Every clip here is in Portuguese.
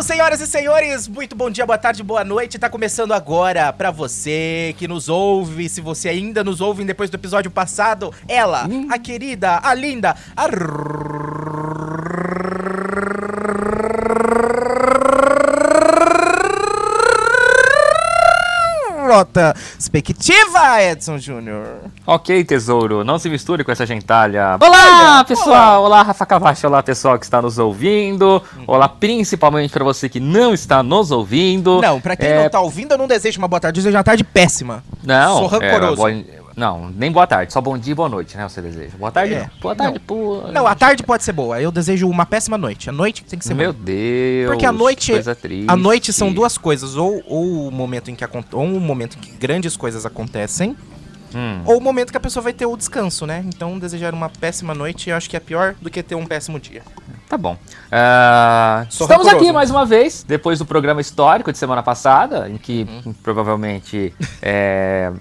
Certo, senhoras e senhores, muito bom dia, boa tarde, boa noite. Tá começando agora pra você que nos ouve, se você ainda nos ouve depois do episódio passado, ela, a querida, a linda, a expectativa, Edson Júnior. Ok, tesouro, não se misture com essa gentalha. Olá, pessoal! Olá, Rafa Cavacho. Olá, pessoal que está nos ouvindo. Olá, principalmente para você que não está nos ouvindo. Não, pra quem É, não tá ouvindo, eu não desejo uma boa tarde, eu desejo uma tarde péssima. Não, Sou rancoroso. é, não, nem boa tarde, só bom dia e boa noite, né? Você deseja. Boa tarde, É, não. Boa tarde, não. pô. Não, a tarde pode ser boa, eu desejo uma péssima noite. A noite tem que ser Meu boa. Deus. Porque a noite, coisa triste. a noite são duas coisas, ou, ou o momento em que ou o momento em que grandes coisas acontecem, Hum. ou o momento que a pessoa vai ter o descanso, né? Então desejar uma péssima noite, eu acho que é pior do que ter um péssimo dia. Tá bom. Ah, Sou estamos aqui mais uma vez, depois do programa histórico de semana passada, em que Uhum. provavelmente é,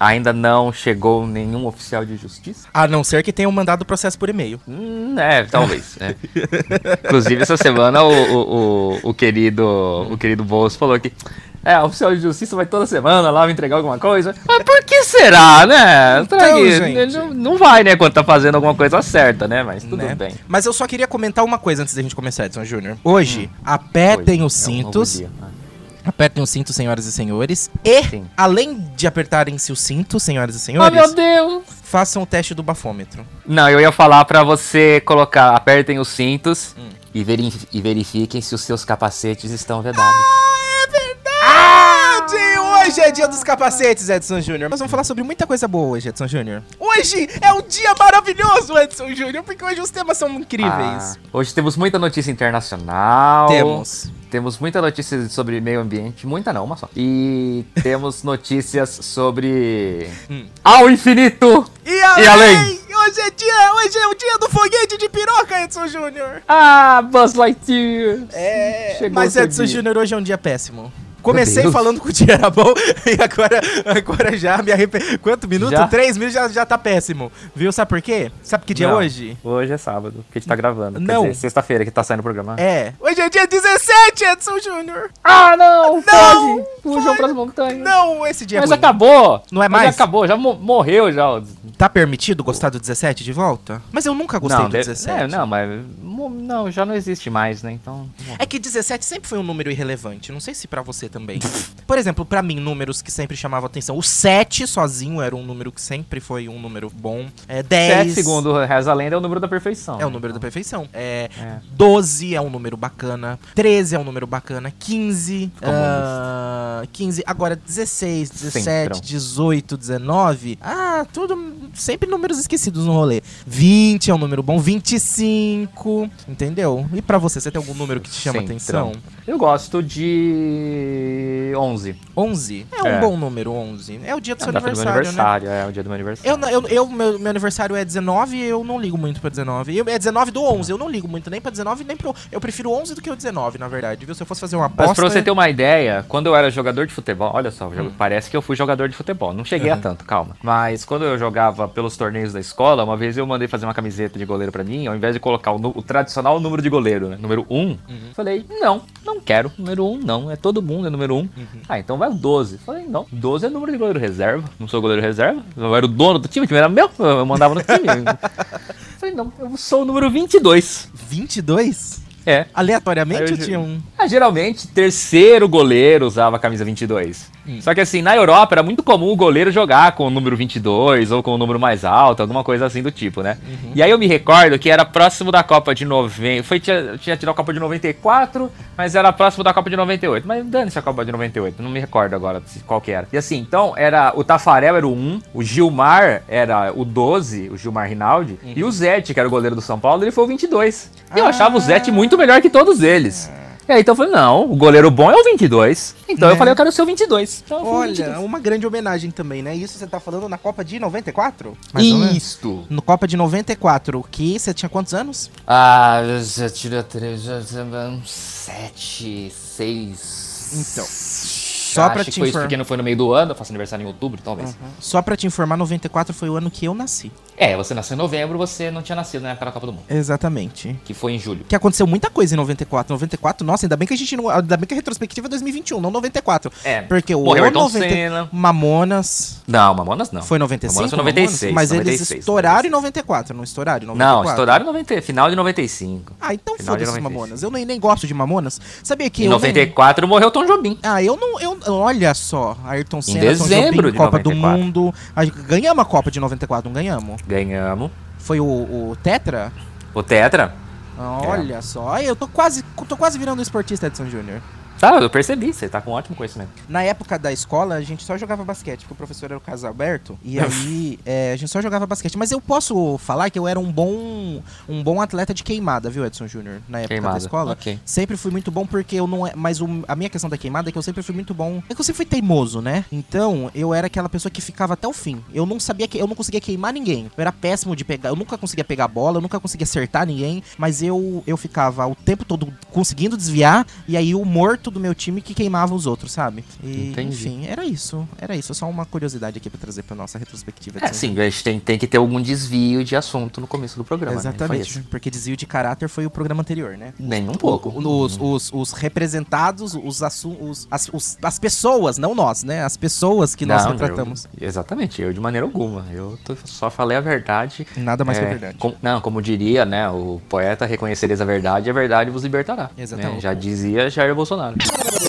ainda não chegou nenhum oficial de justiça. A não ser que tenham mandado o processo por e-mail. Hum, é, talvez. né? Inclusive, essa semana o, o, o, o querido o querido Bolso falou que é, o oficial de justiça vai toda semana lá entregar alguma coisa. Mas por que será, né? Então, gente. Não, não vai, né, quando tá fazendo alguma coisa certa, né? Mas tudo né? bem. Mas eu só queria comentar uma coisa antes da gente começar, Edson Júnior. Hoje, apertem os Hoje é um novo cintos. dia, né? Apertem os cintos, senhoras e senhores. E, Sim. além de apertarem-se os cintos, senhoras e Oh, senhores, meu Deus! façam o teste do bafômetro. Não, eu ia falar pra você colocar, apertem os cintos e, veri- e verifiquem se os seus capacetes estão vedados. É verdade! Hoje é dia dos capacetes, Edson Júnior. Nós vamos falar sobre muita coisa boa hoje, Edson Júnior. Hoje é um dia maravilhoso, Edson Júnior, porque hoje os temas são incríveis. Ah, hoje temos muita notícia internacional. Temos. Temos muita notícia sobre meio ambiente, muita não, uma só. E temos notícias sobre ao infinito E e além, além. Hoje é dia, hoje é o dia do foguete de piroca, Edson Júnior. Ah, Buzz Lightyear. É, Chegou mas Edson. Júnior hoje é um dia péssimo. Comecei falando que o dia era bom e agora, agora já me arrependi. Quanto minuto? Já? Três minutos já, já tá péssimo. Viu? Sabe por quê? Sabe que dia é Não, hoje? Hoje é sábado, que a gente tá gravando. Não. Sexta-feira que tá saindo o programa. É. Hoje é dia 17, Edson Júnior. Ah, não! Não! Fujam foi. pras montanhas. Não, esse dia Mas é ruim. acabou! Não é Mas mais? acabou, já mo- morreu já. Tá permitido gostar do 17 de volta? Mas eu nunca gostei não, do de- 17. É, não, mas não, já não existe mais, né? Então. É que 17 sempre foi um número irrelevante. Não sei se pra você também. Por exemplo, pra mim, números que sempre chamavam atenção. O 7 sozinho era um número que sempre foi um número bom. É 10. 7, segundo Reza a Lenda, é o número da perfeição. É o número da perfeição. É, É. 12 é um número bacana. 13 é um número bacana. 15. Comunista. ah, 15. Agora 16, 17, Centrão. 18, 19. Ah, tudo. Sempre números esquecidos no rolê. 20 é um número bom. 25. Entendeu? E pra você, você tem algum número que te chama Centrão. atenção? Eu gosto de 11. 11? É um É. bom número, 11. É o dia do É seu a data do meu aniversário, né? aniversário, é o dia do meu aniversário. Eu, não- eu, eu meu, meu aniversário é 19 e eu não ligo muito pra 19. Eu, é 19 do 11, eu não ligo muito nem pra 19 nem pro... Eu prefiro o 11 do que o 19, na verdade, viu? Se eu fosse fazer uma aposta... Mas pra você ter uma ideia, quando eu era jogador de futebol, olha só, Hum. jogo- parece que eu fui jogador de futebol. Não cheguei a tanto, calma. Mas quando eu jogava pelos torneios da escola, uma vez eu mandei fazer uma camiseta de goleiro pra mim, ao invés de colocar o, o tradicional número de goleiro, né? Número 1, Uhum. falei, não, não quero. Número 1 não, é todo mundo, é número 1. Uhum. Ah, então vai o 12. Falei, não, 12 é número de goleiro reserva. Não sou goleiro reserva, eu era o dono do time, o time era meu, eu mandava no time. falei, não, eu sou o número 22. 22? É. Aleatoriamente eu ou tinha um... Ah, geralmente, terceiro goleiro usava a camisa 22. Hum. Só que assim, na Europa era muito comum o goleiro jogar com o número 22 ou com o número mais alto, alguma coisa assim do tipo, né? Uhum. E aí eu me recordo que era próximo da Copa de 90. Foi, tinha, tinha tido a Copa de 94, mas era próximo da Copa de 98. Mas dane-se a Copa de 98, não me recordo agora qual que era. E assim, então era o Tafarel era o 1, o Gilmar era o 12, o Gilmar Rinaldi, e o Zete, que era o goleiro do São Paulo, ele foi o 22. E eu Ah. achava o Zete muito melhor que todos eles. E aí então eu falei, não, o goleiro bom é o 22. Então Né? eu falei, eu quero ser o 22. Então Olha, 22. uma grande homenagem também, né? Isso você tá falando na Copa de 94? Mais ou menos? Isto. No Copa de 94, que você tinha quantos anos? Ah, eu já tirei três, já uns sete, seis. Então, Só só pra te foi isso informar. porque não foi no meio do ano, eu faço aniversário em outubro, talvez. Só pra te informar, 94 foi o ano que eu nasci. É, você nasceu em novembro, você não tinha nascido na época da Copa do Mundo. Exatamente. Que foi em julho. Que aconteceu muita coisa em 94. 94, nossa, ainda bem que a gente não. Ainda bem que a retrospectiva é 2021, não 94. É. Porque o Morreu Ayrton 90 Senna. Mamonas Não, Mamonas não. foi 95. Mamonas foi 96. Mas eles 96, estouraram em 94, não estouraram em 94? Não, estouraram em 90, final de 95. Ah, então foda-se 96. Mamonas. Eu nem, nem gosto de Mamonas. Sabia que Em eu nem- 94 morreu Tom Jobim. Ah, eu não. Eu, olha só, Ayrton Senna, Tom dezembro Jobim, de Copa do 94. Mundo. A gente- Ganhamos a Copa de 94, não ganhamos? Ganhamos. Foi o, o Tetra? O Tetra. Olha só, Ai, eu tô quase, tô quase virando um esportista Edson Júnior. Tá, eu percebi, você tá com ótimo conhecimento. Na época da escola, a gente só jogava basquete, porque o professor era o Carlos Alberto, e aí é, a gente só jogava basquete. Mas eu posso falar que eu era um bom um bom atleta de queimada, viu, Edson Júnior? Na época Queimada, da escola. ok. Sempre fui muito bom porque eu não é. Mas o- a minha questão da queimada é que eu sempre fui muito bom. É que eu sempre fui teimoso, né? Então, eu era aquela pessoa que ficava até o fim. Eu não sabia que. Eu não conseguia queimar ninguém. Eu era péssimo de pegar. Eu nunca conseguia pegar bola, eu nunca conseguia acertar ninguém. Mas eu, eu ficava o tempo todo conseguindo desviar. E aí o morto do meu time que queimava os outros, sabe? E, Entendi. enfim, era isso. Era isso. Só uma curiosidade aqui pra trazer pra nossa retrospectiva. É, sim, a gente tem, tem que ter algum desvio de assunto no começo do programa. né? Exatamente, esse. porque desvio de caráter foi o programa anterior, né? Nem um pouco. Os, os, os representados, os, os, as, os- as pessoas, não nós, né? As pessoas que nós Não, retratamos. eu- exatamente, eu de maneira alguma. Eu tô- só falei a verdade. Nada mais que É, a verdade. com- não, como diria, né, o poeta, reconhecereis a verdade e a verdade vos libertará. Exatamente. né? Já dizia Jair Bolsonaro. Oh.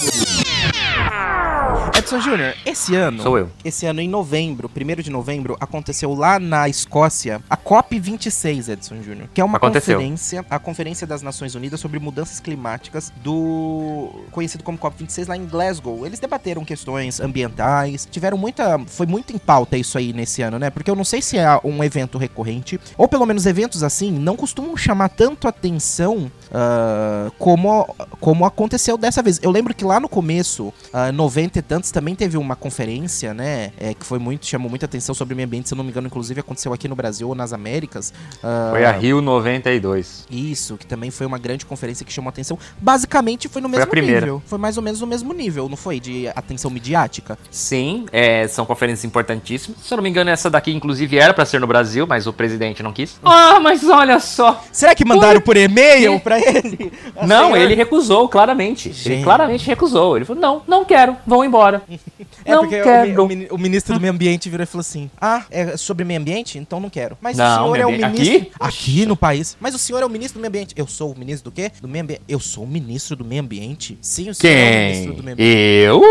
Edson Júnior, esse ano. Sou eu. Esse ano, em novembro, 1 de novembro, aconteceu lá na Escócia a COP26, Edson Júnior. Que é uma Aconteceu. conferência, a Conferência das Nações Unidas sobre Mudanças Climáticas do. conhecido como COP26 lá em Glasgow. Eles debateram questões ambientais, tiveram muita. Foi muito em pauta isso aí nesse ano, né? Porque eu não sei se é um evento recorrente, ou pelo menos eventos assim não costumam chamar tanto atenção ah, como, como aconteceu dessa vez. Eu lembro que lá no começo, ah, 90 e tantos, também teve uma conferência, né? é, que foi muito, chamou muita atenção sobre o meio ambiente, se eu não me engano, inclusive aconteceu aqui no Brasil ou nas Américas. Ah, Foi a Rio 92. Isso, que também foi uma grande conferência que chamou atenção. Basicamente foi no Foi a mesmo primeira. nível. Foi mais ou menos no mesmo nível, não foi? De atenção midiática. Sim, é, são conferências importantíssimas. Se eu não me engano, essa daqui, inclusive, era pra ser no Brasil, mas o presidente não quis. Ah, mas olha só! Será que mandaram por e-mail pra ele? Não, ele recusou, claramente. Gente. Ele claramente recusou. Ele falou: não, não quero, vão embora. É não porque o, quero. o o ministro do meio ambiente virou e falou assim: Ah, é sobre meio ambiente? Então não quero. Mas o Não, senhor é o ministro. aqui? Aqui no país. Mas o senhor é o ministro do meio ambiente. Eu sou o ministro do quê? Do meio ambiente. Eu sou o ministro do meio ambiente? Sim, o senhor é o ministro Quem? do meio ambiente. Eu?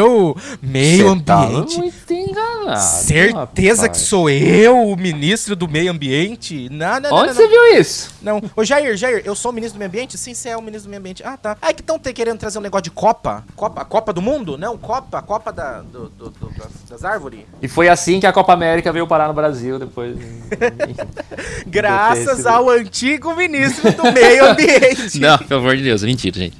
Eu? Meio Cê tá ambiente? muito enganado. Certeza que rapaz. sou eu o ministro do meio ambiente? Não, não, não, Onde não, você não. viu isso? Não. Ô, Jair, Jair, eu sou o ministro do meio ambiente? Sim, você é o ministro do meio ambiente. Ah, tá. Ah, é que estão querendo trazer um negócio de Copa? Copa? Copa do Mundo? Não, Copa. Copa da, do- do- do- das, das árvores. E foi assim que a Copa América veio parar no Brasil depois. Graças ao antigo ministro do meio ambiente. Não, pelo amor de Deus, mentira, gente.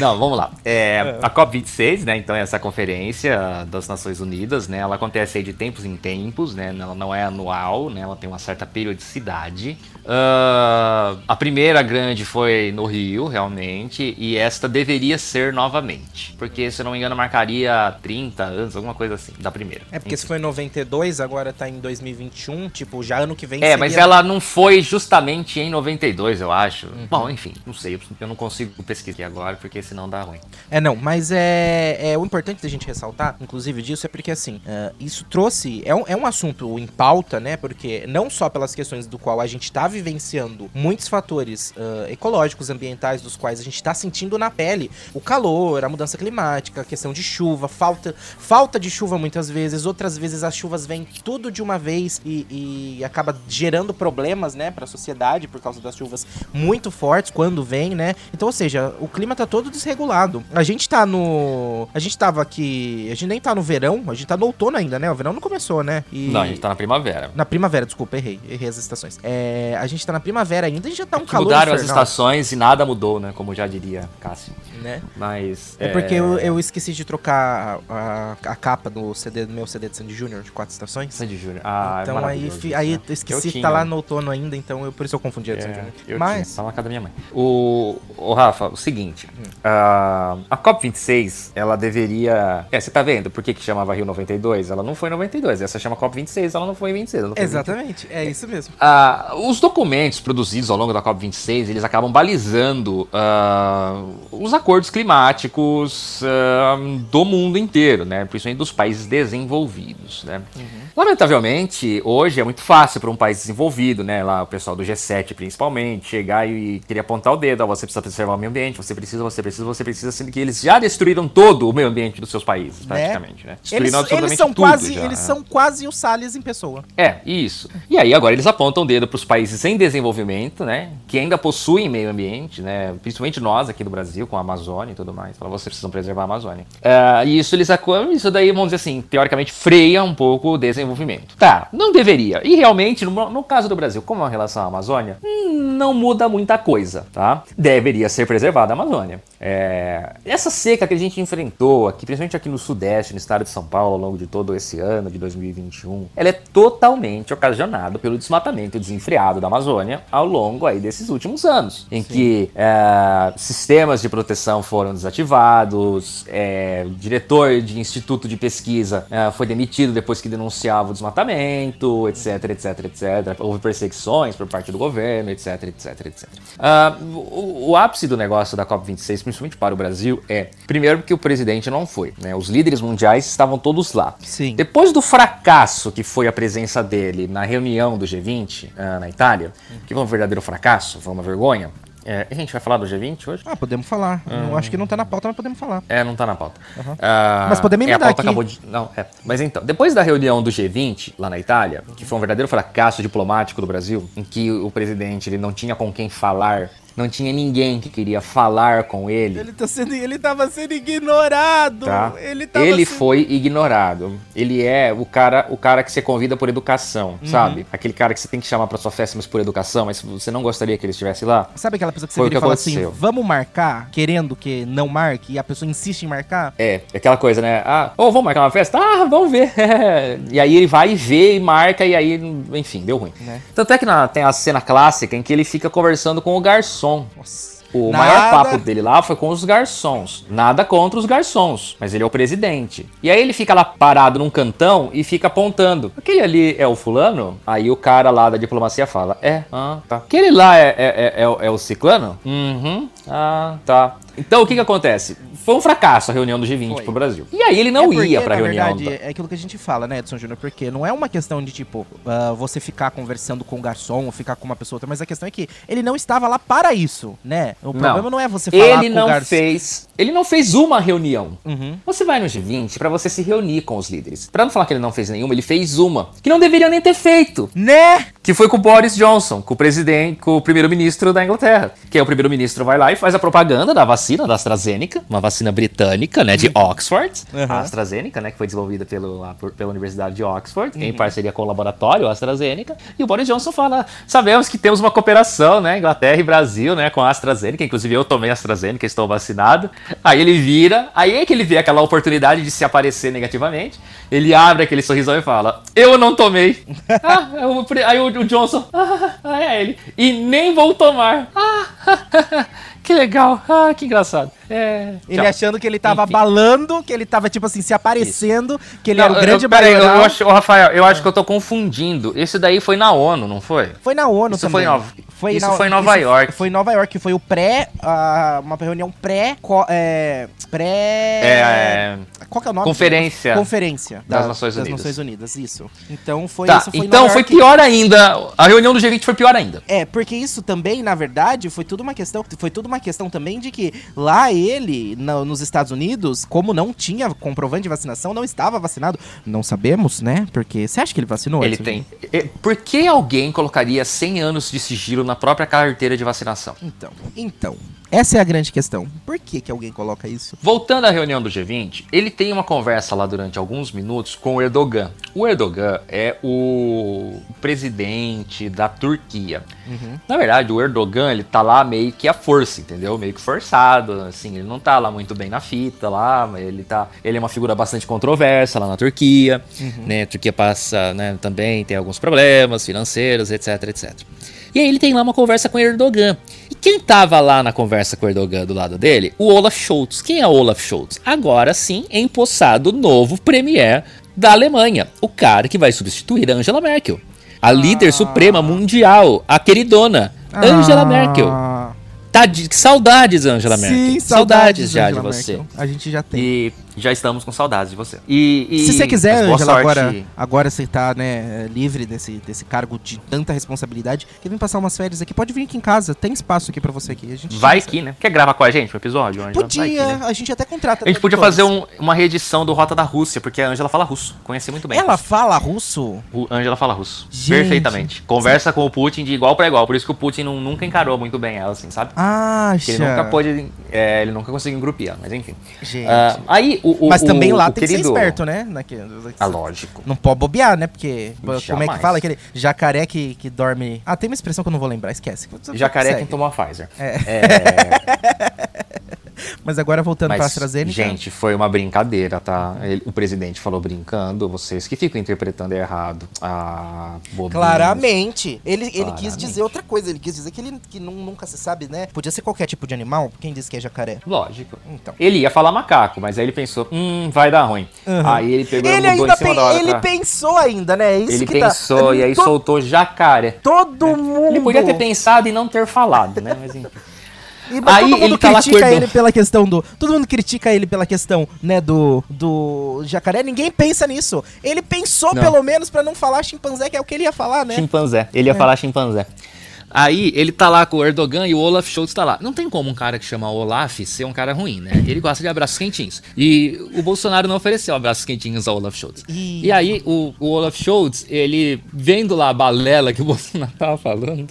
Não, vamos lá. É, a COP26, né, então é essa conferência das Nações Unidas, né, ela acontece aí de tempos em tempos, né, ela não é anual, né, ela tem uma certa periodicidade. Ah, a primeira grande foi no Rio, realmente, e esta deveria ser novamente, porque, se eu não me engano, marcaria 30 anos, alguma coisa assim, da primeira. É porque se foi em 92, agora tá em 2021, tipo, já ano que vem É, mas seria- ela não foi justamente em 92, eu acho. Bom, enfim, não sei, eu não consigo pesquisar agora, porque senão dá ruim. É, não, mas é, é o importante da gente ressaltar, inclusive, disso, é porque, assim, é, isso trouxe. É um, é um assunto em pauta, né? Porque não só pelas questões do qual a gente tá vivenciando muitos fatores ah, ecológicos, ambientais, dos quais a gente tá sentindo na pele o calor, a mudança climática, a questão de chuva, falta, falta de chuva muitas vezes, outras vezes as chuvas vêm tudo de uma vez e, e acaba gerando problemas, né, pra sociedade por causa das chuvas muito fortes quando vem, né? Então, ou seja, o clima tá todo desregulado. A gente tá no. A gente tava aqui. A gente nem tá no verão, a gente tá no outono ainda, né? O verão não começou, né? E... Não, a gente tá na primavera. Na primavera, desculpa, errei. Errei as estações. É, a gente tá na primavera ainda, a gente já tá um Que calor mudaram as infernal, estações e nada mudou, né? Como já diria Cássio. né? Mas. É porque eu, eu esqueci de trocar a, a- a capa do CD meu CD de Sandy Júnior de quatro estações. Sandy Júnior. Ah, então é aí, fi, aí eu esqueci que tá lá no outono ainda, então eu, por isso eu confundi a de Sandy É, Júnior. Mas. tinha, tá na casa da minha mãe. O, o Rafa, o seguinte, a, a COP26, ela deveria... É, você tá vendo por que que chamava Rio 92? Ela não foi em 92, essa chama COP26, ela não foi em 26. Ela não foi em 26. Exatamente, é isso mesmo. Ah, os documentos produzidos ao longo da COP26, eles acabam balizando ah, os acordos climáticos ah, do mundo inteiro, né? Principalmente dos países desenvolvidos, né? Lamentavelmente, hoje é muito fácil para um país desenvolvido, né? Lá o pessoal do G7 principalmente, chegar e querer apontar o dedo, ó, você precisa preservar o meio ambiente, você precisa, você precisa, você precisa, sendo que eles já destruíram todo o meio ambiente dos seus países, Né? praticamente, né? Eles, Destruíram eles absolutamente são tudo quase, já, eles né? são quase o Salles em pessoa. É, isso. E aí agora eles apontam o dedo para os países em desenvolvimento, né? Que ainda possuem meio ambiente, né? Principalmente nós aqui do Brasil, com a Amazônia e tudo mais. Falam, vocês precisam preservar a Amazônia. Ah, e isso eles isso daí, vamos dizer assim, teoricamente freia um pouco o desenvolvimento. Tá, não deveria. E realmente, no, no caso do Brasil, como é a relação à Amazônia, não muda muita coisa, tá? Deveria ser preservada a Amazônia. É, essa seca que a gente enfrentou aqui, principalmente aqui no Sudeste, no estado de São Paulo, ao longo de todo esse ano de 2021, ela é totalmente ocasionada pelo desmatamento desenfreado da Amazônia ao longo aí desses últimos anos, em que é, sistemas de proteção foram desativados, é, diretor de instituto de pesquisa é, foi demitido depois que denunciava o desmatamento, etc, etc, etc. Houve perseguições por parte do governo, etc, etc, etc. Ah, o, o ápice do negócio da COP26, principalmente para o Brasil, é, primeiro, porque o presidente não foi, né? Os líderes mundiais estavam todos lá. Sim. Depois do fracasso que foi a presença dele na reunião do G20 ah, na Itália, que foi um verdadeiro fracasso, foi uma vergonha. É, a gente vai falar do G20 hoje? Ah, podemos falar. Eu acho que não tá na pauta, mas podemos falar. É, não tá na pauta. Uhum. Ah, Mas podemos é, a emendar pauta aqui. acabou de. Não, é. Mas então, depois da reunião do G20 lá na Itália, que foi um verdadeiro fracasso diplomático do Brasil, em que o presidente ele não tinha com quem falar, não tinha ninguém que queria falar com ele. Ele, tá sendo, ele tava sendo ignorado. Tá? Ele, Ele sendo- foi ignorado. Ele é o cara, o cara que você convida por educação, Uhum. sabe? Aquele cara que você tem que chamar pra sua festa, mas por educação, mas você não gostaria que ele estivesse lá? Sabe aquela pessoa que você Foi vira e que fala assim, aconteceu. vamos marcar, querendo que não marque, e a pessoa insiste em marcar? É, aquela coisa, né? Ah, ô, vamos marcar uma festa? Ah, vamos ver. e aí ele vai e vê e marca, e aí, enfim, deu ruim. Né? Tanto é que na- tem a cena clássica em que ele fica conversando com o garçom. Nossa. O Nada- maior papo dele lá foi com os garçons. Nada contra os garçons, mas ele é o presidente. E aí ele fica lá parado num cantão e fica apontando. Aquele ali é o fulano? Aí o cara lá da diplomacia fala: É, ah, tá. Aquele lá é, é, é, é o- é o ciclano? Uhum, ah, tá. Então o que que acontece? Foi um fracasso a reunião do G20 Foi. pro Brasil. E aí ele não É porque, ia pra na reunião. verdade, é aquilo que a gente fala, né, Edson Júnior? Porque não é uma questão de, tipo, ah, você ficar conversando com o garçom ou ficar com uma pessoa outra, mas a questão é que ele não estava lá para isso, né? O problema não é você falar ele com não o garçom. fez. Ele não fez uma reunião. Uhum. Você vai no G20 pra você se reunir com os líderes. Pra não falar que ele não fez nenhuma, ele fez uma que não deveria nem ter feito, Né? que foi com o Boris Johnson, com o presidente, com o primeiro-ministro da Inglaterra. Que é o primeiro-ministro vai lá e faz a propaganda da vacina da AstraZeneca, uma vacina britânica, né, de Oxford, Uhum. a AstraZeneca, né, que foi desenvolvida pelo, lá por- pela Universidade de Oxford, Uhum. em parceria com o laboratório AstraZeneca. E o Boris Johnson fala: "Sabemos que temos uma cooperação, né, Inglaterra e Brasil, né, com a AstraZeneca, inclusive eu tomei AstraZeneca, estou vacinado". Aí ele vira, aí é que ele vê aquela oportunidade de se aparecer negativamente. Ele abre aquele sorrisão e fala: Eu não tomei. ah, é o pre- aí o, o Johnson, ah, é ele. E nem vou tomar. Ah, que legal. Ah, que engraçado. É. Ele tchau. achando que ele tava Enfim. balando, que ele tava, tipo assim, se aparecendo, que ele Não, era o grande eu, peraí, eu, maioral. acho, ô, Rafael, eu acho que eu tô confundindo. Esse daí foi na ONU, não foi? Foi na ONU Isso também. foi em Nova- isso foi em Nova isso York. Foi em Nova York, foi o pré, ah, uma reunião pré, co- é, pré... É, Qual que é o nome? Conferência. Conferência Das Nações Unidas. Nações Unidas, isso. Então foi tá, isso, foi então foi pior ainda. A reunião do G20 foi pior ainda. É, porque isso também, na verdade, foi tudo uma questão, foi tudo uma questão também de que lá ele, na- nos Estados Unidos, como não tinha comprovante de vacinação, não estava vacinado. Não sabemos, né? Porque você acha que ele vacinou? Ele tem. Por que alguém colocaria 100 anos de sigilo na própria carteira de vacinação? Então, então, Essa é a grande questão. Por que, que alguém coloca isso? Voltando à reunião do G20, ele tem uma conversa lá durante alguns minutos com o Erdogan. O Erdogan é o presidente da Turquia. Uhum. Na verdade, o Erdogan, ele tá lá meio que à força, entendeu? Meio que forçado, assim, ele não tá lá muito bem na fita lá, ele tá, ele é uma figura bastante controversa lá na Turquia, uhum. né? A Turquia passa, né, também tem alguns problemas financeiros, etc, etc. E aí ele tem lá uma conversa com o Erdogan. E quem tava lá na conversa com o Erdogan do lado dele? O Olaf Scholz. Quem é o Olaf Scholz? Agora sim, é empossado novo premier da Alemanha. O cara que vai substituir a Angela Merkel. A líder ah. suprema mundial, a queridona Angela ah. Merkel. Tá de saudades, Angela Merkel. Sim, saudades, saudades já Angela de você. Merkel. A gente já tem. E já estamos com saudades de você. E, e Se você quiser, Angela, agora, agora você tá né, livre desse, desse cargo de tanta responsabilidade, quer vir passar umas férias aqui, pode vir aqui em casa, tem espaço aqui pra você aqui. A gente vai aqui, né? Quer gravar com a gente um episódio, Angela? Podia, aqui, né? a gente até contrata. A gente podia fazer um, uma reedição do Rota da Rússia, porque a Angela fala russo, conheci muito bem. Ela fala russo? O Angela fala russo, gente. perfeitamente. Conversa com o Putin de igual para igual, por isso que o Putin não, nunca encarou muito bem ela, assim, sabe? Ah, Ele nunca pôde, é, ele nunca conseguiu engrupir, mas enfim. Gente. Uh, aí o, o, Mas também lá lá tem querido... que ser esperto, né? Naquele, ah, lógico. Não pode bobear, né? Porque, Jamais. como é que fala? Aquele jacaré que, que dorme... Ah, tem uma expressão que eu não vou lembrar, esquece. Jacaré quem toma Pfizer. É. é... Mas agora voltando para a AstraZeneca. Gente, foi uma brincadeira, tá? Ele, o presidente falou brincando, vocês que ficam interpretando errado. Ah, bobinhos. Claramente. Ele, ele quis dizer outra coisa. Ele quis dizer que ele que nunca se sabe, né? Podia ser qualquer tipo de animal. Quem disse que é jacaré? Lógico. Então. Ele ia falar macaco, mas aí ele pensou, hum, vai dar ruim. Uhum. Aí ele pegou ele ainda em cima da hora Ele pra... pensou ainda, né? É isso ele que tá- pensou tá... e aí to... soltou jacaré. Todo é. mundo. Ele podia ter pensado e não ter falado, né? Mas enfim. E, aí todo mundo ele tá critica ele pela questão do. Todo mundo critica ele pela questão, né, do. Do jacaré. Ninguém pensa nisso. Ele pensou, não. pelo menos, para não falar chimpanzé, que é o que ele ia falar, né? Chimpanzé. Ele ia é. falar chimpanzé. Aí ele tá lá com o Erdogan e o Olaf Scholz tá lá. Não tem como um cara que chama Olaf ser um cara ruim, né? Ele gosta de abraços quentinhos. E o Bolsonaro não ofereceu abraços quentinhos ao Olaf Scholz. E, aí o, o, Olaf Scholz, ele vendo lá a balela que o Bolsonaro tava falando,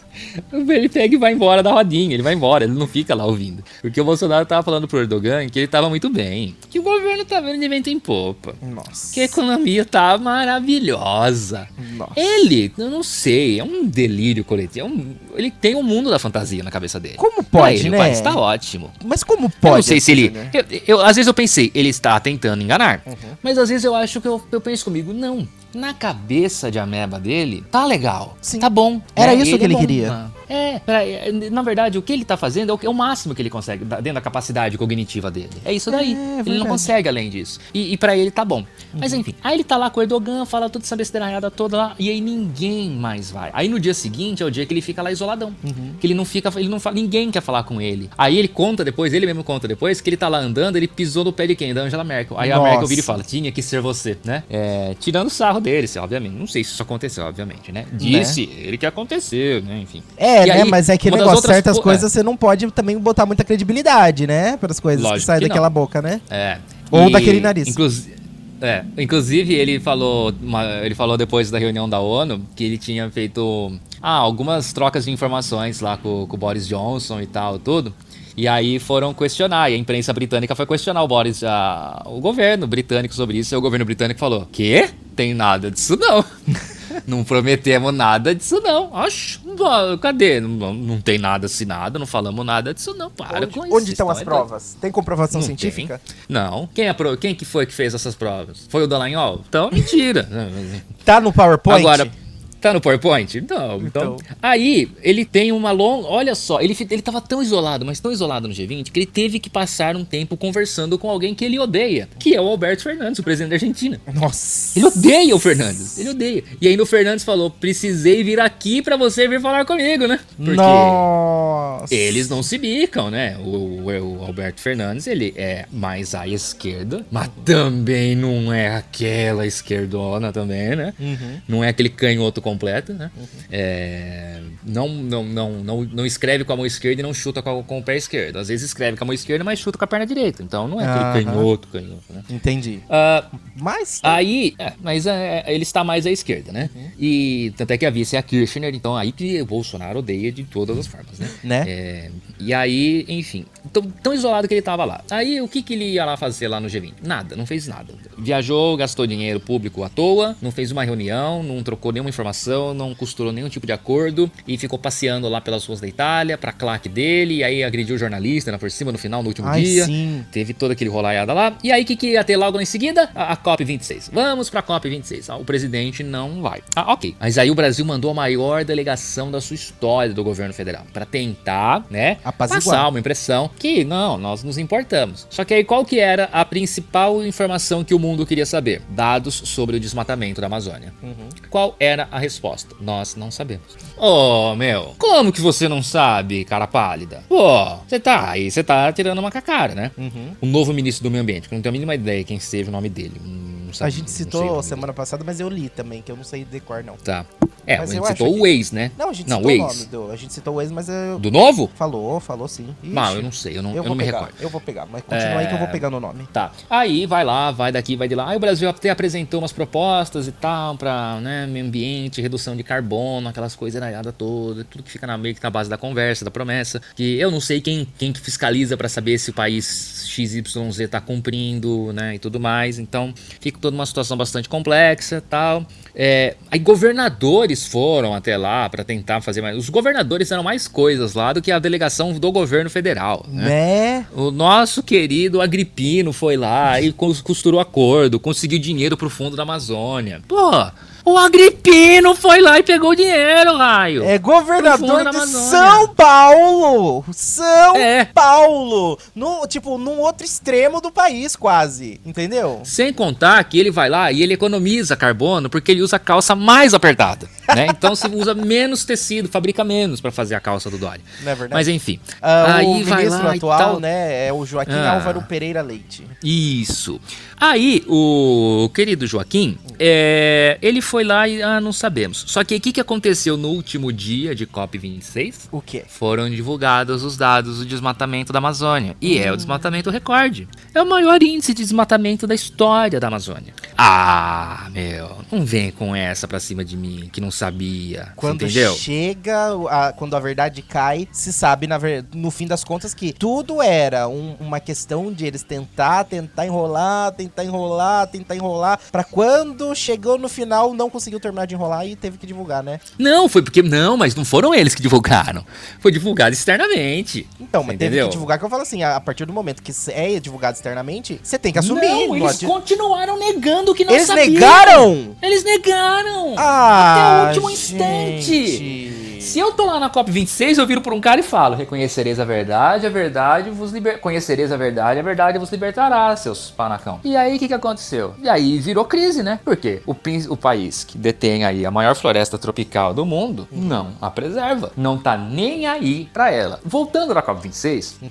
ele pega e vai embora da rodinha. Ele vai embora, ele não fica lá ouvindo. Porque o Bolsonaro tava falando pro Erdogan que ele tava muito bem. Que o governo tá vendo de vento em popa. Nossa. Que a economia tá maravilhosa. Nossa. Ele, eu não sei, é um delírio coletivo. É um, ele tem o um mundo da fantasia na cabeça dele. Como pode, ele, né? O país tá ótimo. Mas como pode? Eu não sei se ele... Né? Eu, eu, às vezes eu pensei, ele está tentando enganar. Uhum. Mas às vezes eu acho que eu, eu penso comigo, não na cabeça de ameba dele, tá legal. Sim. Tá bom. Era né? isso ele que ele é queria. É, é, na verdade, o que ele tá fazendo é o, é o, máximo que ele consegue, dentro da capacidade cognitiva dele. É isso daí. É, ele não consegue além disso. E, e para ele tá bom. Uhum. Mas enfim, aí ele tá lá com o Erdogan, fala toda essa besteira toda lá, e aí ninguém mais vai. Aí no dia seguinte é o dia que ele fica lá isoladão. Uhum. Que ele não fica, ele não fala, ninguém quer falar com ele. Aí ele conta depois, ele mesmo conta depois, que ele tá lá andando, ele pisou no pé de quem? Da Angela Merkel. Aí Nossa. a Merkel vira e fala, tinha que ser você, né? É, tirando sarro dele, obviamente. Não sei se isso aconteceu, obviamente, né? né? Disse né? ele que aconteceu, né? Enfim. É, e né? Aí, mas é que negócio, certas coisas é. você não pode também botar muita credibilidade, né? Para as coisas Lógico que saem que daquela boca, né? É. Ou e, daquele nariz. Inclusive. É, inclusive ele falou, uma, ele falou depois da reunião da ONU que ele tinha feito ah, algumas trocas de informações lá com, com o Boris Johnson e tal, tudo. E aí foram questionar, e a imprensa britânica foi questionar o Boris, a, o governo britânico sobre isso, e o governo britânico falou: "Quê? Tem nada disso não". não prometemos nada disso, não. Acho, cadê? Não, não tem nada assinado, não falamos nada disso, não. Para onde, com isso. Onde estão as provas? Tem comprovação não científica? Tem. Não. Quem, é, quem que foi que fez essas provas? Foi o Dallagnol? Então, mentira. tá no PowerPoint? Agora, Tá no PowerPoint? Não. Então, então. Aí, ele tem uma longa. Olha só, ele, ele tava tão isolado, mas tão isolado no G20, que ele teve que passar um tempo conversando com alguém que ele odeia, que é o Alberto Fernandes, o presidente da Argentina. Nossa. Ele odeia o Fernandes. Ele odeia. E aí o Fernandes falou: precisei vir aqui para você vir falar comigo, né? Porque Nossa. Eles não se bicam, né? O, o, o Alberto Fernandes, ele é mais à esquerda, mas também não é aquela esquerdona também, né? Uhum. Não é aquele canhoto com completa, né? Uhum. É, não, não, não, não, não escreve com a mão esquerda e não chuta com, a, com o pé esquerdo. Às vezes escreve com a mão esquerda, mas chuta com a perna direita. Então não é aquele canhoto, canhoto, né? Entendi. Uh, mas. Aí, é, mas é, ele está mais à esquerda, né? Uhum. E tanto é que a vice é a Kirchner, então aí que o Bolsonaro odeia de todas as formas, né? né? É, e aí, enfim, tão, tão, isolado que ele tava lá. Aí o que, que ele ia lá fazer lá no G20? Nada, não fez nada. Viajou, gastou dinheiro público à toa, não fez uma reunião, não trocou nenhuma informação, não costurou nenhum tipo de acordo e ficou passeando lá pelas ruas da Itália, pra claque dele, e aí agrediu o jornalista na por cima no final, no último Ai, dia. Sim. Teve todo aquele rolaiada lá. E aí o que, que ia ter logo em seguida? A, a COP26. Vamos pra COP26. Ah, o presidente não vai. Ah, ok. Mas aí o Brasil mandou a maior delegação da sua história do governo federal para tentar, né, Apaziguar. passar uma impressão que não, nós nos importamos. Só que aí qual que era a principal informação que o mundo queria saber? Dados sobre o desmatamento da Amazônia. Uhum. Qual era a resposta? Nós não sabemos. Oh, meu, como que você não sabe, cara pálida? Pô, você tá aí, você tá tirando uma cacara, né? Uhum. O novo ministro do meio ambiente, que eu não tenho a mínima ideia quem seja o nome dele. Hum, a gente citou semana passada, mas eu li também, que eu não sei decor, não. Tá. É, mas a gente citou o Waze, né? Não, a gente não, citou Waze. o nome do. A gente citou o Waze, mas eu. Do novo? Falou, falou sim. Ixi, eu não sei, eu não, eu, eu não me pegar, recordo. Eu vou pegar, mas continua é... aí que eu vou pegando o nome. Tá. Aí vai lá, vai daqui, vai de lá. Aí o Brasil até apresentou umas propostas e tal, pra né, meio ambiente, redução de carbono, aquelas coisas nada toda, tudo que fica na meio que na base da conversa, da promessa. Que eu não sei quem, quem que fiscaliza para saber se o país XYZ tá cumprindo, né? E tudo mais. Então, fica toda uma situação bastante complexa tal. É, aí governadores foram até lá para tentar fazer mais. Os governadores eram mais coisas lá do que a delegação do governo federal. Né? né? O nosso querido Agripino foi lá e costurou acordo, conseguiu dinheiro pro fundo da Amazônia. Pô, o Agripino foi lá e pegou o dinheiro, raio. É governador de São Paulo. São é. Paulo. No, tipo, num outro extremo do país, quase. Entendeu? Sem contar que ele vai lá e ele economiza carbono porque ele usa a calça mais apertada. Né? Então se usa menos tecido, fabrica menos para fazer a calça do Dória. Não é verdade? Mas enfim. Uh, aí o ministro atual, né, é o Joaquim ah. Álvaro Pereira Leite. Isso. Aí o querido Joaquim, é, ele foi lá e ah, não sabemos. Só que o que, que aconteceu no último dia de COP26? O quê? Foram divulgados os dados do desmatamento da Amazônia. E hum. é o hum. desmatamento recorde. É o maior índice de desmatamento da história da Amazônia. Ah, meu, não vem com essa pra cima de mim, que não sabia. Quando entendeu? chega, a, quando a verdade cai, se sabe na no fim das contas que tudo era um, uma questão de eles tentar, tentar enrolar, tentar enrolar, tentar enrolar, para quando chegou no final não conseguiu terminar de enrolar e teve que divulgar, né? Não, foi porque não, mas não foram eles que divulgaram. Foi divulgado externamente. Então, mas entendeu? teve que divulgar que eu falo assim, a partir do momento que é divulgado externamente, você tem que assumir. Não, eles continuaram negando que não eles sabiam. Eles negaram? Eles negaram. Ah, Até último gente. instante. Se eu tô lá na COP26, eu viro por um cara e falo: Reconhecereis a verdade, a verdade vos liber... Conhecereis a verdade, a verdade vos libertará, seus panacão. E aí, o que, que aconteceu? E aí virou crise, né? Por quê? O, o país que detém aí a maior floresta tropical do mundo não a preserva. Não tá nem aí pra ela. Voltando da COP26, uhum.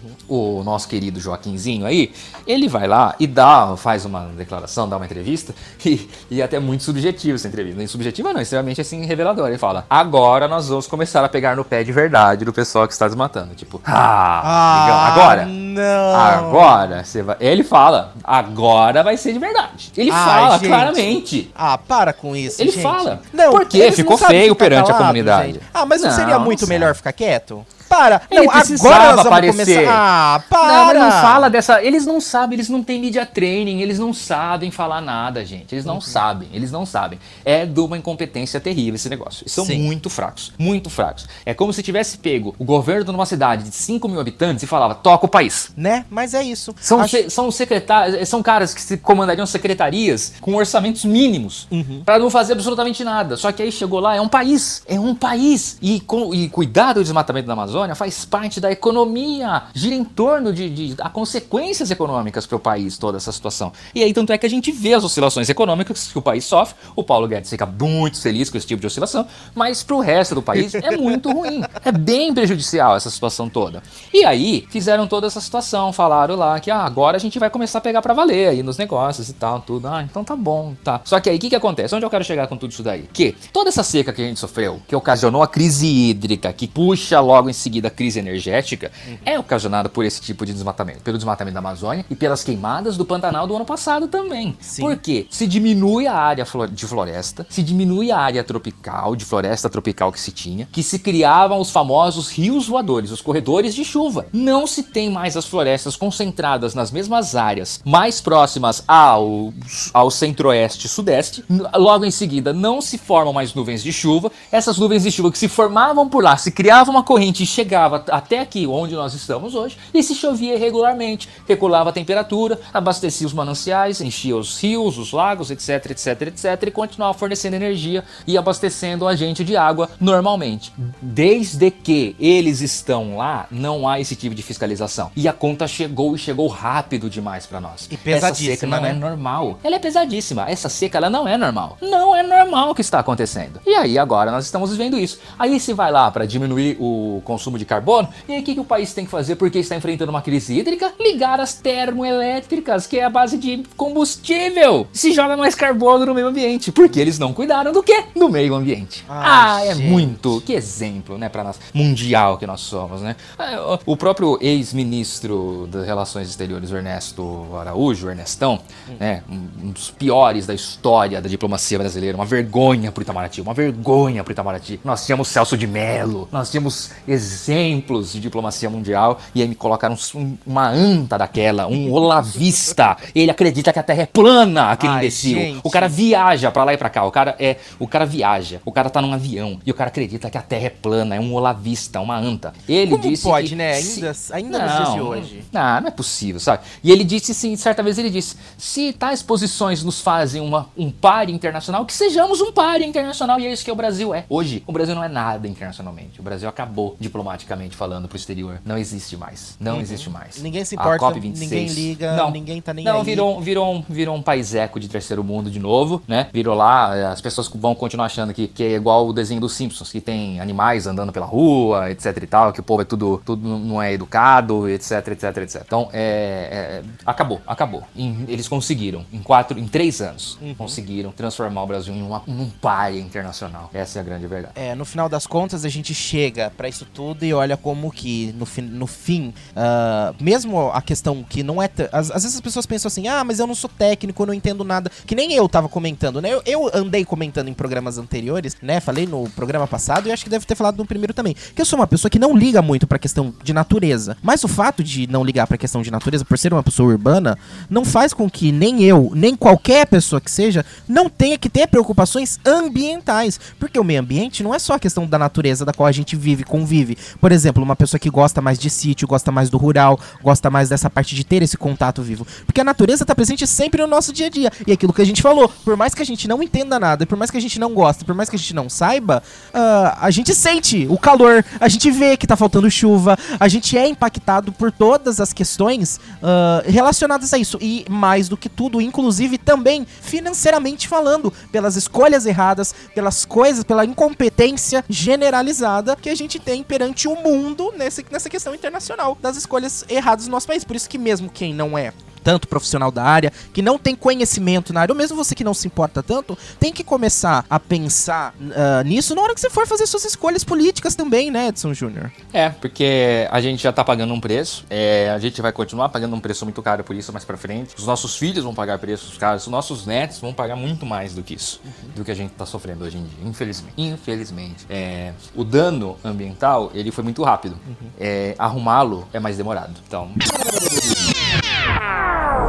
o nosso querido Joaquinzinho aí, ele vai lá e dá, faz uma declaração, dá uma entrevista, e, e é até muito subjetivo essa entrevista. Nem subjetiva, não, extremamente assim reveladora. Ele fala: agora nós vamos começar começaram a pegar no pé de verdade do pessoal que está desmatando. Tipo, ah, ah agora. Não. Agora você vai. Ele fala, agora vai ser de verdade. Ele fala gente. claramente. Ah, para com isso. Ele gente. fala. Não, porque ficou feio perante calado, a comunidade. Gente. Ah, mas não, não seria muito melhor ficar quieto? Para. Ele não, agora nós aparecer. Começar... Ah, para. Não, não fala dessa. Eles não sabem, eles não têm media training, eles não sabem falar nada, gente. Eles não uhum. sabem, eles não sabem. É de uma incompetência terrível esse negócio. Eles são Sim. muito fracos, muito fracos. É como se tivesse pego o governo de uma cidade de 5 mil habitantes e falava, toca o país. Né? Mas é isso. São, Acho... se, são secretários, são caras que se comandariam secretarias com orçamentos mínimos uhum. para não fazer absolutamente nada. Só que aí chegou lá, é um país. É um país. E, com, e cuidar do desmatamento da Amazônia Amazônia faz parte da economia, gira em torno de, de a consequências econômicas para o país, toda essa situação. E aí, tanto é que a gente vê as oscilações econômicas que o país sofre. O Paulo Guedes fica muito feliz com esse tipo de oscilação, mas para o resto do país é muito ruim. É bem prejudicial essa situação toda. E aí, fizeram toda essa situação, falaram lá que ah, agora a gente vai começar a pegar para valer aí nos negócios e tal, tudo. Ah, então tá bom, tá. Só que aí, o que, que acontece? Onde eu quero chegar com tudo isso daí? Que toda essa seca que a gente sofreu, que ocasionou a crise hídrica, que puxa logo em seguida seguida a crise energética uhum. é ocasionada por esse tipo de desmatamento, pelo desmatamento da Amazônia e pelas queimadas do Pantanal do ano passado também. Sim. Por quê? Se diminui a área de floresta, se diminui a área tropical, de floresta tropical que se tinha, que se criavam os famosos rios voadores, os corredores de chuva. Não se tem mais as florestas concentradas nas mesmas áreas mais próximas ao, ao centro-oeste e sudeste. Logo em seguida, não se formam mais nuvens de chuva. Essas nuvens de chuva que se formavam por lá, se criava uma corrente e chegava até aqui onde nós estamos hoje, e se chovia irregularmente, regulava a temperatura, abastecia os mananciais, enchia os rios, os lagos, etc, etc, etc, e continuava fornecendo energia e abastecendo a gente de água normalmente. Desde que eles estão lá, não há esse tipo de fiscalização. E a conta chegou e chegou rápido demais para nós. E pesadíssima, Essa seca não né? é normal. Ela é pesadíssima. Essa seca ela não é normal. Não é normal o que está acontecendo. E aí agora nós estamos vivendo isso. Aí se vai lá para diminuir o consumo de carbono, e aí o que, que o país tem que fazer porque está enfrentando uma crise hídrica? Ligar as termoelétricas, que é a base de combustível. Se joga mais carbono no meio ambiente, porque eles não cuidaram do que? Do meio ambiente. Ai, ah, é muito. Que exemplo, né, para nós mundial que nós somos, né? É, o próprio ex-ministro das Relações Exteriores, Ernesto Araújo, Ernestão, hum. né, um dos piores da história da diplomacia brasileira, uma vergonha pro Itamaraty, uma vergonha pro Itamaraty. Nós tínhamos Celso de Mello, nós tínhamos exemplos de diplomacia mundial e aí me colocaram um, uma anta daquela, um olavista. Ele acredita que a Terra é plana, aquele Ai, imbecil. Gente. O cara viaja para lá e para cá, o cara é, o cara viaja, o cara tá num avião e o cara acredita que a Terra é plana, é um olavista, uma anta. Ele Como disse pode, que né? Ainda, ainda não, de hoje. Não, não é possível, sabe? E ele disse sim, certa vez ele disse: "Se tais posições nos fazem uma, um páreo internacional, que sejamos um páreo internacional e é isso que o Brasil é. Hoje, o Brasil não é nada internacionalmente. O Brasil acabou diplomaticamente falando pro exterior. Não existe mais. Não uhum. existe mais. Ninguém se importa, ninguém liga, não, ninguém tá nem não, aí. virou, virou, um, virou um país eco de terceiro mundo de novo, né? Virou lá, as pessoas vão continuar achando que, que é igual o desenho dos Simpsons, que tem animais andando pela rua, etc e tal, que o povo é tudo, tudo não é educado, etc, etc, etc. Então, é, é acabou, acabou. eles conseguiram, em quatro, em três anos, uhum. conseguiram transformar o Brasil em uma, um pai internacional. Essa é a grande verdade. É, no final das contas, a gente chega para isso tudo e olha como que, no, fi no fim, uh, mesmo a questão que não é. Às, às, vezes as pessoas pensam assim, ah, mas eu não sou técnico, eu não entendo nada. Que nem eu tava comentando, né? Eu, eu andei comentando em programas anteriores, né? Falei no programa passado e acho que deve ter falado no primeiro também. Que eu sou uma pessoa que não liga muito pra questão de natureza. Mas o fato de não ligar pra questão de natureza, por ser uma pessoa urbana, não faz com que nem eu, nem qualquer pessoa que seja, não tenha que ter preocupações ambientais. Porque o meio ambiente não é só a questão da natureza da qual a gente vive, convive. Por exemplo, uma pessoa que gosta mais de sítio, gosta mais do rural, gosta mais dessa parte de ter esse contato vivo. Porque a natureza está presente sempre no nosso dia a dia. E aquilo que a gente falou, por mais que a gente não entenda nada, por mais que a gente não goste, por mais que a gente não saiba, uh, a gente sente o calor, a gente vê que está faltando chuva, a gente é impactado por todas as questões uh, relacionadas a isso. E mais do que tudo, inclusive também financeiramente falando, pelas escolhas erradas, pelas coisas, pela incompetência generalizada que a gente tem perante o mundo nesse, nessa questão internacional das escolhas erradas do nosso país. Por isso que mesmo quem não é tanto profissional da área, que não tem conhecimento na área, ou mesmo você que não se importa tanto, tem que começar a pensar uh, nisso na hora que você for fazer suas escolhas políticas também, né, Edson Júnior? É, porque a gente já tá pagando um preço, é, a gente vai continuar pagando um preço muito caro por isso mais pra frente, os nossos filhos vão pagar preços caros, os nossos netos vão pagar muito mais do que isso, uhum. do que a gente tá sofrendo hoje em dia, infelizmente. Infelizmente. É, o dano ambiental, ele foi muito rápido. Uhum. É, arrumá-lo é mais demorado. Então...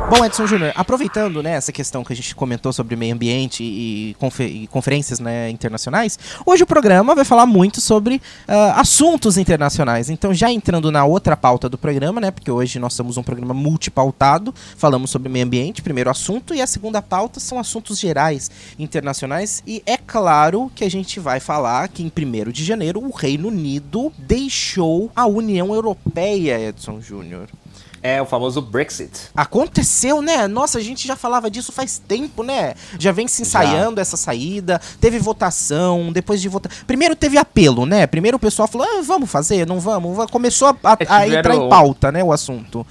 Bom, Edson Júnior, aproveitando né, essa questão que a gente comentou sobre meio ambiente e, confer e conferências né, internacionais, hoje o programa vai falar muito sobre uh, assuntos internacionais. Então, já entrando na outra pauta do programa, né, porque hoje nós somos um programa multipautado, falamos sobre meio ambiente, primeiro assunto, e a segunda pauta são assuntos gerais internacionais. E é claro que a gente vai falar que em 1 de janeiro o Reino Unido deixou a União Europeia, Edson Júnior. É o famoso Brexit. Aconteceu, né? Nossa, a gente já falava disso faz tempo, né? Já vem se ensaiando já. essa saída. Teve votação, depois de votar. Primeiro teve apelo, né? Primeiro o pessoal falou: ah, vamos fazer, não vamos. Começou a, a, é, a entrar em pauta, né? O assunto.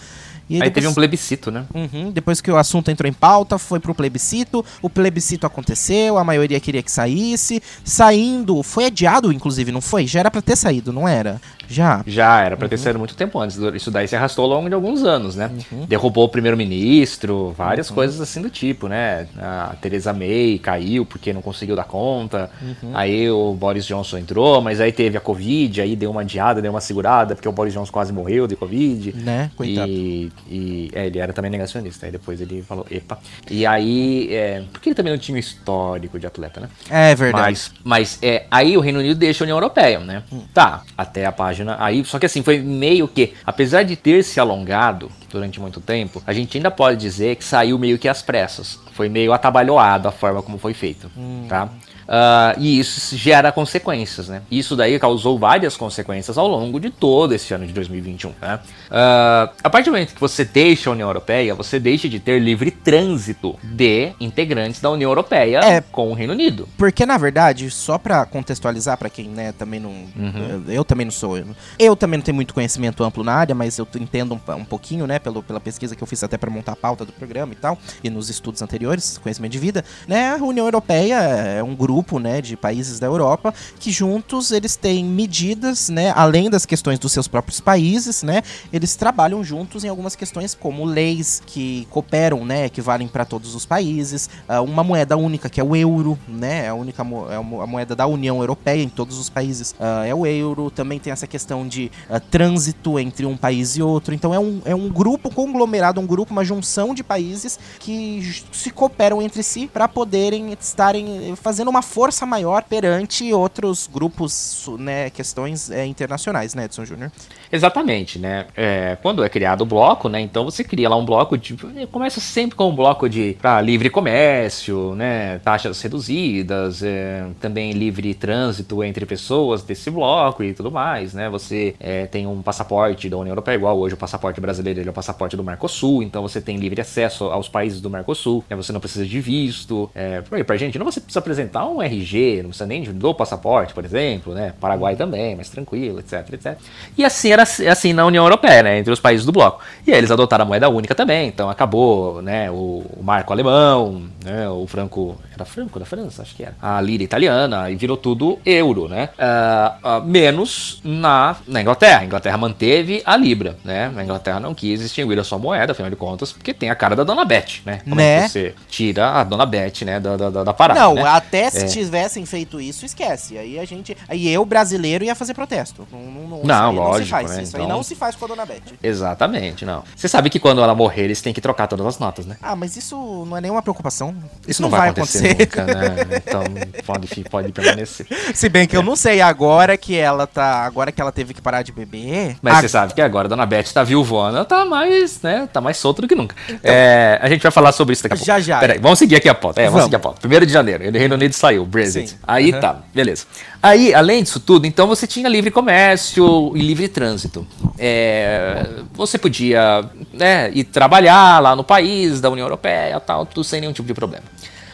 E aí, aí depois... teve um plebiscito, né? Uhum, depois que o assunto entrou em pauta, foi pro plebiscito, o plebiscito aconteceu, a maioria queria que saísse, saindo, foi adiado inclusive, não foi? Já era para ter saído, não era? Já? Já, era pra ter uhum. saído muito tempo antes. Isso daí se arrastou ao longo de alguns anos, né? Uhum. Derrubou o primeiro-ministro, várias uhum. coisas assim do tipo, né? A Theresa May caiu porque não conseguiu dar conta. Uhum. Aí o Boris Johnson entrou, mas aí teve a Covid, aí deu uma adiada, deu uma segurada, porque o Boris Johnson quase morreu de Covid. Né? Coitado. E, e é, ele era também negacionista. Aí depois ele falou, epa. E aí, é, porque ele também não tinha um histórico de atleta, né? É verdade. Mas, mas é, aí o Reino Unido deixa a União Europeia, né? Hum. Tá, até a página página. Aí, só que assim, foi meio que, apesar de ter se alongado durante muito tempo, a gente ainda pode dizer que saiu meio que às pressas. Foi meio atabalhoado a forma como foi feito, hum. tá? Uh, e isso gera consequências, né? Isso daí causou várias consequências ao longo de todo esse ano de 2021, né? Uh, a partir do momento que você deixa a União Europeia, você deixa de ter livre trânsito de integrantes da União Europeia é, com o Reino Unido. Porque, na verdade, só para contextualizar para quem, né, também não... Uhum. Eu, eu, também não sou... Eu, eu, também não tenho muito conhecimento amplo na área, mas eu entendo um, um pouquinho, né, pelo, pela pesquisa que eu fiz até para montar a pauta do programa e tal, e nos estudos anteriores, conhecimento de vida, né? A União Europeia é um grupo grupo, né, de países da Europa, que juntos eles têm medidas, né, além das questões dos seus próprios países, né, eles trabalham juntos em algumas questões como leis que cooperam, né, que valem para todos os países, uh, uma moeda única que é o euro, né, é a única mo é a moeda da União Europeia em todos os países uh, é o euro. Também tem essa questão de uh, trânsito entre um país e outro. Então é um, é um grupo conglomerado, um grupo, uma junção de países que se cooperam entre si para poderem estarem fazendo uma força maior perante outros grupos, né, questões é, internacionais, né, Edson Júnior? Exatamente, né? É, quando é criado o bloco, né? Então você cria lá um bloco de. Começa sempre com um bloco de para livre comércio, né? Taxas reduzidas, é, também livre trânsito entre pessoas desse bloco e tudo mais, né? Você é, tem um passaporte da União Europeia, igual hoje o passaporte brasileiro ele é o passaporte do Mercosul, então você tem livre acesso aos países do Mercosul, né? Você não precisa de visto. É, pra gente, não você precisa apresentar um RG, não precisa nem do passaporte, por exemplo, né? Paraguai também, mais tranquilo, etc, etc. E assim era assim na União Europeia, né? Entre os países do bloco. E aí eles adotaram a moeda única também, então acabou, né? O, o marco alemão, né? O franco. Era franco da França? Acho que era. A lira italiana, e virou tudo euro, né? Uh, uh, menos na, na Inglaterra. A Inglaterra manteve a libra, né? A Inglaterra não quis extinguir a sua moeda, afinal de contas, porque tem a cara da Dona Beth, né? Como né? É você tira a Dona Beth, né? Da, da, da parada. Não, né? até se é. tivessem feito isso, esquece. Aí a gente. Aí eu, brasileiro, ia fazer protesto. Não, não, não, não lógico. Não né? Isso então... aí não se faz com a Dona Beth. Exatamente, não. Você sabe que quando ela morrer, eles têm que trocar todas as notas, né? Ah, mas isso não é nenhuma preocupação. Isso, isso não, não, vai acontecer, acontecer. Nunca, né? Então pode, pode permanecer. Se bem que é. eu não sei, agora que ela tá. Agora que ela teve que parar de beber. Mas a... você sabe que agora a Dona Beth tá viúvona, tá mais, né? Tá mais solta do que nunca. Então, é, a gente vai falar sobre isso daqui a pouco. Já, já. Peraí, vamos seguir aqui a pauta. É, vamos, vamos seguir a pauta. Primeiro de janeiro, o Reino Unido saiu, Brexit. Sim. Aí uhum. tá, beleza. Aí, além disso tudo, então você tinha livre comércio e livre trânsito. É, você podia né, ir trabalhar lá no país da União Europeia, tal, tudo sem nenhum tipo de problema.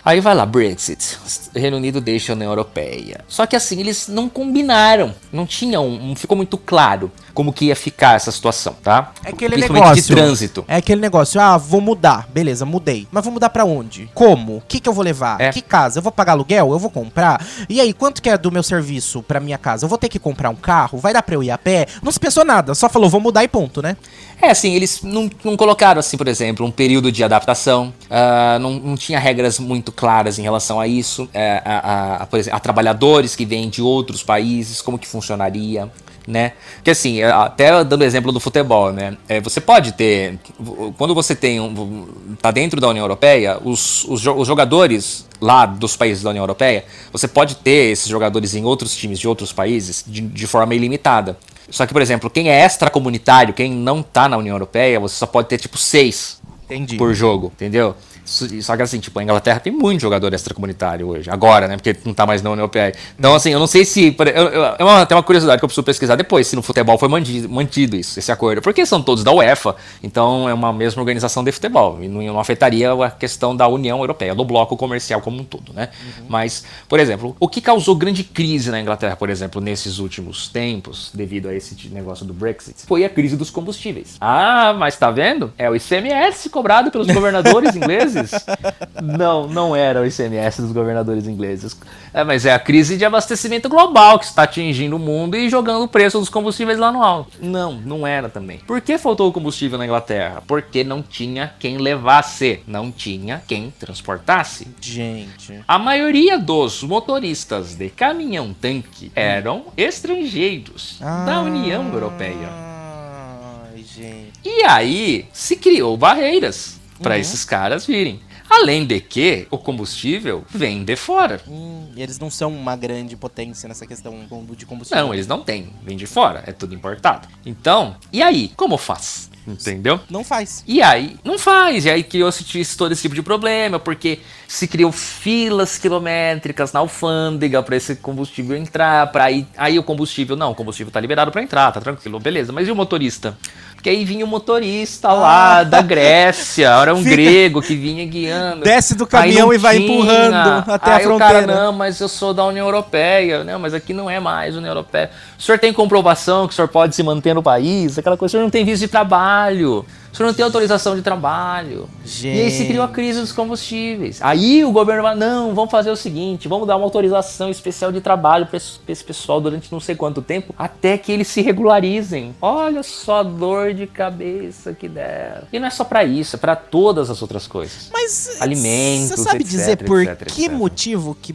Aí vai lá, Brexit. Reino Unido deixa a União Europeia. Só que assim, eles não combinaram. Não tinham, não ficou muito claro como que ia ficar essa situação, tá? É aquele negócio. de trânsito. É aquele negócio, ah, vou mudar. Beleza, mudei. Mas vou mudar para onde? Como? O que que eu vou levar? É. Que casa? Eu vou pagar aluguel? Eu vou comprar? E aí, quanto que é do meu serviço para minha casa? Eu vou ter que comprar um carro? Vai dar pra eu ir a pé? Não se pensou nada, só falou, vou mudar e ponto, né? É, assim, eles não, não colocaram, assim, por exemplo, um período de adaptação. Uh, não, não tinha regras muito claras em relação a isso. É, a, a, a, exemplo, a trabalhadores que vêm de outros países, como que funcionaria né? Que assim, é, até dando exemplo do futebol, né? É, você pode ter, quando você tem um, tá dentro da União Europeia, os, os, os, jogadores lá dos países da União Europeia, você pode ter esses jogadores em outros times de outros países de, de forma ilimitada. Só que, por exemplo, quem é extracomunitário, quem não tá na União Europeia, você só pode ter tipo seis Entendi. por jogo, entendeu? Só que assim, tipo, a Inglaterra tem muito jogador extracomunitário hoje, agora, né? Porque não tá mais na União Europeia. Então, assim, eu não sei se. É uma, tem uma curiosidade que eu preciso pesquisar depois, se no futebol foi mantido, mantido isso, esse acordo. Porque são todos da UEFA, então é uma mesma organização de futebol. E não, não afetaria a questão da União Europeia, do bloco comercial como um todo, né? Uhum. Mas, por exemplo, o que causou grande crise na Inglaterra, por exemplo, nesses últimos tempos, devido a esse negócio do Brexit, foi a crise dos combustíveis. Ah, mas tá vendo? É o ICMS cobrado pelos governadores ingleses ingleses. Não, não era o ICMS dos governadores ingleses. É, mas é a crise de abastecimento global que está atingindo o mundo e jogando o preço dos combustíveis lá no alto. Não, não era também. Por que faltou combustível na Inglaterra? Porque não tinha quem levasse, não tinha quem transportasse. Gente. A maioria dos motoristas de caminhão-tanque eram estrangeiros ah, da União Europeia. Gente. E aí se criou barreiras para uhum. esses caras virem. Além de que o combustível vem de fora. Hum, eles não são uma grande potência nessa questão de combustível. Não, eles não têm. Vem de fora. É tudo importado. Então, e aí? Como faz? Entendeu? Não faz. E aí, não faz. E aí criou-se todo esse tipo de problema, porque se criou filas quilométricas na alfândega para esse combustível entrar, para aí, aí o combustível, não, o combustível tá liberado para entrar, tá tranquilo, beleza. Mas e o motorista? Porque aí vinha o motorista lá ah. da Grécia, era um Fica... grego que vinha guiando. Desce do caminhão e vai tinha. empurrando até aí a fronteira. O cara, não, mas eu sou da União Europeia, não, mas aqui não é mais União Europeia. O senhor tem comprovação que o senhor pode se manter no país, aquela coisa, o senhor não tem visto de trabalho. Senhor não tem autorização de trabalho. Gente. E aí se criou a crise dos combustíveis. Aí o governo vai, não, vamos fazer o seguinte, vamos dar uma autorização especial de trabalho para esse, esse, pessoal durante não sei quanto tempo, até que eles se regularizem. Olha só a dor de cabeça que deram. E não é só para isso, é para todas as outras coisas. Mas alimentos, você sabe etc, dizer por etc, que etc. motivo que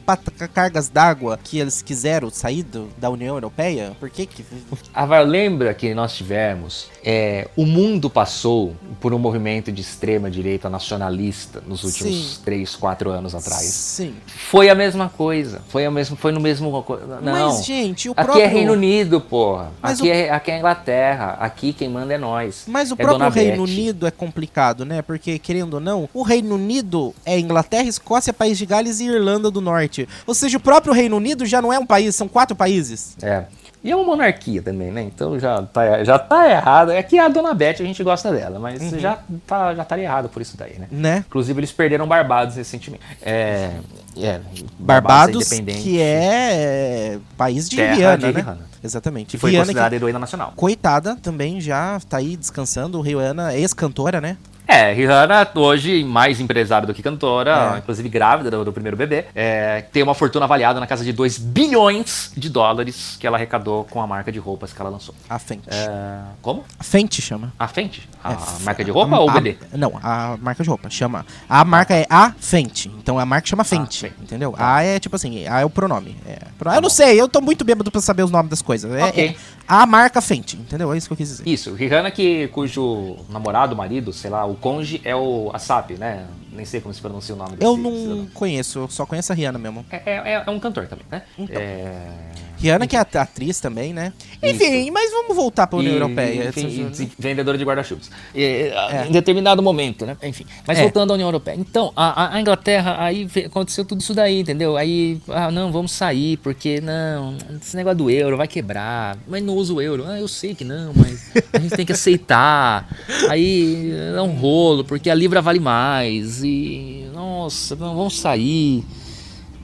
cargas d'água que eles quiseram sair do, da União Europeia? Por que que... Ah, lembra que nós tivemos, é, o mundo passou por um movimento de extrema direita nacionalista nos últimos Sim. 3, 4 anos atrás. Sim. Foi a mesma coisa. Foi, a mesmo, foi no mesmo. Não. Mas, gente, o aqui próprio... é Reino Unido, porra. Mas aqui, o... é, aqui é Inglaterra. Aqui quem manda é nós. Mas o é próprio Reino Unido é complicado, né? Porque, querendo ou não, o Reino Unido é Inglaterra, Escócia, País de Gales e Irlanda do Norte. Ou seja, o próprio Reino Unido já não é um país, são quatro países. É. E é uma monarquia também, né? Então já tá, já tá errado. É que a Dona Beth a gente gosta dela, mas uhum. já, tá, já estaria errado por isso daí, né? né? Inclusive eles perderam Barbados recentemente. É, é, Barbados, que é país de Rihanna, de né? Rihanna. Exatamente. Que foi Rihanna, considerada heroína nacional. Coitada também, já tá aí descansando. Rihanna, ex-cantora, né? É, Rihanna hoje mais empresária do que cantora, é. inclusive grávida do, do primeiro bebê, é, tem uma fortuna avaliada na casa de 2 bilhões de dólares que ela arrecadou com a marca de roupas que ela lançou. A Fenty. É, como? A Fenty chama. A Fenty? A é, marca de roupa a, ou o bebê? não, a marca de roupa chama. A marca é a Fenty, então a marca chama Fenty, ah, entendeu? Tá. A é tipo assim, A é o pronome. Tá eu não sei, eu tô muito bêbado pra saber os nomes das coisas. É, okay. É a marca Fenty, entendeu? É isso que eu quis dizer. Isso, Rihanna que cujo namorado, marido, sei lá, o conge é o Asap, né? Nem sei como se pronuncia o nome desse Eu não conheço, eu só conheço a Rihanna mesmo. É, é, é um cantor também, né? Então. É... Rihanna, que é atriz também, né? Enfim, Isso. mas vamos voltar para a União e, Europeia. Enfim, vendedora de guarda-chuvas. É. Em determinado momento, né? Enfim. Mas é. voltando à União Europeia. Então, a, a, Inglaterra, aí aconteceu tudo isso daí, entendeu? Aí, ah, não, vamos sair, porque não, esse negócio do euro vai quebrar. Mas não usa o euro. Ah, eu sei que não, mas a gente tem que aceitar. Aí é um rolo, porque a Libra vale mais. E, nossa, vamos sair.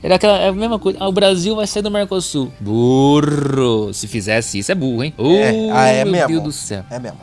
Era aquela é a mesma coisa. Ah, o Brasil vai sair do Mercosul. Burro. Se fizesse isso, é burro, hein? É, ah, é meu mesmo. Deus do céu. É mesmo.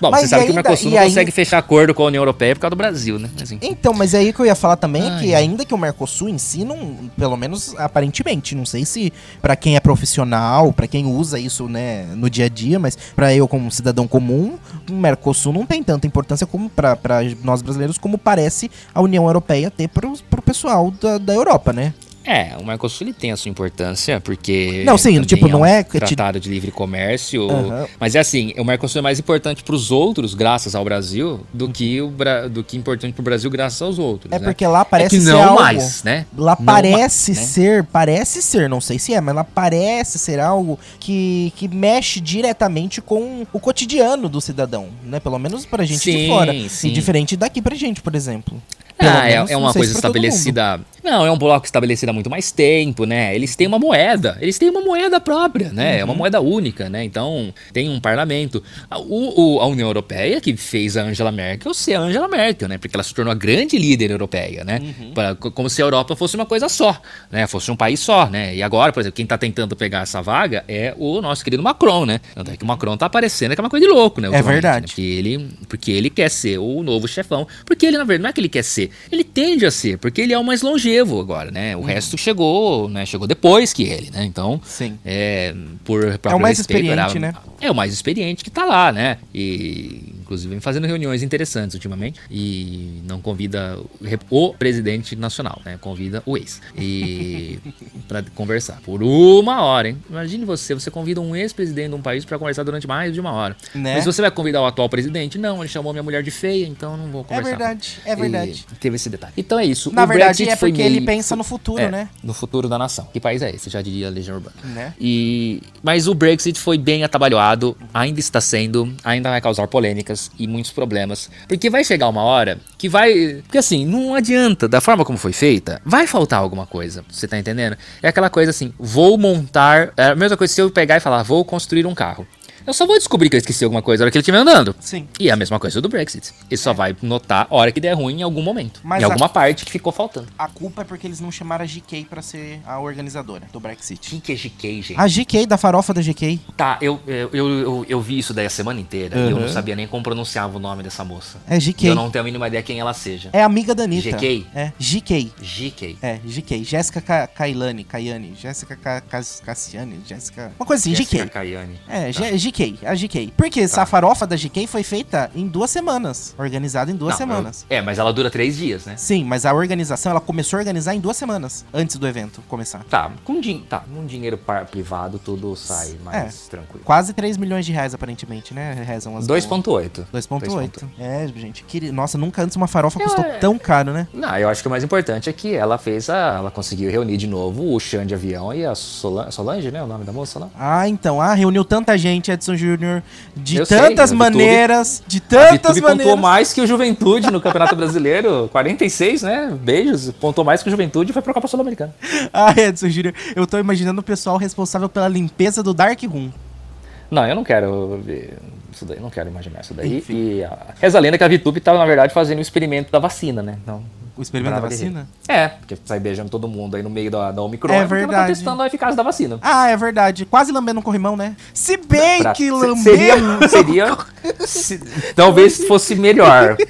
Bom, mas você sabe ainda, que o Mercosul não consegue fechar acordo com a União Europeia por causa do Brasil, né? Assim. Então, mas é aí que eu ia falar também Ai. que ainda que o Mercosul em si, não, pelo menos aparentemente, não sei se para quem é profissional, para quem usa isso né, no dia a dia, mas para eu como cidadão comum, o Mercosul não tem tanta importância como para nós brasileiros como parece a União Europeia ter pro, pro pessoal da, da Europa, né? É, o Mercosul tem a sua importância, porque. Não, sim, tipo, não é. Tratado de livre comércio. Uhum. Mas é assim, o Mercosul é mais importante para os outros, graças ao Brasil, do que, o do que importante para o Brasil, graças aos outros. É né? porque lá parece é que ser. Não algo, mais, né? Lá não parece mais, né? ser, parece ser, não sei se é, mas lá parece ser algo que, que mexe diretamente com o cotidiano do cidadão, né? Pelo menos pra gente sim, de fora. Sim. E diferente daqui pra gente, por exemplo. Ah, é, é, uma coisa estabelecida. Não, é um bloco estabelecido há muito mais tempo, né? Eles têm uma moeda, eles têm uma moeda própria, né? Uhum. É uma uhum. moeda única, né? Então, tem um parlamento. O, o, a União Europeia que fez a Angela Merkel ser a Angela Merkel, né? Porque ela se tornou a grande líder europeia, né? Uhum. Pra, como se a Europa fosse uma coisa só, né? Fosse um país só, né? E agora, por exemplo, quem tá tentando pegar essa vaga é o nosso querido Macron, né? Tanto é que o Macron tá aparecendo que é uma coisa de louco, né? É verdade. Né? Porque, ele, porque ele quer ser o novo chefão. Porque ele, na verdade, não é que ele quer ser, ele tende a ser, porque ele é o mais longevo agora, né? O hum. resto chegou, né? Chegou depois que ele, né? Então, Sim. É, por é o mais respeito, experiente, era, né? É o mais experiente que tá lá, né? E inclusive vem fazendo reuniões interessantes ultimamente e não convida o presidente nacional, né? Convida o ex e para conversar por uma hora, hein? Imagine você, você convida um ex-presidente de um país para conversar durante mais de uma hora. Né? Mas você vai convidar o atual presidente? Não, ele chamou minha mulher de feia, então não vou é conversar. É verdade, é verdade. E teve esse detalhe. Então é isso. Na o verdade Brexit é porque meio... ele pensa no futuro, é, né? No futuro da nação. Que país é esse? Já diria a Legião Urbana. Né? E mas o Brexit foi bem atabalhoado, ainda está sendo, ainda vai causar polêmicas e muitos problemas. Porque vai chegar uma hora que vai. Porque assim, não adianta, da forma como foi feita, vai faltar alguma coisa. Você tá entendendo? É aquela coisa assim, vou montar. É a mesma coisa se eu pegar e falar, vou construir um carro. Eu só vou descobrir que eu esqueci alguma coisa na hora que ele estiver andando. Sim. E é a mesma coisa do Brexit. Ele só é. vai notar a hora que der ruim em algum momento. Mas em alguma a... parte que ficou faltando. A culpa é porque eles não chamaram a GK pra ser a organizadora do Brexit. Quem que é GK, gente? A GK, da farofa da GK. Tá, eu, eu, eu, eu, eu vi isso daí a semana inteira uhum. e eu não sabia nem como pronunciava o nome dessa moça. É GK. Eu não tenho a mínima ideia quem ela seja. É amiga da Anitta. GK? É, GK. GK. É, GK. Jéssica Ka Kailani, Kaiane. Jéssica Ka Cassiane, Jéssica... Uma coisa assim, Jéssica GK. Kaiane. É, tá. GK, a GK. Porque tá. essa farofa da GK foi feita em duas semanas. Organizada em duas Não, semanas. Eu... É, mas ela dura três dias, né? Sim, mas a organização, ela começou a organizar em duas semanas. Antes do evento começar. Tá, com, din tá, com dinheiro privado tudo sai mais é, tranquilo. Quase 3 milhões de reais, aparentemente, né? Rezam as 2.8. 2.8. É, gente. Que... Nossa, nunca antes uma farofa eu, custou é... tão caro, né? Não, eu acho que o mais importante é que ela fez a... Ela conseguiu reunir de novo o Xan de avião e a Solange, Solange né? O nome da moça lá. Ah, então. Ah, reuniu tanta gente, Edson Júnior de eu tantas sei, maneiras, de tantas maneiras. pontuou mais que o Juventude no Campeonato Brasileiro, 46, né? Beijos, pontuou mais que o Juventude e foi pra Copa Sul-Americana. Ah, Edson Júnior, eu tô imaginando o pessoal responsável pela limpeza do Dark Room. Não, eu não quero ver isso daí, não quero imaginar isso daí. Enfim. E a, reza a lenda que a VTube estava, na verdade, fazendo o um experimento da vacina, né? Então, o experimento da vacina? É, porque sai beijando todo mundo aí no meio da, da Omicron. É verdade. Ela tá testando a eficácia da vacina. Ah, é verdade. Quase lambendo um corrimão, né? Se bem pra, que lamber... Seria... seria se, talvez fosse melhor.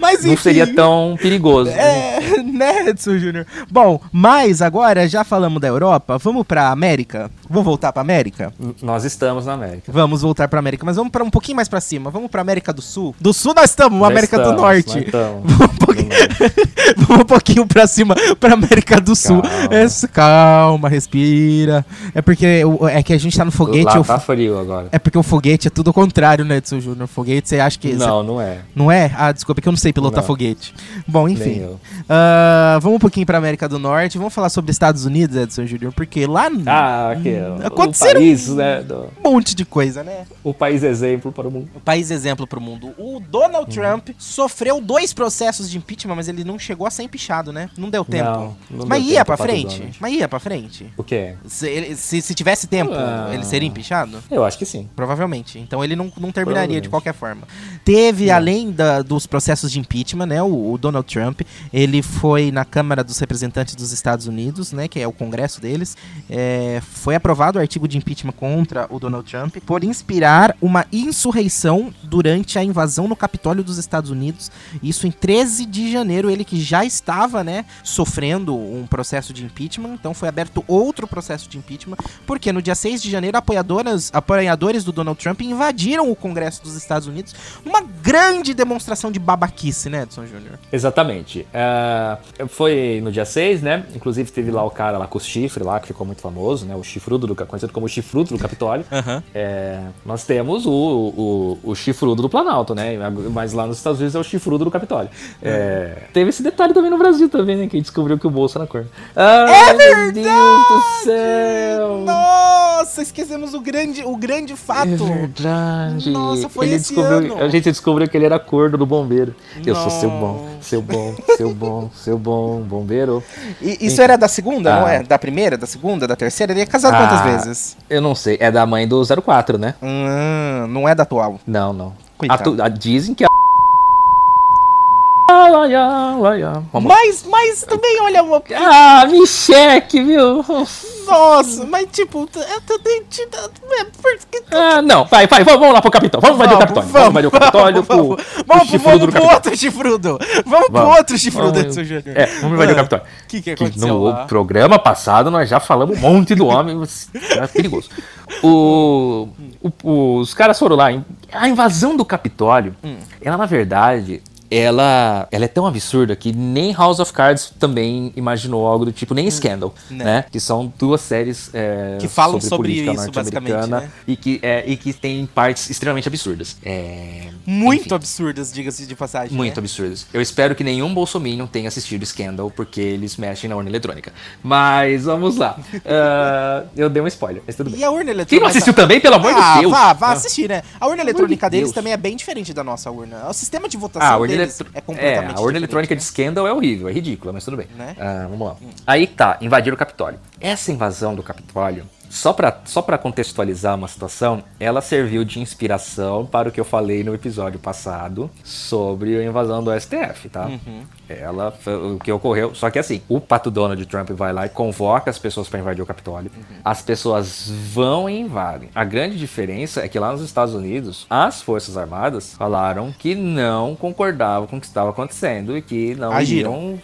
Mas enfim, Não seria tão perigoso. É, né, Edson Júnior? Bom, mas agora já falamos da Europa, vamos pra América? Vamos voltar pra América? Nós estamos na América. Vamos voltar pra América, mas vamos para um pouquinho mais pra cima. Vamos pra América do Sul. Do Sul nós estamos, América estamos, do Norte. Vamos um, pouquinho, vamos um pouquinho pra cima, pra América do Sul. Calma, calma respira. É porque é que a gente tá no foguete. Lá tá frio agora. É porque o foguete é tudo o contrário, né, Edson Júnior? Foguete, você acha que... Não, você... não é. Não é? Ah, desculpa, é que eu não sei pilotar não. foguete. Bom, enfim. Uh, vamos um pouquinho pra América do Norte. Vamos falar sobre Estados Unidos, Edson Júnior, porque lá. Ah, aqui. Aconteceram país, um né, do... monte de coisa, né? O país exemplo para o mundo. O país exemplo para o mundo. O Donald uhum. Trump sofreu dois processos de impeachment, mas ele não chegou a ser empichado, né? Não deu tempo. Não, não mas ia para frente? Mas ia para frente? O quê? Se, ele, se, se tivesse tempo, ah. ele seria empichado? Eu acho que sim. Provavelmente. Então ele não, não terminaria de qualquer forma. Teve, não. além da, dos processos de impeachment, né? O, o, Donald Trump, ele foi na Câmara dos Representantes dos Estados Unidos, né? Que é o Congresso deles. É, foi aprovado o artigo de impeachment contra o Donald Trump por inspirar uma insurreição durante a invasão no Capitólio dos Estados Unidos. Isso em 13 de janeiro, ele que já estava, né, sofrendo um processo de impeachment, então foi aberto outro processo de impeachment, porque no dia 6 de janeiro apoiadoras, apoiadores do Donald Trump invadiram o Congresso dos Estados Unidos, uma grande demonstração de babaquice, né, Edson Júnior? Exatamente. Uh, foi no dia 6, né? Inclusive teve lá o cara lá com o chifre lá, que ficou muito famoso, né? O chifrudo do conhecido como chifrudo do Capitólio. Uhum. É, nós temos o, o, o, chifrudo do Planalto, né? Mas lá nos Estados Unidos é o chifrudo do Capitólio. É, teve esse detalhe também no Brasil também, né? Que descobriu que o bolso na cor. Ai, é meu Deus do céu! Nossa! Esquecemos o grande, o grande fato. É verdade. Nossa, foi ele esse ano. A gente descobriu que ele era corno do bombeiro. Nossa. Eu sou seu bom, seu bom, seu bom, seu bom bombeiro. E, isso era da segunda, ah. não é? Da primeira, da segunda, da terceira? Ele é casado ah, quantas vezes? Eu não sei. É da mãe do 04, né? Hum, não é da atual. Não, não. A, dizem que a mas, mas também, olha. Uma... Ah, me cheque, viu? Nossa, mas tipo, eu também te Ah, não, vai, vai, vamos lá pro Capitão. Vamos invadir o Capitólio. Vamos invadir o Capitólio vamos, pro, vamos, pro vamos pro outro chifrudo. Vamos, pro outro chifrudo, Edson Júnior. É, vamos invadir o Capitólio. O que, que aconteceu? no lá? programa passado nós já falamos um monte do homem. É perigoso. O, o, os caras foram lá. A invasão do Capitólio, hum. ela na verdade ela, ela é tão absurda que nem House of Cards também imaginou algo do tipo, nem hum, Scandal, né? né? Que são duas séries é, que falam sobre, sobre isso, basicamente, né? e, que, é, e que tem partes extremamente absurdas. É, Muito enfim, absurdas, diga-se de passagem. Muito né? absurdas. Eu espero que nenhum bolsominion tenha assistido Scandal, porque eles mexem na urna eletrônica. Mas vamos lá. Uh, eu dei um spoiler, mas tudo bem. E a urna eletrônica? Quem não assistiu também, pelo amor ah, de Deus? Vá, vá assistir, né? A urna eletrônica deles Deus. também é bem diferente da nossa urna. O sistema de votação ah, deles eletro... é completamente é, a urna eletrônica né? de Scandal é horrível, é ridícula, mas tudo bem. Né? Ah, vamos lá. Hum. Aí tá, invadir o Capitólio. Essa invasão do Capitólio só para só contextualizar uma situação, ela serviu de inspiração para o que eu falei no episódio passado sobre a invasão do STF, tá? Uhum. Ela, o que ocorreu. Só que assim, o pato Donald Trump vai lá e convoca as pessoas para invadir o Capitólio. Uhum. As pessoas vão e invadem. A grande diferença é que lá nos Estados Unidos, as Forças Armadas falaram que não concordavam com o que estava acontecendo e que não agiram.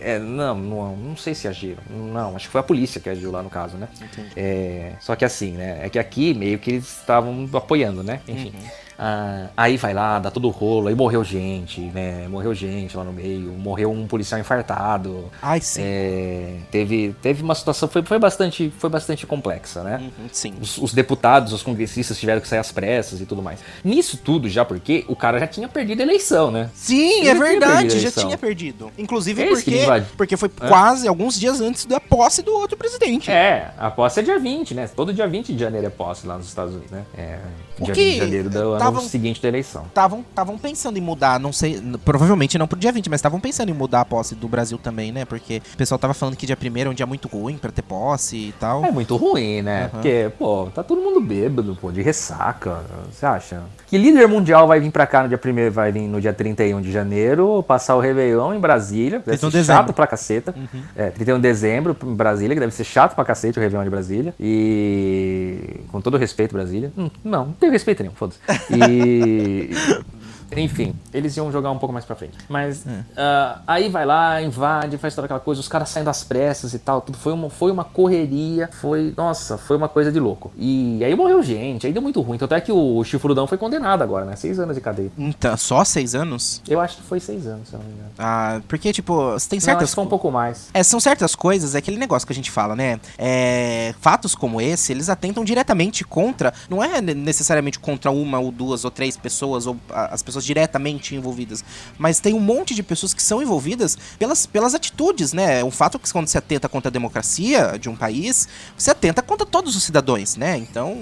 É, não, não, não sei se agiram. Não, acho que foi a polícia que agiu lá no caso, né? É, só que assim, né? É que aqui meio que eles estavam apoiando, né? Enfim. Uhum. Ah, aí vai lá, dá todo o rolo, aí morreu gente, né? Morreu gente lá no meio, morreu um policial infartado. Ai, sim. É, teve, teve uma situação, foi, foi, bastante, foi bastante complexa, né? Uhum, sim. Os, os, deputados, os congressistas tiveram que sair às pressas e tudo mais. Nisso tudo já porque o cara já tinha perdido a eleição, né? Sim, Ele é verdade, já tinha perdido. Inclusive é porque, porque foi quase alguns dias antes da posse do outro presidente. É, a posse é dia 20, né? Todo dia 20 de janeiro é posse lá nos Estados Unidos, né? É, dia que 20 de janeiro do ano tavam, seguinte da eleição. Estavam pensando em mudar, não sei, provavelmente não pro dia 20, mas estavam pensando em mudar a posse do Brasil também, né? Porque o pessoal tava falando que dia 1 é um dia muito ruim para ter posse e tal. É muito ruim, né? Uhum. Porque, pô, tá todo mundo bêbado, pô, de ressaca. Você acha? Que líder mundial vai vir pra cá no dia 1 vai vir no dia 31 de janeiro, passar o Réveillon em Brasília. Deve ser chato pra caceta. Uhum. É, 31 de dezembro em Brasília, que deve ser chato pra cacete o Réveillon de Brasília. E. Com todo respeito, Brasília. Hum, não, não tenho respeito nenhum, foda-se. E. Enfim, eles iam jogar um pouco mais pra frente. Mas é. uh, aí vai lá, invade, faz toda aquela coisa, os caras saem das pressas e tal. Tudo foi uma, foi uma correria, foi. Nossa, foi uma coisa de louco. E aí morreu gente, aí deu muito ruim. Tanto é que o Chifrudão foi condenado agora, né? Seis anos de cadeia. Então, só seis anos? Eu acho que foi seis anos, se eu não me engano. Ah, porque, tipo, tem certas. Não, um pouco mais. É, são certas coisas, é aquele negócio que a gente fala, né? É, fatos como esse, eles atentam diretamente contra. Não é necessariamente contra uma ou duas ou três pessoas, ou as pessoas diretamente envolvidas, mas tem um monte de pessoas que são envolvidas pelas, pelas atitudes, né? Um fato que quando você atenta contra a democracia de um país, você atenta contra todos os cidadãos, né? Então,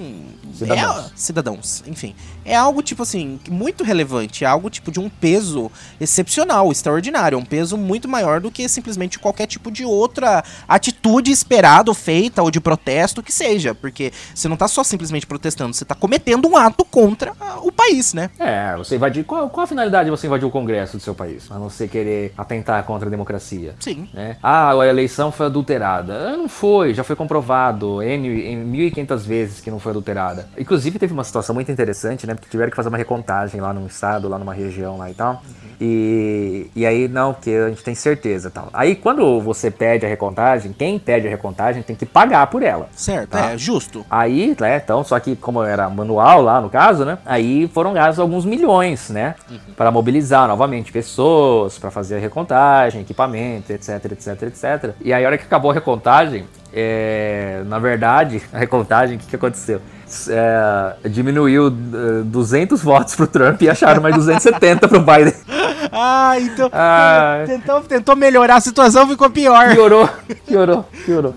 cidadãos, é, cidadãos enfim, é algo tipo assim muito relevante, é algo tipo de um peso excepcional, extraordinário, um peso muito maior do que simplesmente qualquer tipo de outra atitude esperada ou feita ou de protesto que seja, porque você não tá só simplesmente protestando, você tá cometendo um ato contra o país, né? É, você invadir qual, qual a finalidade de você invadir o Congresso do seu país? A não ser querer atentar contra a democracia. Sim. Né? Ah, a eleição foi adulterada. Ah, não foi, já foi comprovado N, em 1.500 vezes que não foi adulterada. Inclusive teve uma situação muito interessante, né? Porque tiveram que fazer uma recontagem lá num estado, lá numa região lá e tal. Uhum. E, e aí, não, porque a gente tem certeza tal. Aí quando você pede a recontagem, quem pede a recontagem tem que pagar por ela. Certo, tá? é justo. Aí, né, então, só que como era manual lá no caso, né? Aí foram gastos alguns milhões, né? Uhum. Para mobilizar novamente pessoas, para fazer a recontagem, equipamento, etc, etc, etc. E aí, a hora que acabou a recontagem, é, na verdade, a recontagem, o que, que aconteceu? É, diminuiu 200 votos pro Trump e acharam mais 270 pro Biden. ah, então. Ah. Tentou, tentou melhorar a situação, ficou pior. Piorou, piorou, piorou.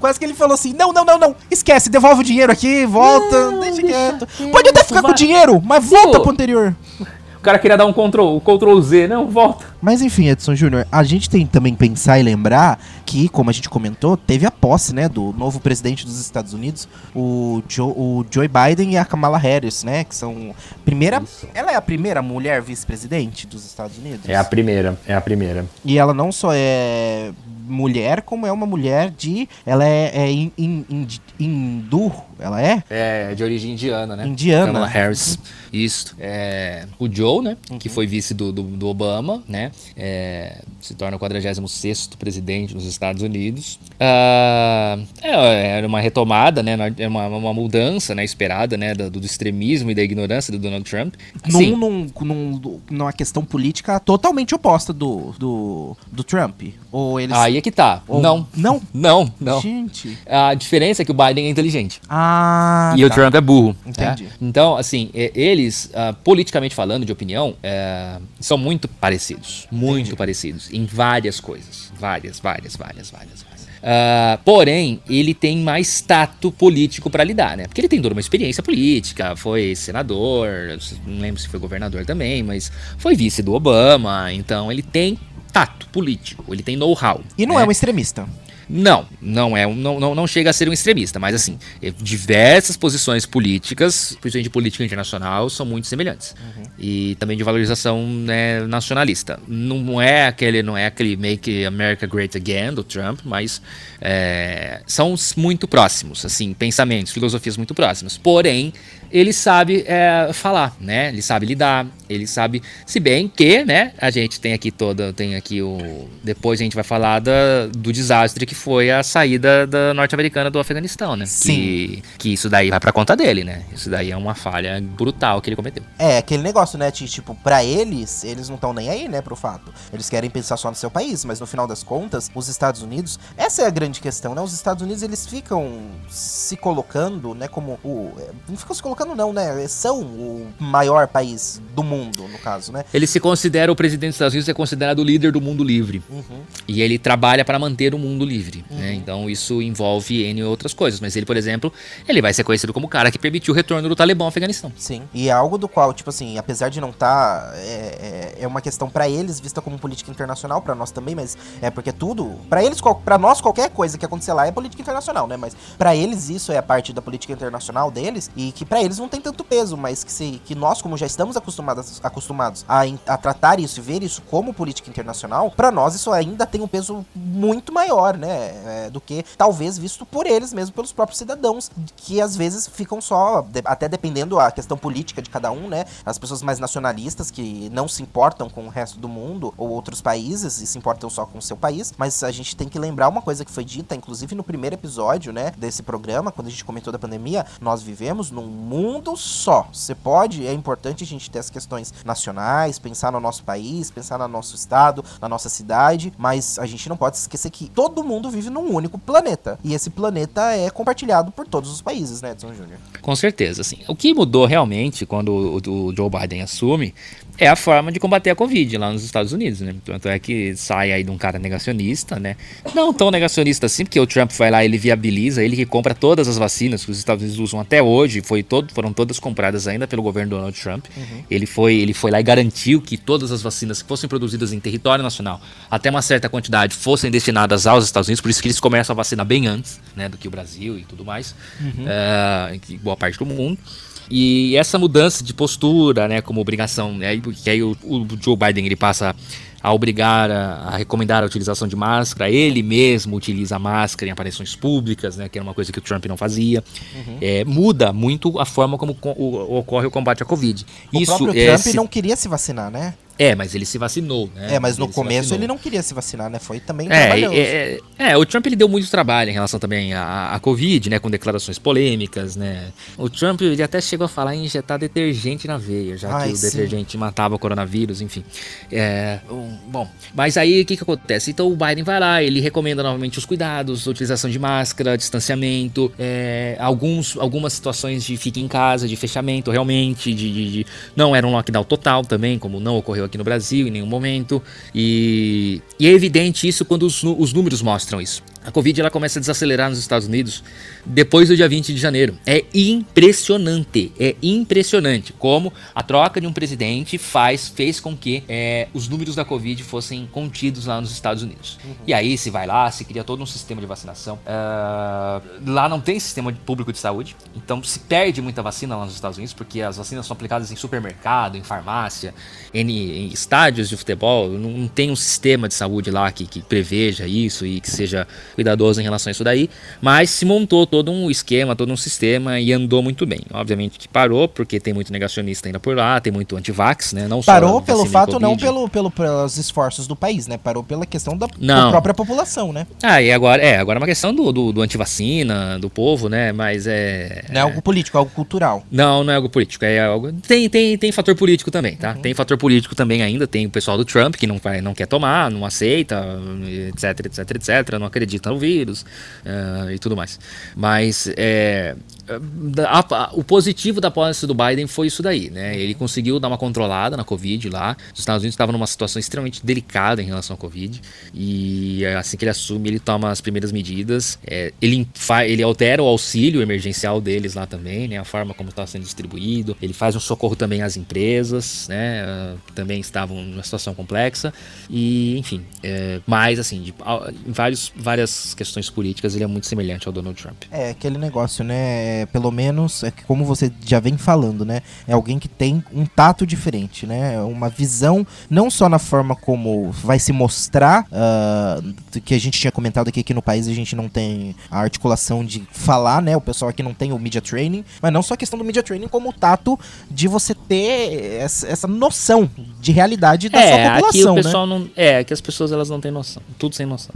Quase que ele falou assim: não, não, não, não, esquece, devolve o dinheiro aqui, volta, não, deixa, deixa quieto. Pode até ficar vai. com o dinheiro, mas volta pro anterior. O cara queria dar um Ctrl, Ctrl Z, não, volta. Mas enfim, Edson Júnior, a gente tem também pensar e lembrar que, como a gente comentou, teve a posse, né, do novo presidente dos Estados Unidos, o, Joe, o Joe Biden e a Kamala Harris, né, que são primeira, Isso. ela é a primeira mulher vice-presidente dos Estados Unidos. É a primeira, é a primeira. E ela não só é mulher, como é uma mulher de. Ela é, é in, in, in, hindu, ela é? É, de origem indiana, né? Indiana. Kamala Harris. Isso. É, o Joe, né? Uhum. Que foi vice do, do, do Obama, né? É, se torna o 46 presidente dos Estados Unidos. Uh, é, era uma retomada, né? É uma, uma mudança né, esperada, né? Do, do, extremismo e da ignorância do Donald Trump. Num, num, num, numa questão política totalmente oposta do, do, do Trump. Ou eles... Aí é que tá. Ou... Não. Não? Não, não. Gente. A diferença é que o Biden é inteligente. Ah. E tá. o Trump é burro. Né? Entendi. Né? Então, assim, eles, uh, politicamente falando, de opinião, uh, são muito parecidos. Muito Entendi. parecidos. Em várias coisas. Várias, várias, várias, várias. várias. Uh, porém, ele tem mais tato político para lidar, né? Porque ele tem toda uma experiência política, foi senador, não lembro se foi governador também, mas foi vice do Obama, então ele tem tato político, ele tem know-how. E não né? é um extremista. Não, não é, não, não, não chega a ser um extremista, mas assim, é, diversas posições políticas, principalmente de política internacional, são muito semelhantes. Uhum. E também de valorização né, nacionalista. Não é aquele, não é aquele Make America Great Again do Trump, mas é, são muito próximos, assim, pensamentos, filosofias muito próximas. Porém, ele sabe é, falar, né? Ele sabe lidar, ele sabe, se bem que, né? A gente tem aqui toda, tem aqui o, depois a gente vai falar da, do desastre que foi a saída da norte-americana do Afeganistão, né? Sim. Que, que isso daí vai para conta dele, né? Isso daí é uma falha brutal que ele cometeu. É aquele negócio, né? Tipo, para eles, eles não estão nem aí, né? Pro fato, eles querem pensar só no seu país, mas no final das contas, os Estados Unidos, essa é a grande questão, né? Os Estados Unidos eles ficam se colocando, né? Como o, não ficam se colocando colocando não, né? São o maior país do mundo, no caso, né? Ele se considera, o presidente dos Estados Unidos é considerado o líder do mundo livre. Uhum. E ele trabalha para manter o mundo livre, né? uhum. né? Então isso envolve N outras coisas. Mas ele, por exemplo, ele vai ser conhecido como o cara que permitiu o retorno do Talibã ao Afeganistão. Sim. E é algo do qual, tipo assim, apesar de não estar... Tá, é, é, é, uma questão para eles, vista como política internacional, para nós também, mas é porque tudo... para eles, para nós, qualquer coisa que acontecer lá é política internacional, né? Mas para eles isso é a parte da política internacional deles e que para eles não tem tanto peso, mas que, se, que nós, como já estamos acostumados, acostumados a, a tratar isso e ver isso como política internacional, para nós isso ainda tem um peso muito maior, né? É, do que talvez visto por eles mesmo, pelos próprios cidadãos, que às vezes ficam só, de, até dependendo a questão política de cada um, né? As pessoas mais nacionalistas que não se importam com o resto do mundo ou outros países e se importam só com o seu país, mas a gente tem que lembrar uma coisa que foi dita, inclusive no primeiro episódio, né, desse programa, quando a gente comentou da pandemia, nós vivemos num mundo só. Você pode, é importante a gente ter as questões nacionais, pensar no nosso país, pensar no nosso estado, na nossa cidade, mas a gente não pode esquecer que todo mundo vive num único planeta. E esse planeta é compartilhado por todos os países, né, Edson Júnior? Com certeza, sim. O que mudou realmente quando o, o Joe Biden assume é a forma de combater a Covid lá nos Estados Unidos, né? Tanto é que sai aí de um cara negacionista, né? Não tão negacionista assim, porque o Trump vai lá, ele viabiliza, ele que compra todas as vacinas que os Estados Unidos usam até hoje, foi todo, foram todas compradas ainda pelo governo Donald Trump. Uhum. Ele, foi, ele foi lá e garantiu que todas as vacinas que fossem produzidas em território nacional, até uma certa quantidade, fossem destinadas aos Estados Unidos, por isso que eles começam a vacinar bem antes, né, do que o Brasil e tudo mais, uhum. é, boa parte do mundo. E essa mudança de postura, né, como obrigação, né, que aí o, o Joe Biden ele passa a obrigar a, a, recomendar a utilização de máscara, ele mesmo utiliza máscara em aparições públicas, né, que era uma coisa que o Trump não fazia. Uhum. É, muda muito a forma como o, ocorre o combate à Covid. O Isso, próprio é, Trump se... não queria se vacinar, né? É, mas ele se vacinou, né? É, mas no ele começo ele não queria se vacinar, né? Foi também é, é, É, o Trump ele deu muito trabalho em relação também à, à Covid, né? Com declarações polêmicas, né? O Trump ele até chegou a falar em injetar detergente na veia, já Ai, que o sim. detergente matava o coronavírus, enfim. É, um, bom, mas aí o que, que acontece? Então o Biden vai lá, ele recomenda novamente os cuidados, utilização de máscara, distanciamento, é, alguns, algumas situações de fique em casa, de fechamento realmente, de, de, de, não era um lockdown total também, como não ocorreu aqui no Brasil em nenhum momento. E, e é evidente isso quando os, os números mostram mostram isso. A Covid ela começa a desacelerar nos Estados Unidos depois do dia 20 de janeiro. É impressionante, é impressionante como a troca de um presidente faz, fez com que é, os números da Covid fossem contidos lá nos Estados Unidos. Uhum. E aí se vai lá, se cria todo um sistema de vacinação. Uh, lá não tem sistema público de saúde, então se perde muita vacina lá nos Estados Unidos, porque as vacinas são aplicadas em supermercado, em farmácia, em, em estádios de futebol. Não, não, tem um sistema de saúde lá que, que preveja isso e que seja cuidadoso em relação a isso daí, mas se montou todo um esquema, todo um sistema e andou muito bem. Obviamente que parou, porque tem muito negacionista ainda por lá, tem muito antivax, né? Não parou pelo fato, não pelo, pelo, pelos esforços do país, né? Parou pela questão da, da própria população, né? Ah, e agora é, agora é uma questão do, do, do antivacina, do povo, né? Mas é. Não é algo político, é algo cultural. Não, não é algo político, é algo. Tem, tem, tem fator político também, tá? Uhum. Tem fator político também ainda, tem o pessoal do Trump que não, vai, não quer tomar, não aceita, etc, etc, etc, não acredita no vírus uh, e tudo mais. Mas é, a, a, o positivo da posse do Biden foi isso daí, né? Ele conseguiu dar uma controlada na Covid lá. Os Estados Unidos estavam numa situação extremamente delicada em relação à Covid. E assim que ele assume, ele toma as primeiras medidas. É, ele, ele altera o auxílio emergencial deles lá também, né? A forma como está sendo distribuído. Ele faz um socorro também às empresas, né? Uh, também estavam numa situação complexa. E, enfim, é, mas assim, de, em vários, várias questões políticas, ele é muito semelhante ao Donald Trump. É, aquele negócio, né? É, pelo menos, é como você já vem falando, né? É alguém que tem um tato diferente, né? É uma visão, não só na forma como vai se mostrar, uh, que a gente tinha comentado aqui que no país a gente não tem a articulação de falar, né? O pessoal aqui não tem o media training, mas não só a questão do media training, como o tato de você ter essa, essa noção de realidade da é, sua população, aqui o né? pessoal né? Não, é, que as pessoas elas não têm noção, tudo sem noção.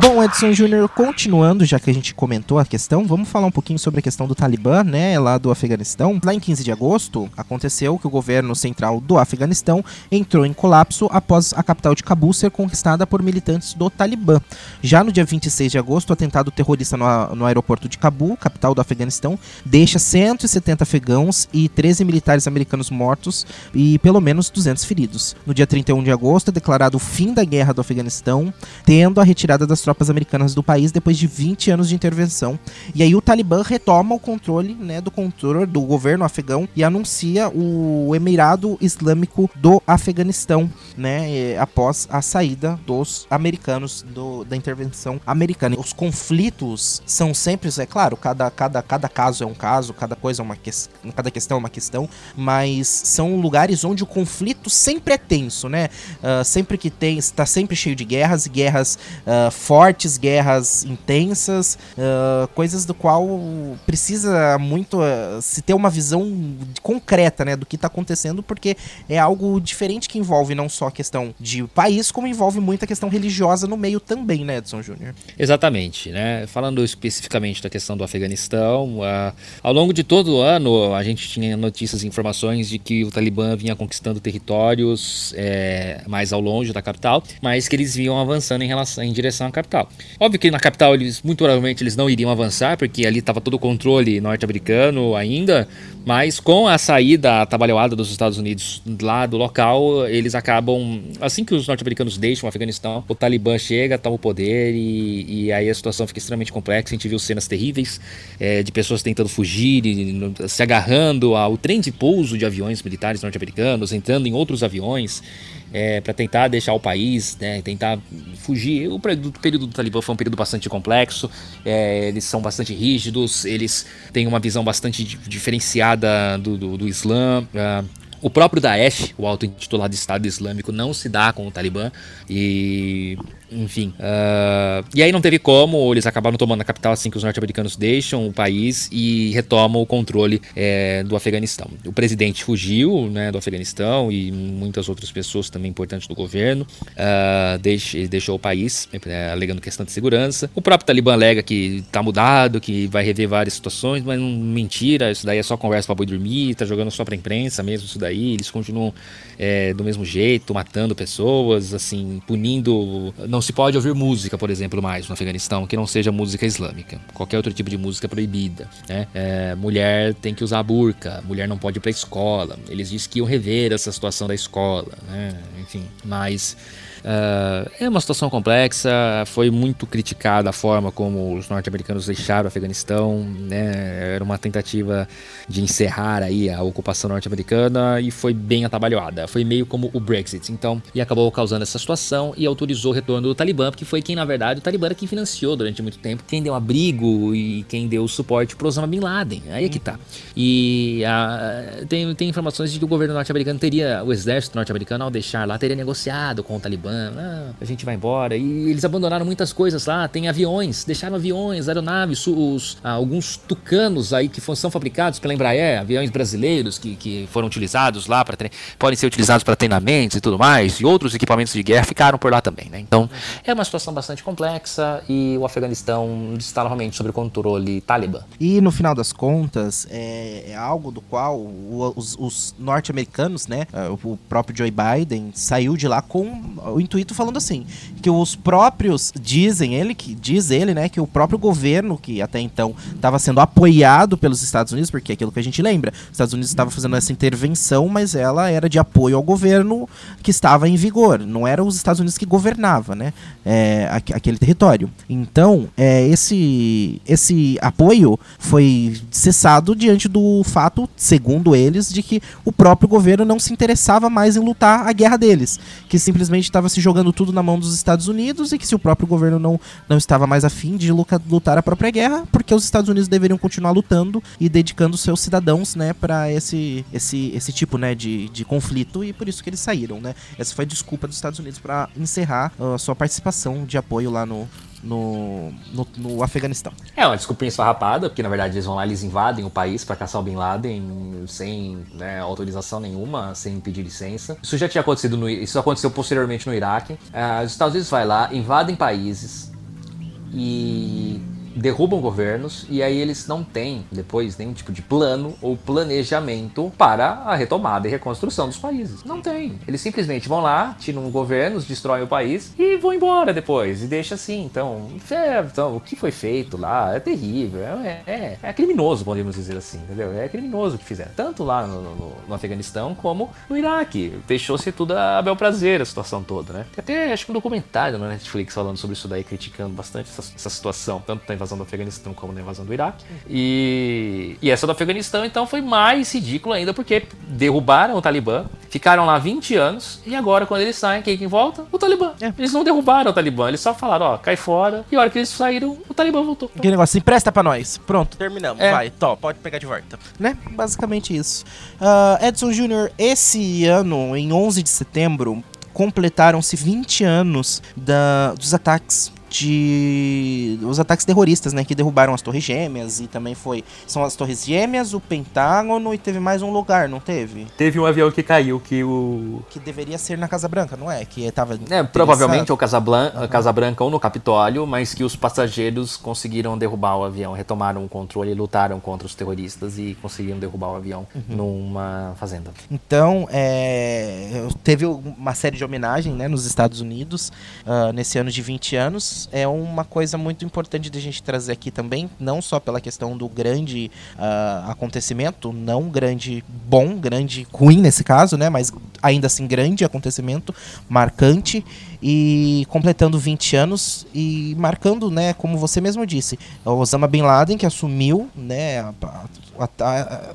Bom, Edson Júnior, continuando, já que a gente comentou a questão, vamos falar um pouquinho sobre a questão do Talibã, né, lá do Afeganistão. Lá em 15 de agosto, aconteceu que o governo central do Afeganistão entrou em colapso após a capital de Cabul ser conquistada por militantes do Talibã. Já no dia 26 de agosto, o atentado terrorista no, no aeroporto de Cabul, capital do Afeganistão, deixa 170 afegãos e 13 militares americanos mortos e pelo menos 200 feridos. No dia 31 de agosto, é declarado o fim da guerra do Afeganistão, tendo a retirada das tropas americanas do país depois de 20 anos de intervenção. E aí o Talibã retoma o controle né, do controle do governo afegão e anuncia o Emirado Islâmico do Afeganistão, né, após a saída dos americanos do, da intervenção americana. Os conflitos são sempre, é claro, cada, cada, cada caso é um caso, cada coisa é uma questão, cada questão é uma questão, mas são lugares onde o conflito sempre é tenso, né? Uh, sempre que tem, está sempre cheio de guerras, guerras uh, fortes, guerras intensas, uh, coisas do qual precisa muito uh, se ter uma visão concreta, né, do que está acontecendo, porque é algo diferente que envolve não só a questão de país, como envolve muita questão religiosa no meio também, né, Edson Júnior? Exatamente, né? Falando especificamente da questão do Afeganistão, uh, ao longo de todo o ano a gente tinha notícias e informações de que o Talibã vinha conquistando territórios é, mais ao longe da capital, mas que eles vinham avançando em relação em direção à capital capital. Óbvio que na capital eles muito provavelmente eles não iriam avançar, porque ali estava todo o controle norte-americano ainda, mas com a saída atabalhoada dos Estados Unidos lá do local, eles acabam, assim que os norte-americanos deixam o Afeganistão, o Talibã chega, toma o poder e, e aí a situação fica extremamente complexa. A gente viu cenas terríveis é, de pessoas tentando fugir, e, se agarrando ao trem de pouso de aviões militares norte-americanos, entrando em outros aviões é, para tentar deixar o país, né, tentar fugir. O período do Talibã foi um período bastante complexo, é, eles são bastante rígidos, eles têm uma visão bastante diferenciada do, do, do Islã. Uh, O próprio Daesh, o auto-intitulado Estado Islâmico, não se dá com o Talibã e enfim. Uh, e aí não teve como, eles acabaram tomando a capital assim que os norte-americanos deixam o país e retomam o controle é, do Afeganistão. O presidente fugiu né, do Afeganistão e muitas outras pessoas também importantes do governo. Uh, deixou o país, é, alegando questão de segurança. O próprio Talibã alega que está mudado, que vai rever várias situações, mas mentira, isso daí é só conversa para boi dormir, tá jogando só pra imprensa mesmo isso daí. Eles continuam é, do mesmo jeito, matando pessoas, assim, punindo. Não se pode ouvir música, por exemplo, mais no Afeganistão que não seja música islâmica. Qualquer outro tipo de música é proibida. Né? É, mulher tem que usar burca, mulher não pode ir pra escola. Eles dizem que iam rever essa situação da escola, né? enfim, mas. Uh, é uma situação complexa, foi muito criticada a forma como os norte-americanos deixaram o Afeganistão, né? Era uma tentativa de encerrar aí a ocupação norte-americana e foi bem atabalhoada. Foi meio como o Brexit, então, e acabou causando essa situação e autorizou o retorno do Talibã, porque foi quem, na verdade, o Talibã era quem financiou durante muito tempo, quem deu abrigo e quem deu suporte pro Osama Bin Laden. Aí é que tá. E a, tem, tem informações de que o governo norte-americano teria, o exército norte-americano, ao deixar lá, teria negociado com o Talibã ah, a gente vai embora. E eles abandonaram muitas coisas lá, tem aviões, deixaram aviões, aeronaves, os, ah, alguns tucanos aí que são fabricados pela Embraer, aviões brasileiros que, que foram utilizados lá, para podem ser utilizados para treinamentos e tudo mais, e outros equipamentos de guerra ficaram por lá também, né? Então, é uma situação bastante complexa e o Afeganistão está novamente sob o controle talibã. E no final das contas, é, é algo do qual os, os norte-americanos, né, ah, o próprio Joe Biden saiu de lá com o intuito falando assim, que os próprios dizem ele que diz ele, né, que o próprio governo que até então estava sendo apoiado pelos Estados Unidos, porque é aquilo que a gente lembra, os Estados Unidos estavam fazendo essa intervenção, mas ela era de apoio ao governo que estava em vigor, não era os Estados Unidos que governava, né, é, aquele território. Então, é, esse esse apoio foi cessado diante do fato, segundo eles, de que o próprio governo não se interessava mais em lutar a guerra deles, que simplesmente estava se se jogando tudo na mão dos Estados Unidos e que se o próprio governo não, não estava mais afim de lutar a própria guerra, porque os Estados Unidos deveriam continuar lutando e dedicando seus cidadãos, né, para esse, esse, esse tipo, né, de, de conflito e por isso que eles saíram, né. Essa foi a desculpa dos Estados Unidos para encerrar a sua participação de apoio lá no, no, no, no, Afeganistão. É uma desculpinha esfarrapada, porque na verdade eles vão lá, eles invadem o país para caçar o Bin Laden sem né, autorização nenhuma, sem pedir licença. Isso já tinha acontecido, no, isso aconteceu posteriormente no Iraque. Uh, os Estados Unidos vai lá, invadem países e derrubam governos e aí eles não têm depois nenhum tipo de plano ou planejamento para a retomada e reconstrução dos países. Não tem. Eles simplesmente vão lá, tiram governos, destroem o país e vão embora depois e deixa assim. Então, é, então o que foi feito lá é terrível, é, é, é, criminoso, podemos dizer assim, entendeu? É criminoso o que fizeram, tanto lá no, no, no Afeganistão como no Iraque. Deixou-se tudo a bel prazer a situação toda, né? Tem até acho que um documentário na Netflix falando sobre isso daí, criticando bastante essa, essa situação, tanto na invasão do Afeganistão como na invasão do Iraque. E, e essa do Afeganistão, então, foi mais ridículo ainda, porque derrubaram o Talibã, ficaram lá 20 anos, e agora, quando eles saem, quem, quem volta? O Talibã. É. Eles não derrubaram o Talibã, eles só falaram, ó, cai fora, e a hora que eles saíram, o Talibã voltou. Aquele negócio assim, presta pra nós. Pronto, terminamos. É. Vai, tó, pode pegar de volta. Né? Basicamente isso. Uh, Edson Júnior, esse ano, em 11 de setembro, completaram-se 20 anos da, dos ataques de os ataques terroristas, né, que derrubaram as Torres Gêmeas e também foi são as Torres Gêmeas, o Pentágono e teve mais um lugar, não teve? Teve um avião que caiu que o que deveria ser na Casa Branca, não é? Que tava É, provavelmente ou Casa, Blanca, uhum. Casa Branca ou no Capitólio, mas que os passageiros conseguiram derrubar o avião, retomaram o controle, lutaram contra os terroristas e conseguiram derrubar o avião uhum. numa fazenda. Então, é, teve uma série de homenagem, né, nos Estados Unidos uh, nesse ano de 20 anos é uma coisa muito importante de a gente trazer aqui também, não só pela questão do grande uh, acontecimento, não grande bom, grande ruim nesse caso, né? Mas ainda assim grande acontecimento, marcante e completando 20 anos e marcando, né, como você mesmo disse, Osama Bin Laden que assumiu, né, a, a,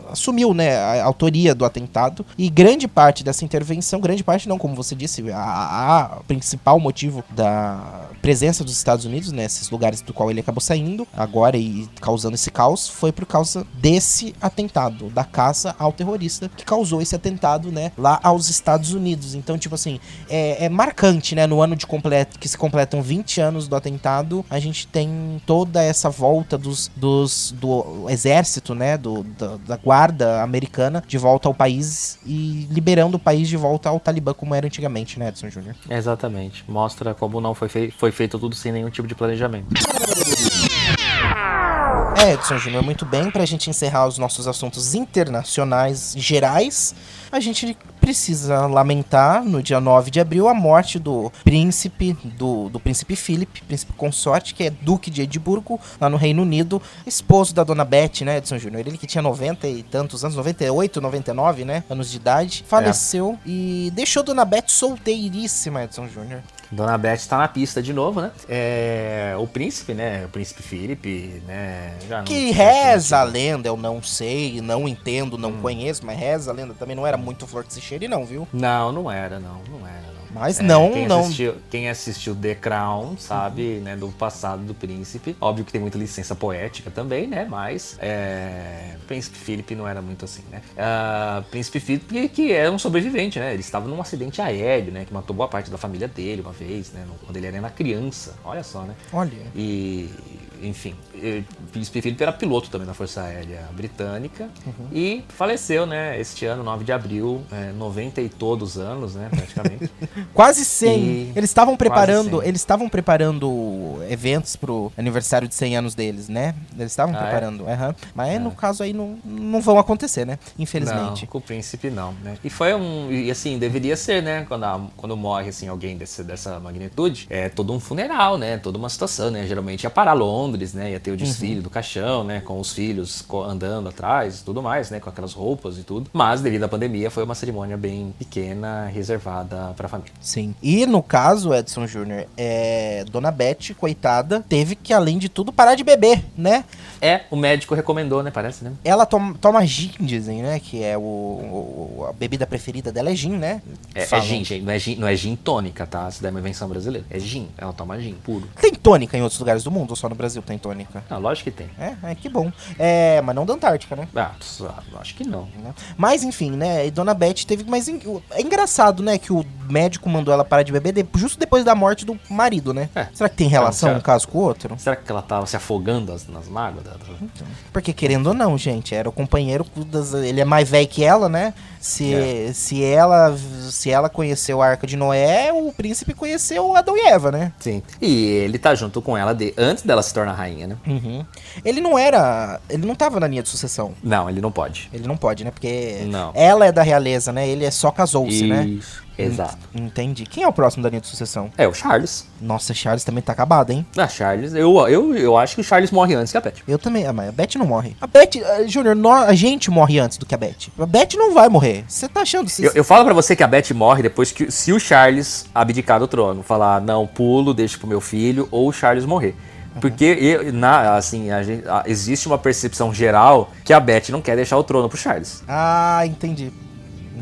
assumiu, né, a autoria do atentado e grande parte dessa intervenção, grande parte não, como você disse, a, principal motivo da presença dos Estados Unidos nesses lugares do qual ele acabou saindo agora e causando esse caos foi por causa desse atentado, da caça ao terrorista que causou esse atentado, né, lá aos Estados Unidos. Então, tipo assim, é, é marcante, né, no ano de completo que se completam 20 anos do atentado, a gente tem toda essa volta dos, dos do exército, né, do, da, da guarda americana de volta ao país e liberando o país de volta ao Talibã como era antigamente, né, Edson Júnior? Exatamente. Mostra como não foi, fei foi feito tudo sem nenhum tipo de planejamento. É, Edson Júnior, muito bem. Pra gente encerrar os nossos assuntos internacionais gerais, a gente precisa lamentar, no dia 9 de abril, a morte do príncipe, do, do príncipe Philip, príncipe consorte, que é duque de Edimburgo, lá no Reino Unido, esposo da dona Beth, né, Edson Júnior? Ele que tinha 90 e tantos anos, 98, 99, né, anos de idade, faleceu é. e deixou dona Beth solteiríssima, Edson Júnior. Dona Beth está na pista de novo, né? É, o príncipe, né? O príncipe Felipe, né? que reza a lenda, eu não sei, não entendo, não hum. conheço, mas reza a lenda também não era muito flor que se cheire, não, viu? Não, não era, não, não era. Mas é, não, quem não. Assistiu, quem assistiu The Crown sabe, né, do passado do príncipe. Óbvio que tem muita licença poética também, né? Mas é, Príncipe Philip não era muito assim, né? Uh, Príncipe Philip que é um sobrevivente, né? Ele estava num acidente aéreo, né? Que matou boa parte da família dele uma vez, né? Quando ele era uma criança. Olha só, né? Olha. E enfim, Príncipe Felipe era piloto também da Força Aérea Britânica uhum. e faleceu, né, este ano, 9 de abril, é, 90 e todos anos, né, praticamente. Quase 100. E... Eles estavam preparando, eles estavam preparando eventos pro aniversário de 100 anos deles, né? Eles estavam ah, é? preparando, é? uhum. mas é. no caso aí não, não vão acontecer, né? Infelizmente. Não, com o príncipe não, né? E foi um, e assim, deveria ser, né, quando, a, quando morre assim alguém desse, dessa magnitude, é todo um funeral, né? Toda uma situação, né? Geralmente ia para Londres Londres, né? Ia ter o desfile uhum. do caixão, né? Com os filhos andando atrás e tudo mais, né? Com aquelas roupas e tudo. Mas, devido à pandemia, foi uma cerimônia bem pequena, reservada para a família. Sim. E no caso, Edson Júnior, é... Dona Beth, coitada, teve que, além de tudo, parar de beber, né? É, o médico recomendou, né? Parece, né? Ela toma, toma gin, dizem, né? Que é o, o, a bebida preferida dela é gin, né? É, é gin, gente. Não é gin, não é gin tônica, tá? Se der uma invenção brasileira. É gin. Ela toma gin, puro. Tem tônica em outros lugares do mundo ou só no Brasil? Tem tônica. Ah, lógico que tem. É, é que bom. É, mas não da Antártica, né? Ah, acho que não. Né? Mas enfim, né? E Dona Beth teve. Mas é engraçado, né? Que o médico mandou ela parar de beber de, justo depois da morte do marido, né? É. Será que tem relação então, um caso com o outro? Será que ela tava se afogando nas mágoas? Então, porque querendo ou não, gente, era o companheiro. Das, ele é mais velho que ela, né? Se, é. se, ela, se ela conheceu a Arca de Noé, o príncipe conheceu Adão e Eva, né? Sim. E ele tá junto com ela de, antes dela se tornar rainha, né? Uhum. Ele não era. Ele não tava na linha de sucessão. Não, ele não pode. Ele não pode, né? Porque não. ela é da realeza, né? Ele é só casou-se, né? Exato. Entendi. Quem é o próximo da linha de sucessão? É o Charles. Nossa, Charles também tá acabado, hein? Ah, Charles, eu, eu, eu acho que o Charles morre antes que a Beth. Eu também, ah, mas a Beth não morre. A Beth, uh, Júnior, a gente morre antes do que a Beth. A Beth não vai morrer. Você tá achando? Cê... Eu, eu falo para você que a Beth morre depois que, se o Charles abdicar do trono, falar, não, pulo, deixa pro meu filho, ou o Charles morrer. Porque na, assim, gente, existe uma percepção geral que a Beth não quer deixar o trono pro Charles. Ah, entendi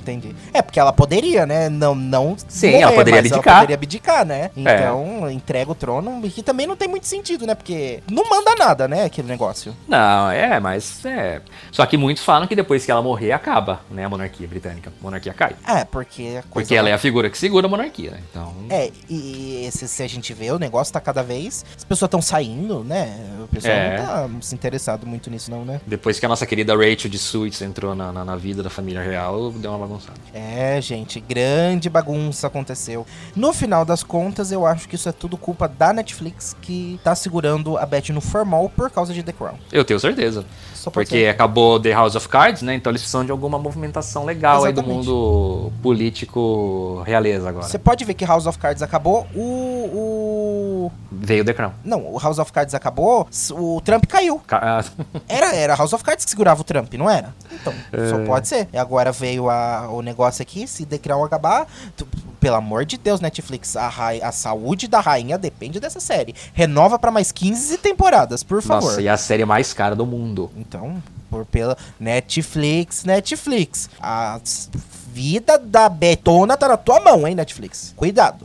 entendi. É, porque ela poderia, né? Não, não Sim, morrer, ela poderia abdicar. Ela poderia abdicar, né? É. Então, é. entrega o trono, que também não tem muito sentido, né? Porque não manda nada, né? Aquele negócio. Não, é, mas é. Só que muitos falam que depois que ela morrer, acaba, né? A monarquia britânica. A monarquia cai. É, porque. porque ela é a figura que segura a monarquia, né? Então. É, e se, se a gente vê, o negócio tá cada vez. As pessoas estão saindo, né? O pessoal é. não tá se interessado muito nisso, não, né? Depois que a nossa querida Rachel de Suits entrou na, na, na vida da família real, deu uma bagunçada. É, gente, grande bagunça aconteceu. No final das contas, eu acho que isso é tudo culpa da Netflix que tá segurando a Beth no formal por causa de The Crown. Eu tenho certeza. Porque ser. acabou The House of Cards, né? Então eles precisam de alguma movimentação legal Exatamente. aí do mundo político realeza agora. Você pode ver que House of Cards acabou, o, o. Veio o The Crown. Não, o House of Cards acabou, o Trump caiu. Ca- Era, era House of Cards que segurava o Trump, não era? Então, só É. pode ser. E agora veio a- o negócio aqui, se The Crown acabar, tu- pelo amor de Deus, Netflix, a, a saúde da rainha depende dessa série. Renova pra mais 15 temporadas, por favor. Nossa, e a série mais cara do mundo. Então, por pela Netflix, Netflix. A vida da Betona tá na tua mão, hein, Netflix. Cuidado.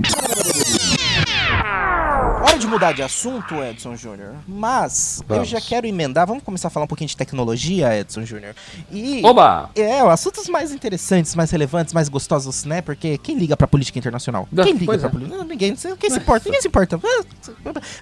Hora de mudar de assunto, Edson Júnior. Mas eu Vamos. já quero emendar. Vamos começar a falar um pouquinho de tecnologia, Edson Júnior. E. Oba! É, assuntos mais interessantes, mais relevantes, mais gostosos, né? Porque quem liga pra política internacional? Quem liga pra é. política? Ninguém, quem se importa? Ninguém se importa.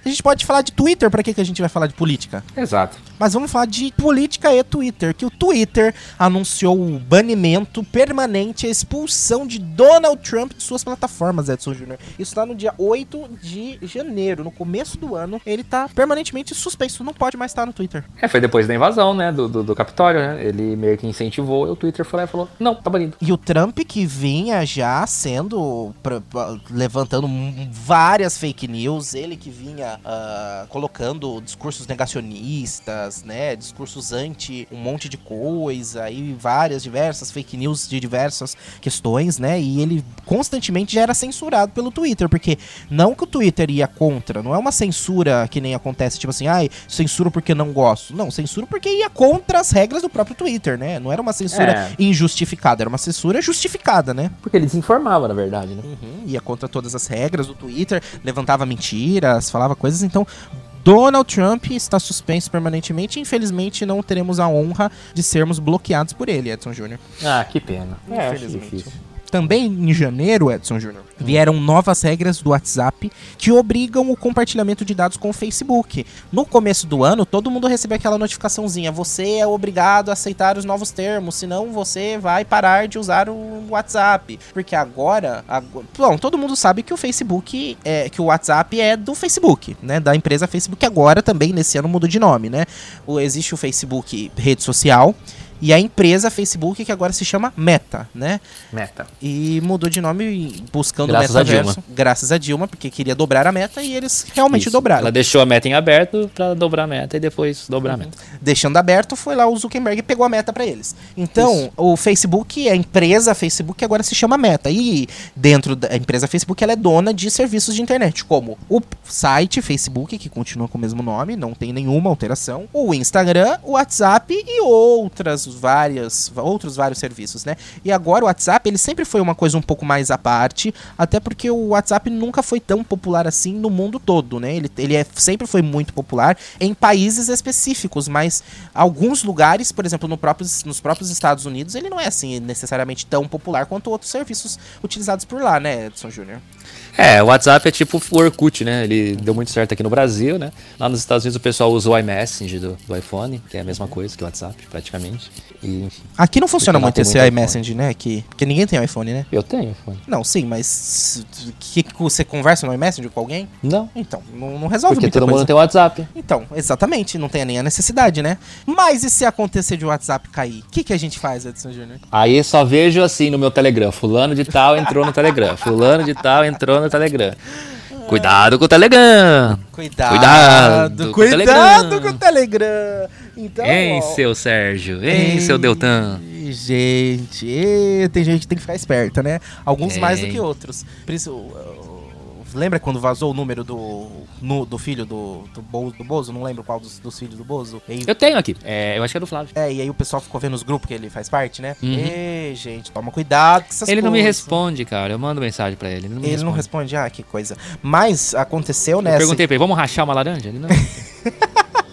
A gente pode falar de Twitter, pra que, que a gente vai falar de política? Exato. Mas vamos falar de política e Twitter, que o Twitter anunciou o banimento permanente, a expulsão de Donald Trump de suas plataformas, Edson Júnior. Isso tá no dia 8 de janeiro, no começo do ano. Ele tá permanentemente suspenso, não pode mais estar no Twitter. É, foi depois da invasão, né, do, do, do Capitólio, né? Ele meio que incentivou, e o Twitter foi lá e falou, não, tá banido. E o Trump que vinha já sendo pra- pra- levantando várias fake news, ele que vinha ah, colocando discursos negacionistas, né, discursos anti um monte de coisa e várias diversas fake news de diversas questões, né? E ele constantemente já era censurado pelo Twitter, porque não que o Twitter ia contra, não é uma censura que nem acontece tipo assim, ai, censuro porque não gosto. Não, censuro porque ia contra as regras do próprio Twitter, né? Não era uma censura É. injustificada, era uma censura justificada, né? Porque ele desinformava, na verdade, né? Uhum, ia contra todas as regras do Twitter, levantava mentiras, falava coisas, então. Donald Trump está suspenso permanentemente e infelizmente não teremos a honra de sermos bloqueados por ele, Edson Júnior. Ah, que pena. É, Infelizmente. Também em janeiro, Edson Júnior, vieram novas regras do WhatsApp que obrigam o compartilhamento de dados com o Facebook. No começo do ano, todo mundo recebeu aquela notificaçãozinha: você é obrigado a aceitar os novos termos, senão você vai parar de usar o WhatsApp. Porque agora, agora bom, todo mundo sabe que o Facebook é que o WhatsApp é do Facebook, né, da empresa Facebook. Agora também nesse ano mudou de nome, né? O, existe o Facebook rede social. E a empresa Facebook, que agora se chama Meta, né? Meta. E mudou de nome buscando Graças o a metaverso. Graças a Dilma, porque queria dobrar a meta e eles realmente Isso. dobraram. Ela deixou a meta em aberto pra dobrar a meta e depois dobrar a meta. Deixando aberto, foi lá o Zuckerberg e pegou a meta pra eles. Então, Isso. o Facebook, a empresa Facebook agora se chama Meta. E dentro da empresa Facebook, ela é dona de serviços de internet, como o site Facebook, que continua com o mesmo nome, não tem nenhuma alteração, o Instagram, o WhatsApp e outras várias, outros vários serviços, né? E agora o WhatsApp, ele sempre foi uma coisa um pouco mais à parte, até porque o WhatsApp nunca foi tão popular assim no mundo todo, né? Ele, ele é, sempre foi muito popular em países específicos, mas alguns lugares, por exemplo, no próprios, nos próprios Estados Unidos, ele não é assim necessariamente tão popular quanto outros serviços utilizados por lá, né, Edson Júnior? É, o WhatsApp é tipo o Orkut, né? Ele deu muito certo aqui no Brasil, né? Lá nos Estados Unidos o pessoal usa o iMessage do, do iPhone, que é a mesma coisa que o WhatsApp, praticamente. E, Aqui não funciona muito esse muito iMessage, né? Que, porque ninguém tem iPhone, né? eu tenho iPhone. Não, sim, mas que, que você conversa no iMessage com alguém? Não, Então, não, não resolve porque todo coisa. mundo tem WhatsApp. Então, exatamente, não tem nem a necessidade, né? Mas e se acontecer de o WhatsApp cair? O que, que a gente faz, Edson Júnior? Aí só vejo assim no meu Telegram, fulano de tal entrou no Telegram, fulano de tal entrou no Telegram. Cuidado com o Telegram! Cuidado, Cuidado com o cuidado Telegram. com o Telegram. Então, Hein, ó, seu Sérgio? Hein, seu Deltan? Ei, Gente, e tem gente que tem que ficar esperta, né? Alguns mais do que outros. Por isso, lembra quando vazou o número do, no- do filho do, do, Bo, do Bozo? Não lembro qual dos, dos filhos do Bozo. Aí- Eu tenho aqui. É, eu acho que é do Flávio. é, e aí o pessoal ficou vendo os grupos que ele faz parte, né? Uhum. Ei, gente, toma cuidado com essas Ele não me coisas. responde, cara. Eu mando mensagem pra ele. Ele não Ele não responde. responde, ah, que coisa. Mas aconteceu, né? Eu perguntei pra ele, vamos rachar uma laranja? Ele não.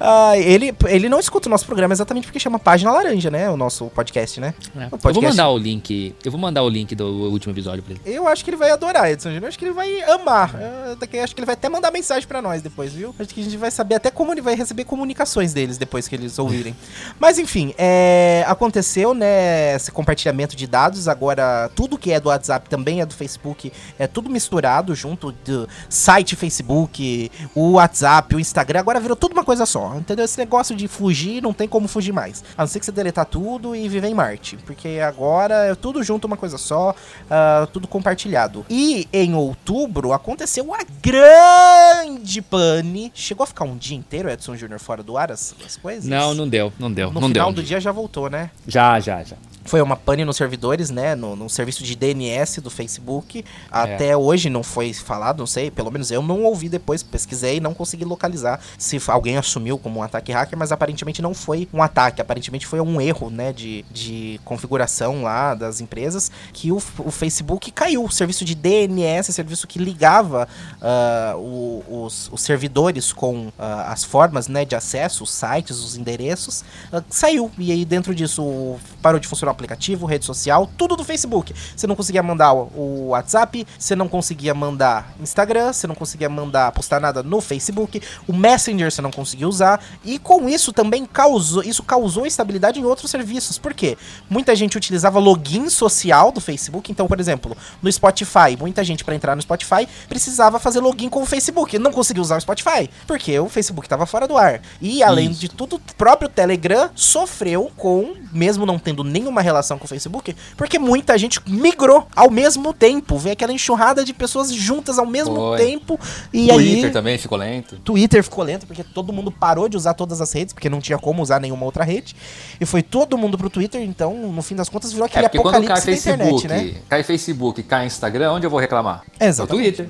Ah, ele, ele não escuta o nosso programa exatamente porque chama Página Laranja, né? O nosso podcast, né? É. O Eu vou podcast- mandar o link. Eu vou mandar o link do último episódio pra ele. Eu acho que ele vai adorar, Edson Júnior. Eu acho que ele vai amar. Eu daqui- acho que ele vai até mandar mensagem pra nós depois, viu? Acho que a gente vai saber até como ele vai receber comunicações deles depois que eles ouvirem. Mas enfim, é, aconteceu, né, esse compartilhamento de dados. Agora, tudo que é do WhatsApp também é do Facebook. É tudo misturado junto do site Facebook, o WhatsApp, o Instagram. Agora virou tudo uma coisa só. só, entendeu? Esse negócio de fugir não tem como fugir mais. A não ser que você deletar tudo e viver em Marte. Porque agora é tudo junto, uma coisa só, uh, tudo compartilhado. E em outubro aconteceu a grande pane. Chegou a ficar um dia inteiro, Edson Júnior, fora do ar as, as coisas? Não, não deu, não deu. No não final deu. do dia já voltou, né? Já, já, já. Foi uma pane nos servidores, né? No, no serviço de DNS do Facebook. Até hoje não foi falado, não sei. Pelo menos eu não ouvi depois, pesquisei e não consegui localizar se alguém assumiu como um ataque hacker, mas aparentemente não foi um ataque. Aparentemente foi um erro, né? De, de configuração lá das empresas que o, o Facebook caiu. O serviço de DNS, serviço que ligava uh, o, os, os, servidores com uh, as formas né, de acesso, os sites, os endereços, uh, saiu. E aí dentro disso parou de funcionar aplicativo, rede social, tudo do Facebook. Você não conseguia mandar o WhatsApp, você não conseguia mandar Instagram, você não conseguia mandar postar nada no Facebook, o Messenger você não conseguia usar e com isso também causou, isso causou instabilidade em outros serviços. Por quê? Muita gente utilizava login social do Facebook, então, por exemplo, no Spotify, muita gente para entrar no Spotify precisava fazer login com o Facebook, não conseguia usar o Spotify, porque o Facebook estava fora do ar. E além isso. de tudo, o próprio Telegram sofreu com, mesmo não tendo nenhuma relação com o Facebook, porque muita gente migrou ao mesmo tempo. Vem aquela enxurrada de pessoas juntas ao mesmo Foi. tempo. E Twitter aí. Também ficou lento. Twitter ficou lento, porque todo mundo parou de usar todas as redes, porque não tinha como usar nenhuma outra rede. E foi todo mundo pro Twitter, então, no fim das contas, virou aquele é apocalipse quando cai Facebook, internet, né? Cai Facebook, cai Instagram, onde eu vou reclamar? Exato. No Twitter.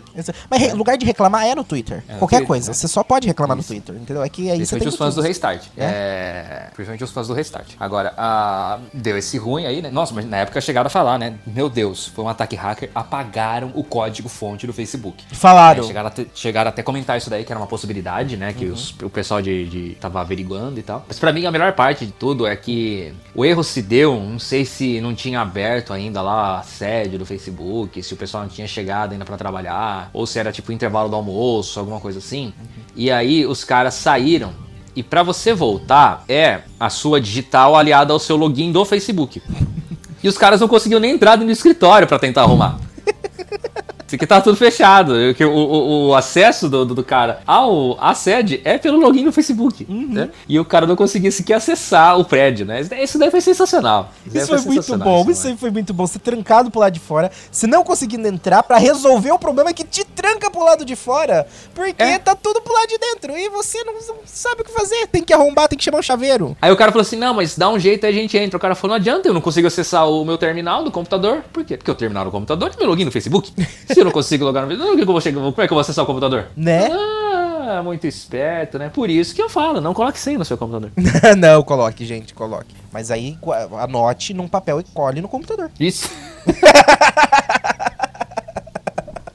Mas é. lugar de reclamar é no Twitter. É no Qualquer Twitter, coisa. Né? Você só pode reclamar Isso. no Twitter, entendeu? É que aí você tem os fãs do Restart. É? é? Principalmente os fãs do Restart. Agora, a... deu esse ruim aí, né? Nossa, mas na época chegaram a falar, né? Meu Deus, foi um ataque hacker, apagaram o código fonte do Facebook. Falaram. É, chegaram, a chegaram até comentar isso daí, que era uma possibilidade, né? Que uhum. os, o pessoal de, de tava averiguando e tal. Mas para mim a melhor parte de tudo é que o erro se deu, não sei se não tinha aberto ainda lá a sede do Facebook, se o pessoal não tinha chegado ainda para trabalhar, ou se era tipo intervalo do almoço, alguma coisa assim. Uhum. E aí os caras saíram e para você voltar é a sua digital aliada ao seu login do Facebook. E os caras não conseguiam nem entrar no escritório para tentar arrumar. Porque tá tudo fechado. O, o, o acesso do, do, do, cara ao a sede é pelo login no Facebook. Uhum. Né? E o cara não conseguia sequer acessar o prédio, né? Isso daí foi sensacional. Isso, isso foi, foi muito bom. Isso aí foi muito bom. Você trancado pro lado de fora, você não conseguindo entrar para resolver o problema que te tranca pro lado de fora. Porque é. tá tudo pro lado de dentro. E você não, não, sabe o que fazer. Tem que arrombar, tem que chamar o chaveiro. Aí o cara falou assim: não, mas dá um jeito aí a gente entra. O cara falou: não adianta, eu não consigo acessar o meu terminal do computador. Por quê? Porque o terminal do computador tem meu login no Facebook. Se eu não consigo logar no Facebook, como, como é que eu vou acessar o computador? Né? Ah, muito esperto, né? Por isso que eu falo, não coloque senha no seu computador. não, coloque, gente, coloque. Mas aí anote num papel e cole no computador. Isso.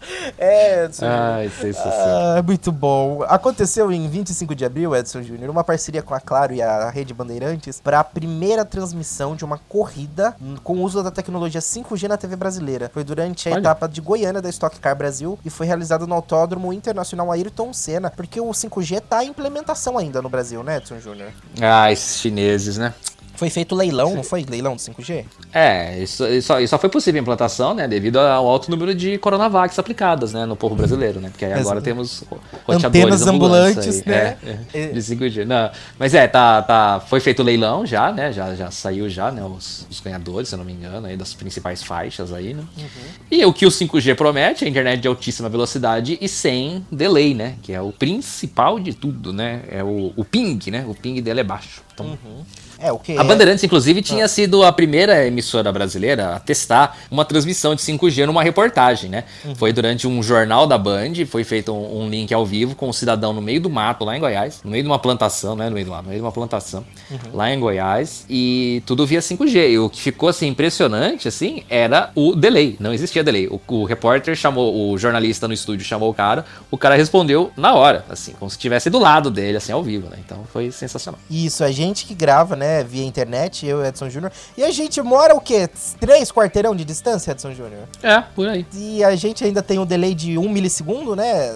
É, Edson. Ai, sensacional. Ah, muito bom. Aconteceu em 25 de abril, Edson Júnior, uma parceria com a Claro e a Rede Bandeirantes para a primeira transmissão de uma corrida com o uso da tecnologia 5G na TV brasileira. Foi durante a Olha. etapa de Goiânia da Stock Car Brasil e foi realizada no Autódromo Internacional Ayrton Senna, porque o 5G está em implementação ainda no Brasil, né, Edson Júnior? Ah, esses chineses, né? Foi feito leilão, não foi? Leilão do 5G? É, isso, isso, isso só foi possível a implantação, né? Devido ao alto número de Coronavacs aplicadas, né? No povo brasileiro, né? Porque aí agora temos Antenas ambulantes, né? É, é, de 5G. Não, mas é, tá, tá, foi feito leilão já, né? Já, já saiu já, né? Os, os ganhadores, se eu não me engano, aí das principais faixas aí, né? Uhum. E o que o 5G promete é a internet de altíssima velocidade e sem delay, né? Que é o principal de tudo, né? É o, o ping, né? O ping dele é baixo. Então, uhum. É, o que a Bandeirantes, inclusive, tinha ah. sido a primeira emissora brasileira a testar uma transmissão de 5G numa reportagem, né? Uhum. Foi durante um jornal da Band, foi feito um, um, link ao vivo com um cidadão no meio do mato, lá em Goiás, no meio de uma plantação, né? No meio do mato, no meio de uma plantação, uhum. lá em Goiás, e tudo via 5G. E o que ficou, assim, impressionante, assim, era o delay. Não existia delay. O, o repórter chamou, o jornalista no estúdio chamou o cara, o cara respondeu na hora, assim, como se estivesse do lado dele, assim, ao vivo, né? Então foi sensacional. Isso, a gente que grava, né? Né, via internet, eu e Edson Júnior. E a gente mora o quê? Três quarteirão de distância, Edson Júnior? É, por aí. E a gente ainda tem um delay de um milissegundo, né?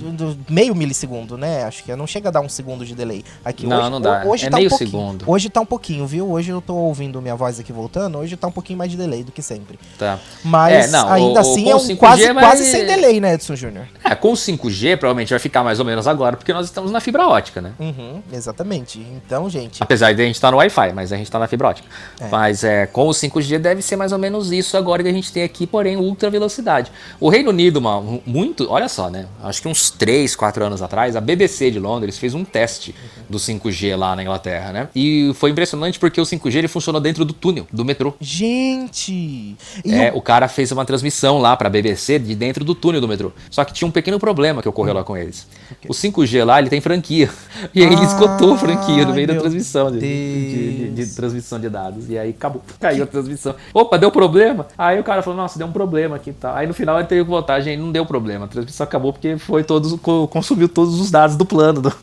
do, do meio milissegundo, né? Acho que não chega a dar um segundo de delay. Aqui não, hoje, não dá. Hoje é tá meio um segundo. Hoje tá um pouquinho, viu? Hoje eu tô ouvindo minha voz aqui voltando, hoje tá um pouquinho mais de delay do que sempre. Tá. Mas É, não, ainda o- assim o- é um 5G, quase, mas- quase sem delay, né, Edson Júnior? É, com o 5G provavelmente vai ficar mais ou menos agora, porque nós estamos na fibra ótica, né? Uhum, exatamente. Então, gente, Apesar de a gente estar no Wi-Fi, mas a gente está na fibra ótica. É. Mas é, com o 5G deve ser mais ou menos isso agora que a gente tem aqui, porém ultra velocidade. O Reino Unido, mano, muito, olha só, né? Acho que uns 3, 4 anos atrás, a BBC de Londres fez um teste do 5G lá na Inglaterra, né? E foi impressionante porque o 5G ele funcionou dentro do túnel do metrô. gente. É, o- o cara fez uma transmissão lá pra BBC de dentro do túnel do metrô. Só que tinha um pequeno problema que ocorreu lá com eles. O 5G lá, ele tem franquia. E aí ele esgotou a franquia no meio da transmissão de, de- de- de transmissão de dados. E aí acabou, caiu a transmissão. Opa, deu problema? Aí o cara falou, nossa, deu um problema aqui e tal. Aí no final ele teve que voltar, gente, não deu problema. A transmissão acabou porque foi todos, co- consumiu todos os dados do plano. do-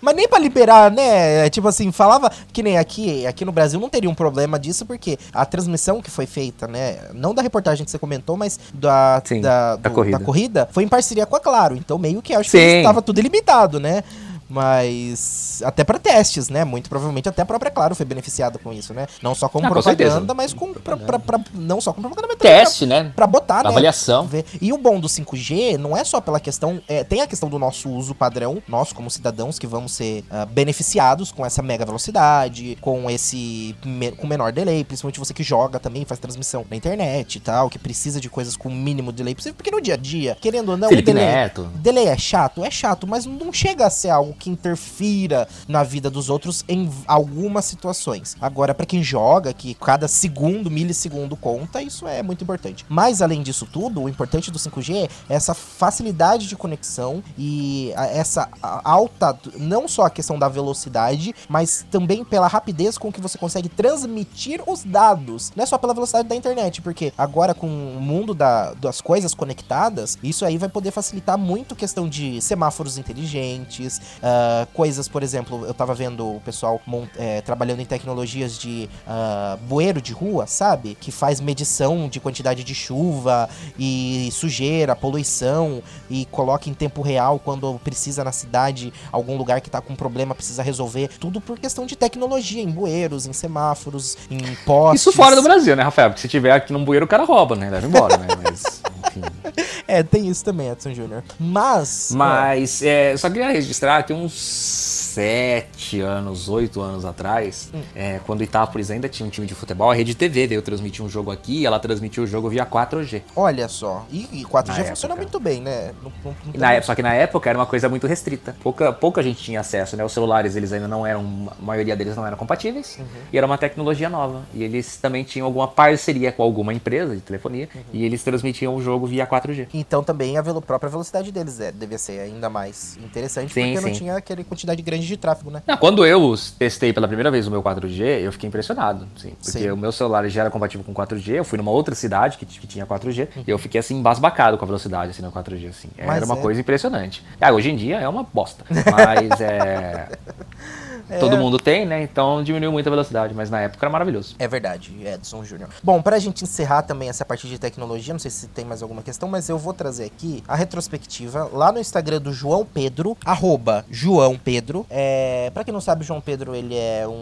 Mas nem pra liberar, né? Tipo assim, falava que nem aqui, aqui no Brasil não teria um problema disso, porque a transmissão que foi feita, né? Não da reportagem que você comentou, mas da, Sim, da, da do- corrida. da corrida, foi em parceria com a Claro. Então, meio que acho Sim. que estava tudo ilimitado, né? Mas até pra testes, né? Muito provavelmente até a própria Claro foi beneficiada com isso, né? Não só como Ah, com propaganda, certeza. mas com pra, pra- pra- não só como propaganda, mas também Teste, né? pra, pra botar, né? Avaliação. E o bom do 5G não é só pela questão. é, tem a questão do nosso uso padrão, nós como cidadãos que vamos ser ah, beneficiados com essa mega velocidade, com esse me- com menor delay, principalmente você que joga também, faz transmissão na internet e tal, que precisa de coisas com o mínimo delay possível, porque no dia a dia, querendo ou não, Felipe o delay, Neto. delay é chato? É chato, mas não chega a ser algo que interfira na vida dos outros em algumas situações. Agora, pra quem joga, que cada segundo, milissegundo conta, isso é muito importante. Mas além disso tudo, o importante do 5G é essa facilidade de conexão e essa alta, não só a questão da velocidade, mas também pela rapidez com que você consegue transmitir os dados. Não é só pela velocidade da internet, porque agora com o mundo da- das coisas conectadas, isso aí vai poder facilitar muito questão de semáforos inteligentes, ah, coisas, por exemplo, eu tava vendo o pessoal eh, trabalhando em tecnologias de ah, bueiro de rua, sabe? Que faz medição de quantidade de chuva e sujeira, poluição e coloca em tempo real quando precisa na cidade, algum lugar que tá com problema precisa resolver. Tudo por questão de tecnologia, em bueiros, em semáforos, em postes. Isso fora do Brasil, né, Rafael? Porque se tiver aqui num bueiro, o cara rouba, né? Leva embora, né? Mas, enfim. É, tem isso também, Edson Júnior. Mas. Mas é, eu só queria registrar que uns sete anos, oito anos atrás, Hum. é, quando Itápolis ainda tinha um time de futebol, a Rede TV veio transmitir um jogo aqui e ela transmitiu o jogo via 4G. Olha só. E, e 4G Na funciona época. muito bem, né? Não- não- não na época, só que na época era uma coisa muito restrita. Pouca, pouca gente tinha acesso, né? Os celulares, eles ainda não eram, a maioria deles não eram compatíveis. Uhum. E era uma tecnologia nova. E eles também tinham alguma parceria com alguma empresa de telefonia. Uhum. E eles transmitiam o jogo via 4G. Então também a própria velocidade deles é, devia ser ainda mais interessante, Sim, porque não sim. tinha aquela quantidade grande de tráfego, né? Não, quando eu testei pela primeira vez o meu 4G, eu fiquei impressionado, sim, porque Sim. o meu celular já era compatível com 4G, eu fui numa outra cidade que, que tinha 4G, e eu fiquei assim embasbacado com a velocidade assim no 4G, assim. Mas Era uma é. coisa impressionante. Ah, hoje em dia é uma bosta, mas é todo mundo tem, né? Então diminuiu muito a velocidade, mas na época era maravilhoso. É verdade, Edson Júnior. Bom, pra gente encerrar também essa parte de tecnologia, não sei se tem mais alguma questão, mas eu vou trazer aqui a retrospectiva lá no Instagram do João Pedro, arroba João Pedro. É, pra quem não sabe, o João Pedro, ele é um-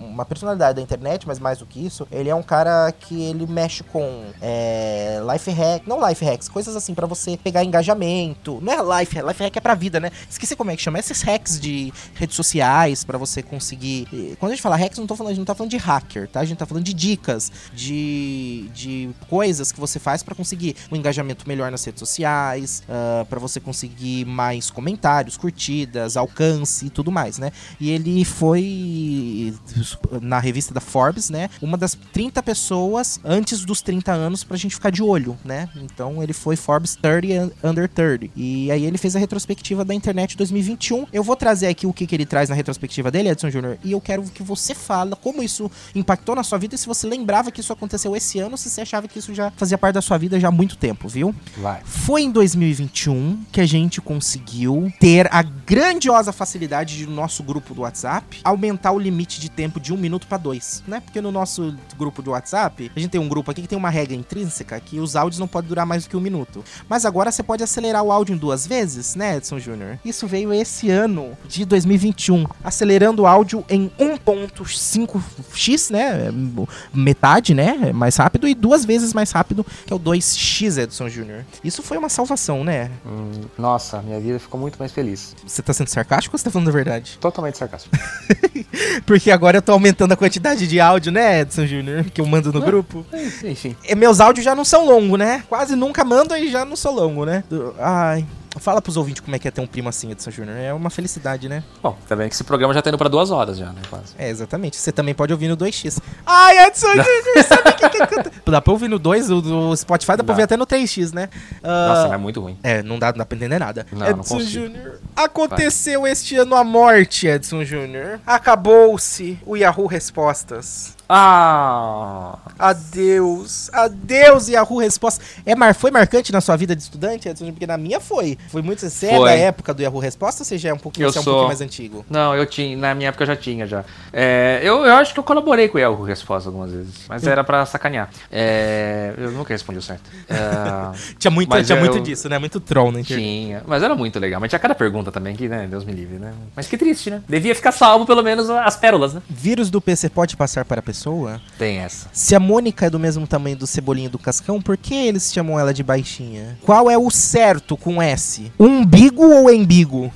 um- uma personalidade da internet, mas mais do que isso, ele é um cara que ele mexe com é, life hack, não life hacks, coisas assim pra você pegar engajamento. Não é life, life hack é pra vida, né? Esqueci como é que chama, esses hacks de redes sociais pra você conseguir. eh, Quando a gente fala hacks, não tô falando, a gente não tá falando de hacker, tá? A gente tá falando de dicas, de, de coisas que você faz pra conseguir um engajamento melhor nas redes sociais, ah, pra você conseguir mais comentários, curtidas, alcance e tudo mais, né? E ele foi na revista da Forbes, né? Uma das 30 pessoas antes dos 30 anos pra gente ficar de olho, né? Então ele foi Forbes 30 un- Under 30. E aí ele fez a retrospectiva da internet 2021. Eu vou trazer aqui o que, que ele traz na retrospectiva perspectiva dele, Edson Júnior, e eu quero que você fale como isso impactou na sua vida e se você lembrava que isso aconteceu esse ano, se você achava que isso já fazia parte da sua vida já há muito tempo, viu? Vai. Foi em 2021 que a gente conseguiu ter a grandiosa facilidade de no nosso grupo do WhatsApp aumentar o limite de tempo de um minuto para dois, né? Porque no nosso grupo do WhatsApp, a gente tem um grupo aqui que tem uma regra intrínseca que os áudios não podem durar mais do que um minuto. Mas agora você pode acelerar o áudio em duas vezes, né, Edson Júnior? Isso veio esse ano de 2021, acelerando o áudio em 1.5x, né? Metade, né? Mais rápido e duas vezes mais rápido que é o 2x, Edson Júnior. Isso foi uma salvação, né? Hum, nossa, minha vida ficou muito mais feliz. Você tá sendo sarcástico ou você tá falando a verdade? Totalmente sarcástico. Porque agora eu tô aumentando a quantidade de áudio, né, Edson Júnior? Que eu mando no Ah. grupo. Enfim. E meus áudios já não são longos, né? Quase nunca mando e já não sou longo, né? Ai. Fala pros ouvintes como é que é ter um primo assim, Edson Júnior. É uma felicidade, né? Bom, também que esse programa já tá indo pra duas horas já, né? Quase. É, exatamente. Você também pode ouvir no 2x. Ai, Edson Júnior, sabe o que que canta? Dá pra ouvir no 2, o do Spotify dá pra ouvir até no 3x, né? Ah, Nossa, mas é muito ruim. É, não dá, não dá pra entender nada. Não, Edson. Júnior. Aconteceu este ano a morte, Edson Júnior. Acabou-se o Yahoo Respostas. Ah! Adeus, adeus Yahoo Respostas. É, mar, foi marcante na sua vida de estudante, Edson? Porque na minha foi. Foi muito. Você é da época do Yahoo Respostas ou você já é um pouquinho, Eu você é um sou. pouquinho mais antigo? Não, eu tinha. Na minha época eu já tinha já. É, eu, eu acho que eu colaborei com o Yahoo Resposta algumas vezes. Mas era pra sacanear. É, eu nunca respondi o certo. É, Tinha muito, Mas tinha eu- muito disso, né? Muito troll na internet. tinha. Mas era muito legal. Mas tinha cada pergunta também que, né? Deus me livre, né? Mas que triste, né? Devia ficar salvo pelo menos as pérolas, né? Vírus do PC pode passar para a pessoa? Tem essa. Se a Mônica é do mesmo tamanho do Cebolinha e do Cascão, por que eles chamam ela de baixinha? Qual é o certo com S? Umbigo ou embigo?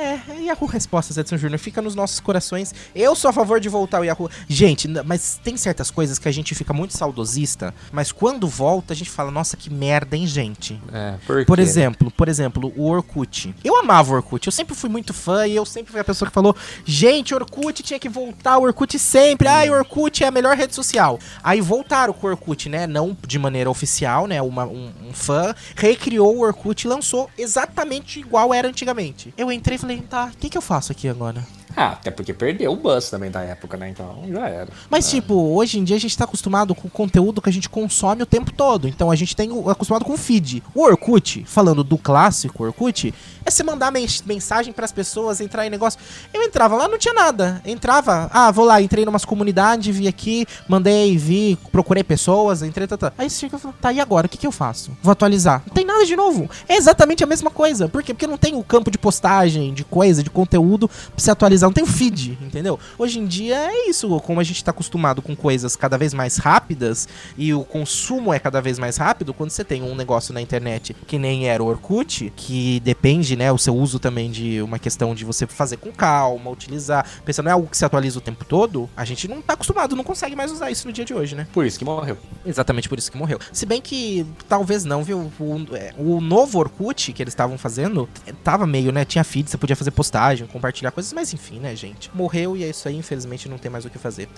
É, Yahoo Respostas, Edson Júnior. Fica nos nossos corações. Eu sou a favor de voltar ao Yahoo. Gente, mas tem certas coisas que a gente fica muito saudosista, mas quando volta a gente fala, nossa, que merda, hein, gente? É, por, Por quê? exemplo, por exemplo, o Orkut. Eu amava o Orkut, eu sempre fui muito fã e eu sempre fui a pessoa que falou: gente, Orkut tinha que voltar, o Orkut sempre. Ai, o Orkut é a melhor rede social. Aí voltaram com o Orkut, né? Não de maneira oficial, né? Uma- um, um fã recriou o Orkut e lançou exatamente igual era antigamente. Eu entrei e falei: tá, o que, que eu faço aqui agora? Ah, até porque perdeu o buzz também da época, né? Então já era. Mas, tipo, hoje em dia a gente tá acostumado com o conteúdo que a gente consome o tempo todo. Então a gente tem acostumado com o feed. O Orkut, falando do clássico Orkut, é você mandar mens- mensagem pras pessoas, entrar em negócio. Eu entrava lá, não tinha nada. Entrava, ah, vou lá, entrei numas comunidades, vi aqui, mandei, vi, procurei pessoas, entrei, tá, tá. Aí você chega e fala, tá, e agora? O que, que eu faço? Vou atualizar. Não tem nada de novo. É exatamente a mesma coisa. Por quê? Porque não tem o campo de postagem, de coisa, de conteúdo pra você atualizar. Não tem o feed, entendeu? Hoje em dia é isso. Como a gente tá acostumado com coisas cada vez mais rápidas e o consumo é cada vez mais rápido, quando você tem um negócio na internet que nem era o Orkut, que depende, né, o seu uso também de uma questão de você fazer com calma, utilizar, pensando não é algo que se atualiza o tempo todo, a gente não tá acostumado, não consegue mais usar isso no dia de hoje, né? Por isso que morreu. Exatamente por isso que morreu. Se bem que talvez não, viu? O, é, o novo Orkut que eles estavam fazendo é, tava meio, né? Tinha feed, você podia fazer postagem, compartilhar coisas, mas enfim, né, gente? Morreu e é isso aí, infelizmente não tem mais o que fazer.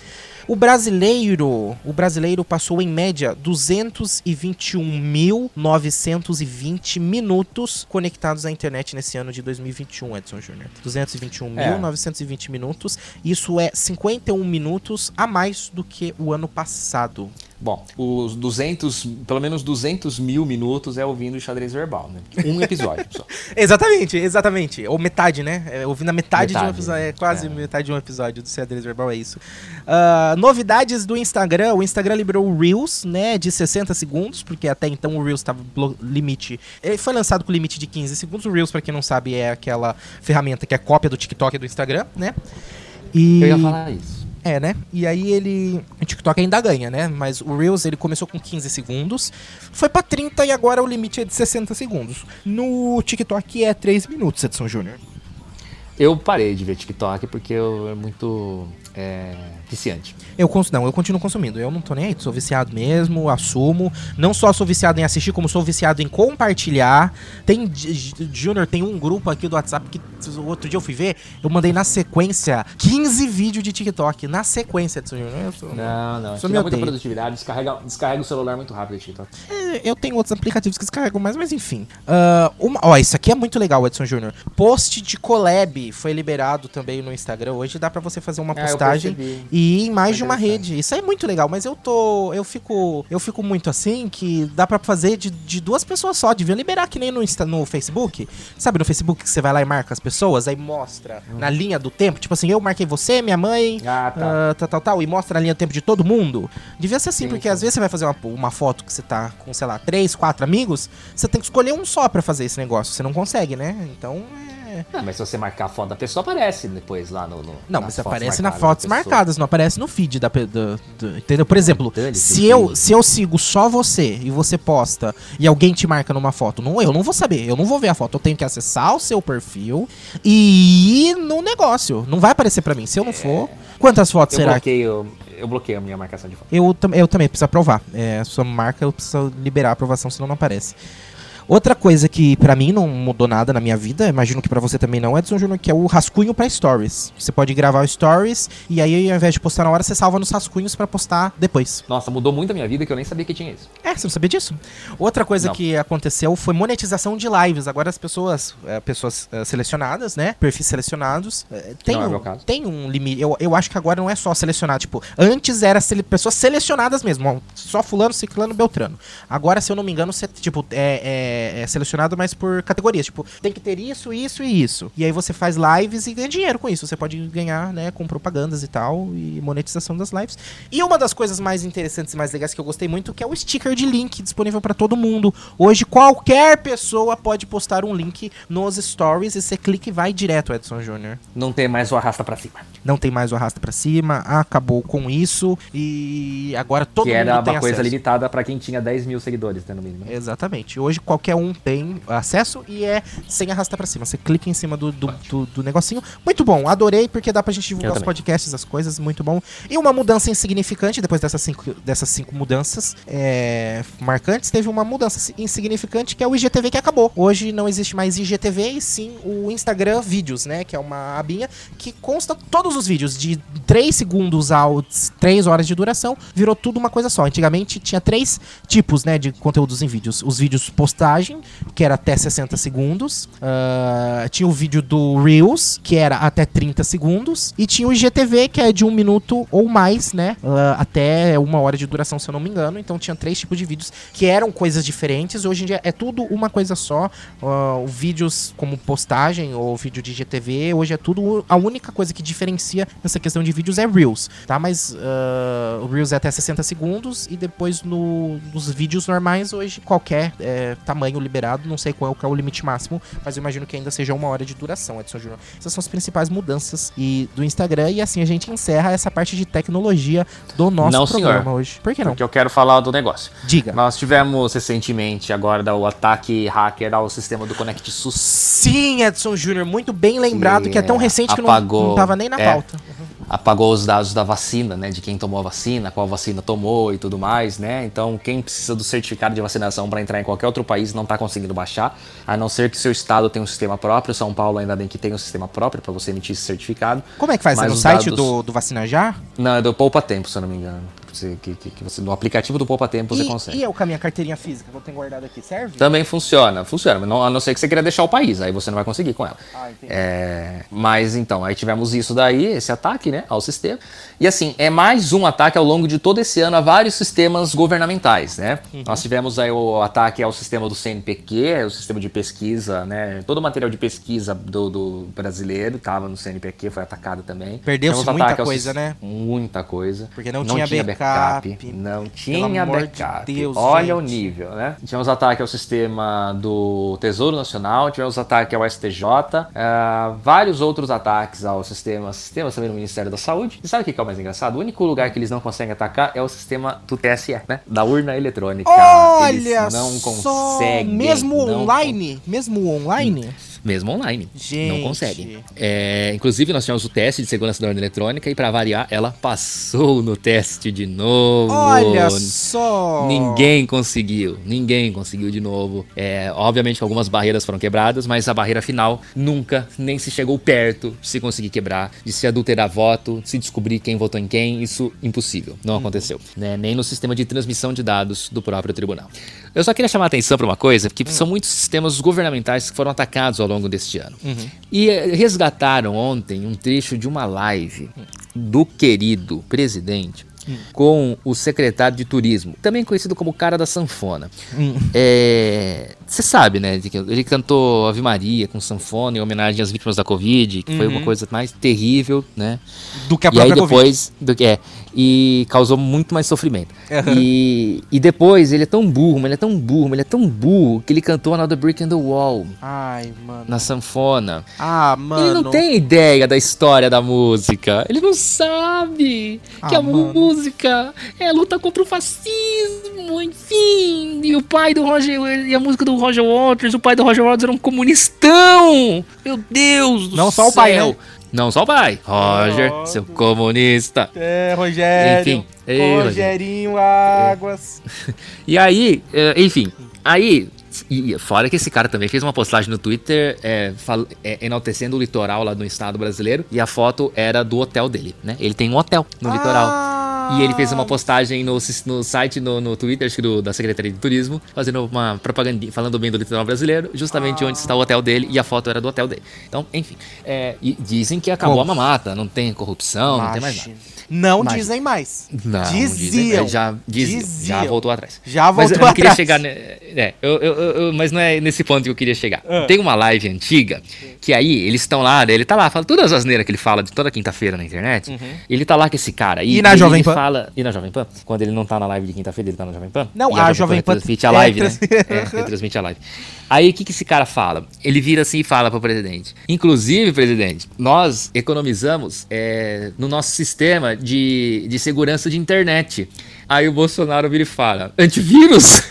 O brasileiro, o brasileiro passou em média 221.920 minutos conectados à internet nesse ano de 2021, Edson Júnior. 221.920 minutos. Isso é 51 minutos a mais do que o ano passado. Bom, os 200, pelo menos 200 mil minutos é ouvindo xadrez verbal, né? Um episódio só. Exatamente, exatamente. Ou metade, né? É, ouvindo a metade, de um Metade, episódio. né? É quase É. metade de um episódio do Xadrez Verbal, é isso. Ah, novidades do Instagram. O Instagram liberou o Reels, né? De 60 segundos, porque até então o Reels estava limite. Ele foi lançado com limite de 15 segundos. O Reels, pra quem não sabe, é aquela ferramenta que é cópia do TikTok e do Instagram, né? E... Eu ia falar isso. É, né? E aí ele. O TikTok ainda ganha, né? Mas o Reels ele começou com 15 segundos, foi pra 30 e agora o limite é de 60 segundos. No TikTok é 3 minutos, Edson Júnior. Eu parei de ver TikTok porque eu, é muito é, viciante. Eu cons não, eu continuo consumindo. Eu não tô nem aí, sou viciado mesmo, assumo. Não só sou viciado em assistir, como sou viciado em compartilhar. Tem J- J- Júnior, tem um grupo aqui do WhatsApp que outro dia eu fui ver, eu mandei na sequência 15 vídeos de TikTok. Na sequência. Eu sou- Não, não. Sou muita produtividade, descarrega, descarrega o celular muito rápido, TikTok. É, eu tenho outros aplicativos que descarregam mais, mas enfim. Ah, uma, ó, isso aqui é muito legal, Edson Júnior. Post de collab foi liberado também no Instagram. Hoje dá pra você fazer uma É, postagem e em mais de uma rede. Isso é muito legal, mas eu tô. Eu fico. Eu fico muito assim que dá pra fazer de, de duas pessoas só. Devia liberar que nem no, Insta, no Facebook. Sabe no Facebook que você vai lá e marca as pessoas, aí mostra na linha do tempo. Tipo assim, eu marquei você, minha mãe, Hum. Ah, tá. ah, tal, tal, tal, e mostra a linha do tempo de todo mundo. Devia ser assim, Sim, porque sim. às vezes você vai fazer uma, uma foto que você tá com, sei lá, três, quatro amigos, você tem que escolher um só pra fazer esse negócio. Você não consegue, né? Então é. Ah, mas se você marcar a foto da pessoa, aparece depois lá no. no Não, mas aparece nas marcadas fotos marcadas, não aparece no feed da, do, do- Entendeu? Por exemplo, Dane-se se eu, se eu sigo só você e você posta e alguém te marca numa foto, não, eu não vou saber, eu não vou ver a foto. Eu tenho que acessar o seu perfil e ir no negócio. Não vai aparecer pra mim. Se eu não for. Quantas fotos É. Eu será que. bloqueio, eu bloqueio a minha marcação de foto. Eu, eu também preciso aprovar. É, a sua marca eu preciso liberar a aprovação, senão não aparece. Outra coisa que pra mim não mudou nada na minha vida, imagino que pra você também não, Edson Júnior, que é o rascunho pra stories. Você pode gravar stories e aí ao invés de postar na hora, você salva nos rascunhos pra postar depois. Nossa, mudou muito a minha vida que eu nem sabia que tinha isso. É, você não sabia disso? Outra coisa Não. que aconteceu foi monetização de lives. Agora as pessoas, é, pessoas é, selecionadas, né? Perfis selecionados, é, tem, não é um, meu caso. tem um limite. Eu, eu acho que agora não é só selecionar. Tipo, antes era sele- pessoas selecionadas mesmo. só fulano, ciclano, beltrano. Agora, se eu não me engano, você, tipo, é, é- é selecionado mais por categorias. Tipo, tem que ter isso, isso e isso. E aí você faz lives e ganha dinheiro com isso. Você pode ganhar, né, com propagandas e tal, e monetização das lives. E uma das coisas mais interessantes e mais legais que eu gostei muito, que é o sticker de link disponível para todo mundo. Hoje, qualquer pessoa pode postar um link nos stories e você clica e vai direto, Edson Júnior. Não tem mais o arrasta pra cima. Não tem mais o arrasta pra cima, acabou com isso e agora todo que mundo era tem uma coisa acesso. limitada pra quem tinha 10 mil seguidores, né, no mínimo. Exatamente. Hoje qualquer um tem acesso e é sem arrastar pra cima. Você clica em cima do, do, do- do negocinho. Muito bom, adorei porque dá pra gente divulgar os podcasts, as coisas, muito bom. E uma mudança insignificante, depois dessas cinco, dessas cinco mudanças é, marcantes, teve uma mudança insignificante que é o IGTV que acabou. Hoje não existe mais IGTV e sim o Instagram Vídeos, né? Que é uma abinha que consta todos os vídeos de 3 segundos a 3 horas de duração, virou tudo uma coisa só. Antigamente tinha três tipos, né, de conteúdos em vídeos. Os vídeos postagem, que era até 60 segundos, ah, tinha o vídeo do Reels, que era até 30 segundos, e tinha o IGTV, que é de um minuto ou mais, né, ah, até uma hora de duração, se eu não me engano. Então tinha três tipos de vídeos que eram coisas diferentes. Hoje em dia é tudo uma coisa só. O vídeos como postagem ou vídeo de IGTV, hoje é tudo a única coisa que diferencia nessa questão de vídeos é Reels, tá? Mas o Reels é até 60 segundos e depois no, nos vídeos normais hoje qualquer é, tamanho liberado, não sei qual que é o limite máximo, mas eu imagino que ainda seja uma hora de duração, Edson Júnior. Essas são as principais mudanças e, do Instagram e assim a gente encerra essa parte de tecnologia do nosso Não, programa senhor. hoje. Por que não? Porque eu quero falar do negócio. Diga. Nós tivemos recentemente agora o ataque hacker ao sistema do Connect SUS. Sim, Edson Júnior, muito bem lembrado, que, Que é tão recente que não, apagou- não tava nem na é. pauta. apagou os dados da vacina, né? De quem tomou a vacina, qual vacina tomou e tudo mais, né? Então, quem precisa do certificado de vacinação para entrar em qualquer outro país não está conseguindo baixar, a não ser que seu estado tenha um sistema próprio. São Paulo ainda bem que tem um sistema próprio para você emitir esse certificado. Como é que faz? É no os site dados- do, do Vacina Já? Não, é do Poupa Tempo, se eu não me engano. Você, que, que- que você, no aplicativo do Poupa Tempo você consegue. e eu com a minha carteirinha física, vou ter guardado aqui, serve? Também funciona, funciona, mas não- a não ser que você queira deixar o país, aí você não vai conseguir com ela. Ah, entendi. É, mas então, aí tivemos isso daí, esse ataque, né, ao sistema. E assim, é mais um ataque ao longo de todo esse ano a vários sistemas governamentais, né? Uhum. Nós tivemos aí o ataque ao sistema do CNPq, o sistema de pesquisa, né? Todo o material de pesquisa do, do brasileiro estava no CNPq, foi atacado também. Perdeu-se muita coisa, né? Muita coisa. Porque não tinha backup. Não tinha amor de backup. Deus, Olha o gente. nível, né? Tivemos ataque ao sistema do Tesouro Nacional, tivemos ataque ao STJ, ah, vários outros ataques ao sistema, sistemas também no Ministério da Saúde. E sabe o que é o mais engraçado? O único lugar que eles não conseguem atacar é o sistema do TSE, né? Da urna eletrônica. Olha eles não só! conseguem. Mesmo online? Mesmo online? Mesmo online. Gente. Não consegue. É, inclusive, nós tivemos o teste de segurança da urna eletrônica e, para variar, ela passou no teste de novo. Olha só! Ninguém conseguiu, ninguém conseguiu de novo. É, obviamente algumas barreiras foram quebradas, mas a barreira final nunca nem se chegou perto de se conseguir quebrar, de se adulterar voto, de se descobrir quem votou em quem. Isso impossível, não aconteceu. Né? Nem no sistema de transmissão de dados do próprio tribunal. Eu só queria chamar a atenção para uma coisa, que são muitos sistemas governamentais que foram atacados ao longo deste ano. E eh, resgataram ontem um trecho de uma live do querido presidente com o secretário de turismo, também conhecido como cara da sanfona. Você sabe, né? Ele cantou Ave Maria com sanfona em homenagem às vítimas da Covid, que foi uma coisa mais terrível, né? Do que a e aí própria depois, do que é, e causou muito mais sofrimento. Aham. E, e depois ele é tão burro, mas ele é tão burro, mas ele é tão burro que ele cantou Another Brick in the Wall Ai, mano. na sanfona. Ah, mano. Ele não tem ideia da história da música. Ele não sabe que Ah, a mano. música é a luta contra o fascismo, enfim. E o pai do Roger e a música do Roger Waters, o pai do Roger Waters era um comunistão. Meu Deus do Não só o pai, céu. Não só o pai. Roger, seu comunista. É, Rogério. Enfim. Ei, Rogerinho Águas. E aí, eh, enfim, aí. E fora que esse cara também fez uma postagem no Twitter é, fal- é, enaltecendo o litoral lá do estado brasileiro. E a foto era do hotel dele, né? Ele tem um hotel no litoral. E ele fez uma postagem no, no site, no, no Twitter, acho que do- da Secretaria de Turismo, fazendo uma propaganda, falando bem do litoral brasileiro, justamente onde está o hotel dele, e a foto era do hotel dele. Então, enfim. é, e dizem que acabou Bom. a mamata, não tem corrupção, não tem mais nada. Não Imagina. dizem mais. Não, Diziam. dizem, já, diziam, já Diziam. voltou atrás. Já Mas voltou eu não queria atrás. chegar. ne- É, eu, eu- eu- mas não é nesse ponto que eu queria chegar. Ah. Tem uma live antiga que aí eles estão lá, ele tá lá, fala todas as asneiras que ele fala de toda quinta-feira na internet. Ele tá lá com esse cara. Uhum. E na Jovem Pan? Fala, e na Jovem Pan? Quando ele não tá na live de quinta-feira, ele tá na Jovem Pan? Não, E a Jovem Pan transmite a é, live, trans- né? É, retransmite a live. Aí o que, que esse cara fala? Ele vira assim e fala pro presidente. Inclusive, presidente, nós economizamos é, no nosso sistema de, de segurança de internet. Aí o Bolsonaro vira e fala: antivírus?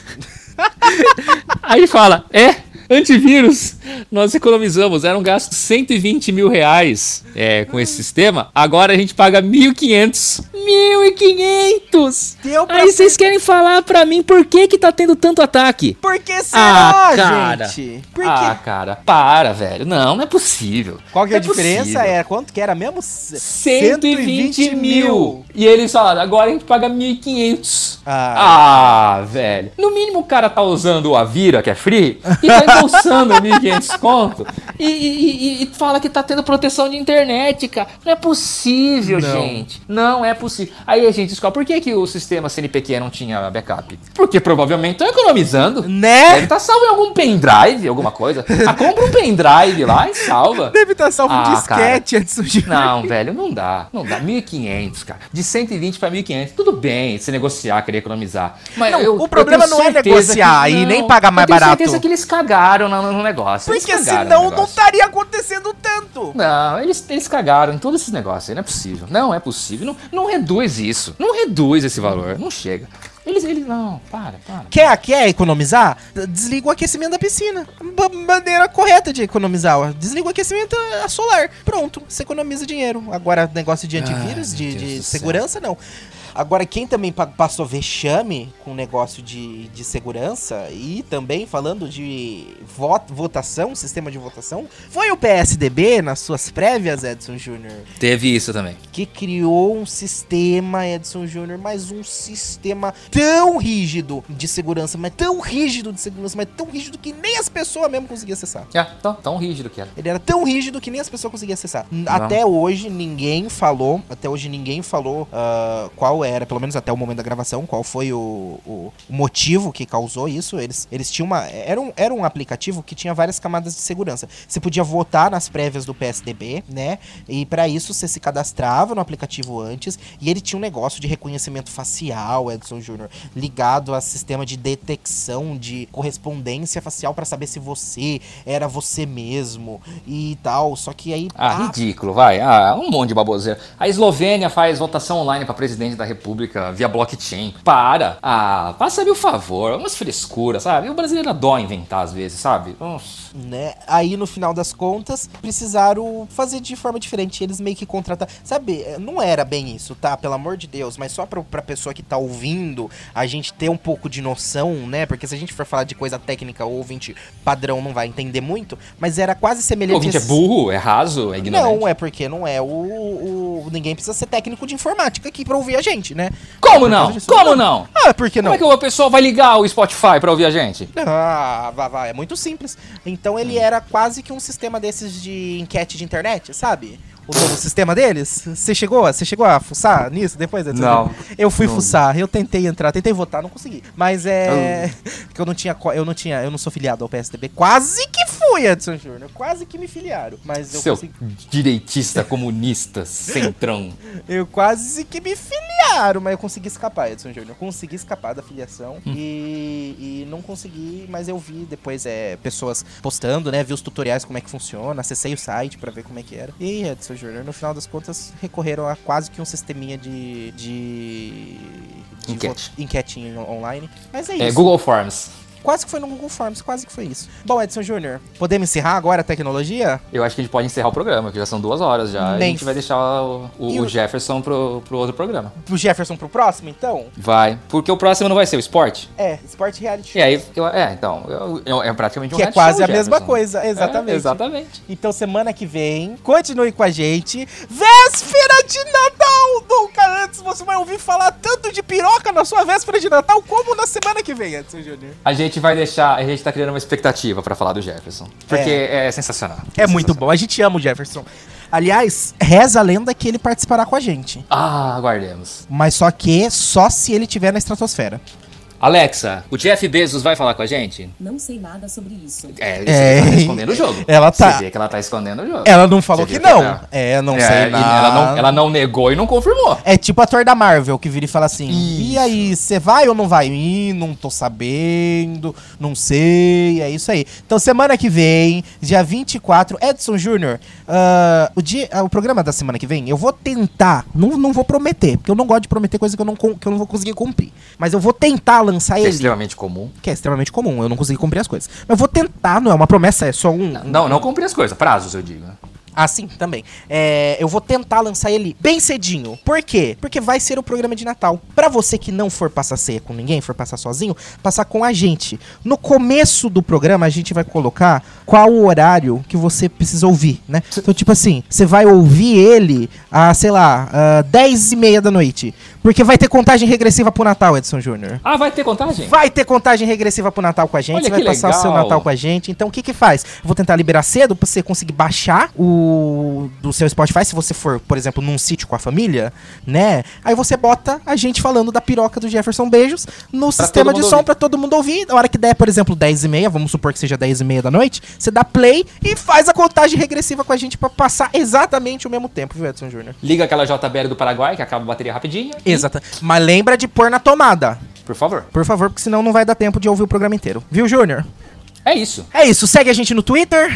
Aí fala: é, antivírus. Nós economizamos, era um gasto de 120 mil reais é, com esse sistema. Agora a gente paga 1.500. 1.500! Deu pra- Aí vocês querem falar pra mim por que que tá tendo tanto ataque? Por que será, Ah, cara. gente? Por Ah, cara, para, velho. Não, não é possível. Qual que é a Não diferença? possível. É quanto que era mesmo? 120 mil. E eles falaram, agora a gente paga 1.500. Ah. Ah, velho. No mínimo o cara tá usando o Avira, que é free, e tá embolsando 1.500 conto. E, e- e- fala que tá tendo proteção de internet, cara. Não é possível, Não. gente. Não é possível. Aí a gente descobre, por que, que o sistema CNPq não tinha backup? Porque provavelmente tá economizando. Né? Deve estar salvo em algum pendrive, alguma coisa. Ah, compra um pendrive lá e salva. Deve estar salvo um Ah, disquete Edson Júnior. Não, velho, não dá. Não dá. 1.500, cara. De 120 pra 1.500. Tudo bem se negociar, querer economizar. Mas Não, eu- o problema não é negociar e nem pagar mais eu tenho barato. certeza que eles cagaram no, no negócio. Porque cagaram senão não estaria acontecendo tanto. Não, eles, eles cagaram em todos esses negócios aí. Não é possível. Não é possível. Não, não reduz isso. Não reduz esse valor. Não chega. Eles, eles, não. Para, para. Quer, quer economizar? Desliga o aquecimento da piscina. Maneira correta de economizar. Desliga o aquecimento a solar. Pronto, você economiza dinheiro. Agora, negócio de antivírus, Ai, de, de do céu. segurança, não. Agora, quem também pa- passou vexame com negócio de, de segurança e também falando de voto, votação, sistema de votação, foi o PSDB nas suas prévias, Edson Júnior, Teve isso também. que criou um sistema, Edson Júnior, mais um sistema tão rígido de segurança, mas tão rígido de segurança, mas tão rígido que nem as pessoas mesmo conseguiam acessar. Já, tão, tão rígido que era. Ele era tão rígido que nem as pessoas conseguiam acessar. N- Até hoje ninguém falou, até hoje ninguém falou ah, qual era, pelo menos até o momento da gravação, qual foi o, o motivo que causou isso. Eles, eles tinham uma. Era um, era um aplicativo que tinha várias camadas de segurança. Você podia votar nas prévias do PSDB, né? E pra isso você se cadastrava no aplicativo antes e ele tinha um negócio de reconhecimento facial, Edson Júnior, ligado a sistema de detecção de correspondência facial pra saber se você era você mesmo e tal. Só que aí. Ah, ah, ridículo, vai. Ah, um monte de baboseira. A Eslovênia faz votação online pra presidente da república via blockchain. Para. Ah, faça-me o favor. Umas frescuras, sabe? O brasileiro adora inventar às vezes, sabe? Nossa. Né? Aí no final das contas, precisaram fazer de forma diferente. Eles meio que contrataram. Sabe, eh, não era bem isso, tá? Pelo amor de Deus, mas só pra, pra pessoa que tá ouvindo, a gente ter um pouco de noção, né? Porque se a gente for falar de coisa técnica, o ouvinte padrão não vai entender muito, mas era quase O semelhante. ouvinte é a- burro, é raso, é ignorante. Não, é porque não é o, o- Ninguém precisa ser técnico de informática aqui pra ouvir a gente, né? Como É não? disso. Como não? Ah, por que não? Como é que o pessoal vai ligar o Spotify pra ouvir a gente? Ah, vai, vai, é muito simples. Então ele era quase que um sistema desses de enquete de internet, sabe? O novo sistema deles. Você chegou, você chegou a fuçar nisso depois? Edson? Não. Eu fui Não. fuçar, eu tentei entrar, tentei votar, não consegui. Mas é que eu não tinha, eu não tinha, eu não sou filiado ao PSDB. Quase que fui, Edson Júnior, quase que me filiaram, mas eu Seu consegui, direitista comunista, centrão. eu quase que me filiaram, mas eu consegui escapar, Edson Júnior. Consegui escapar da filiação e, e não consegui, mas eu vi depois é, pessoas postando, né? Vi os tutoriais como é que funciona, acessei o site pra ver como é que era. E aí, Júnior, no final das contas, recorreram a quase que um sisteminha de. de. de Enquete. online. Mas é É, isso. Google Forms. Quase que foi no Google Forms, quase que foi isso. Bom, Edson Júnior, podemos encerrar agora a tecnologia? Eu acho que a gente pode encerrar o programa, que já são duas horas já. E a Nem gente vai deixar o, o- o o- Jefferson pro, pro outro programa. Pro Jefferson pro próximo, então? Vai. Porque o próximo não vai ser o esporte. É, Sport Reality. E aí, eu- é, então, eu- eu- é praticamente um Que é quase show, a mesma Jefferson. coisa, exatamente. É, exatamente. Então, semana que vem, continue com a gente. Véspera de Natal! Nunca antes você vai ouvir falar tanto de piroca na sua véspera de Natal como na semana que vem, Edson Júnior. A gente vai deixar, a gente tá criando uma expectativa pra falar do Jefferson. Porque é, sensacional. É muito bom, a gente ama o Jefferson. Aliás, reza a lenda que ele participará com a gente. Ah, aguardemos. Mas só que só se ele estiver na estratosfera. Alexa, o Jeff Bezos vai falar com a gente? Não sei nada sobre isso. É, É. ela tá escondendo o jogo. Ela tá- Você vê que ela tá escondendo o jogo. Ela não falou que viu não. ela- É, não É, sei e nada. Ela não, ela não negou e não confirmou. É tipo ator da Marvel que vira e fala assim: E Isso. aí, você vai ou não vai? Ih, não tô sabendo, não sei, é isso aí. Então, semana que vem, dia 24, Edson Júnior, ah, o, dia, ah, o programa da semana que vem, eu vou tentar, não, não vou prometer, porque eu não gosto de prometer coisa que eu não, que eu não vou conseguir cumprir. Mas eu vou tentar lançar É ele, extremamente comum. que é extremamente comum, eu não consegui cumprir as coisas. Mas eu vou tentar, não é uma promessa, é só um. Não, não cumprir as coisas. Prazos, eu digo. né? Ah, sim, também. É, eu vou tentar lançar ele bem cedinho. Por quê? Porque vai ser o programa de Natal. Pra você que não for passar ceia com ninguém, for passar sozinho, passar com a gente. No começo do programa, a gente vai colocar qual o horário que você precisa ouvir, né? Então, tipo assim, você vai ouvir ele a, sei lá, a 10 e meia da noite. Porque vai ter contagem regressiva pro Natal, Edson Júnior. Ah, vai ter contagem? Vai ter contagem regressiva pro Natal com a gente, Olha você vai passar o seu legal. Natal com a gente. Então o que que faz? Eu vou tentar liberar cedo pra você conseguir baixar o do seu Spotify, se você for, por exemplo, num sítio com a família, né? Aí você bota a gente falando da piroca do Jefferson Beijos no sistema todo de som ouvir. pra todo mundo ouvir. Na hora que der, por exemplo, 10 e meia, vamos supor que seja 10 e meia da noite, você dá play e faz a contagem regressiva com a gente pra passar exatamente o mesmo tempo, viu, Edson Júnior? Liga aquela JBL do Paraguai, que acaba a bateria rapidinho. e- Exato. Mas lembra de pôr na tomada. Por favor. Por favor, porque senão não vai dar tempo de ouvir o programa inteiro. Viu, Júnior? É isso. É isso, segue a gente no Twitter.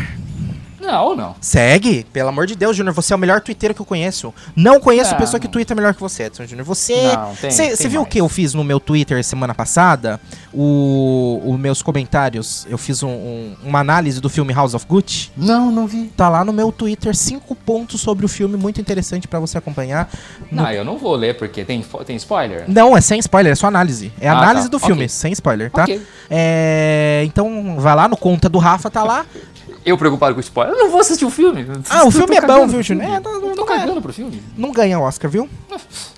Não, não. Segue, pelo amor de Deus, Júnior. Você é o melhor twitteiro que eu conheço. Não conheço Não, pessoa que não. twitta melhor que você, Edson Júnior. Você. Não, tem- Você tem viu o que eu fiz no meu Twitter semana passada? O, os meus comentários. Eu fiz um- um- uma análise do filme House of Gucci. Não, não vi. Tá lá no meu Twitter, cinco pontos sobre o filme, muito interessante pra você acompanhar. No- Não, eu não vou ler, porque tem, tem spoiler. Não, é sem spoiler, é só análise. É Ah, análise tá. do filme, Ok. sem spoiler, tá? Ok. É, então, vai lá no conta do Rafa, tá lá. Eu preocupado com spoiler. Eu não vou assistir o filme. Ah, o filme é bom, viu, Júnior? É, não- Eu não- tô não é. cagando pro filme. Não ganha Oscar, viu?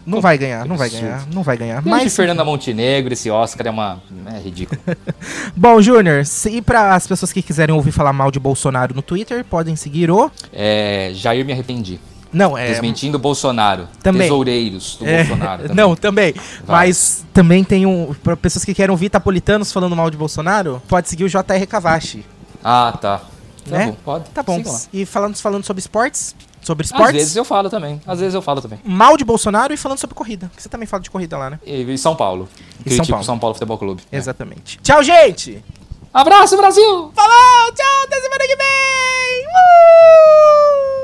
Não vai ganhar, não vai ganhar, não vai ganhar. Mas Mas, Fernanda Montenegro, esse Oscar é uma. É ridículo. bom, Júnior, e para as pessoas que quiserem ouvir falar mal de Bolsonaro no Twitter, podem seguir o. É, Jair me arrependi. Não, é. Desmentindo Bolsonaro. Também. Tesoureiros do é, Bolsonaro. também. não, também. Vai. Mas também tem um. Para pessoas que querem ouvir tapolitanos falando mal de Bolsonaro, pode seguir o JR Cavachi. Ah, tá. Tá Né? bom, pode. Tá bom. E falando, falando sobre esportes. Sobre Às esportes. vezes eu falo também. Às vezes eu falo também. Mal de Bolsonaro e falando sobre corrida. Que você também fala de corrida lá, né? E, e São Paulo. E São Critico Paulo. São Paulo Futebol Clube. É. Exatamente. Tchau, gente! Abraço, Brasil! Falou! Tchau, até semana que vem! Uh!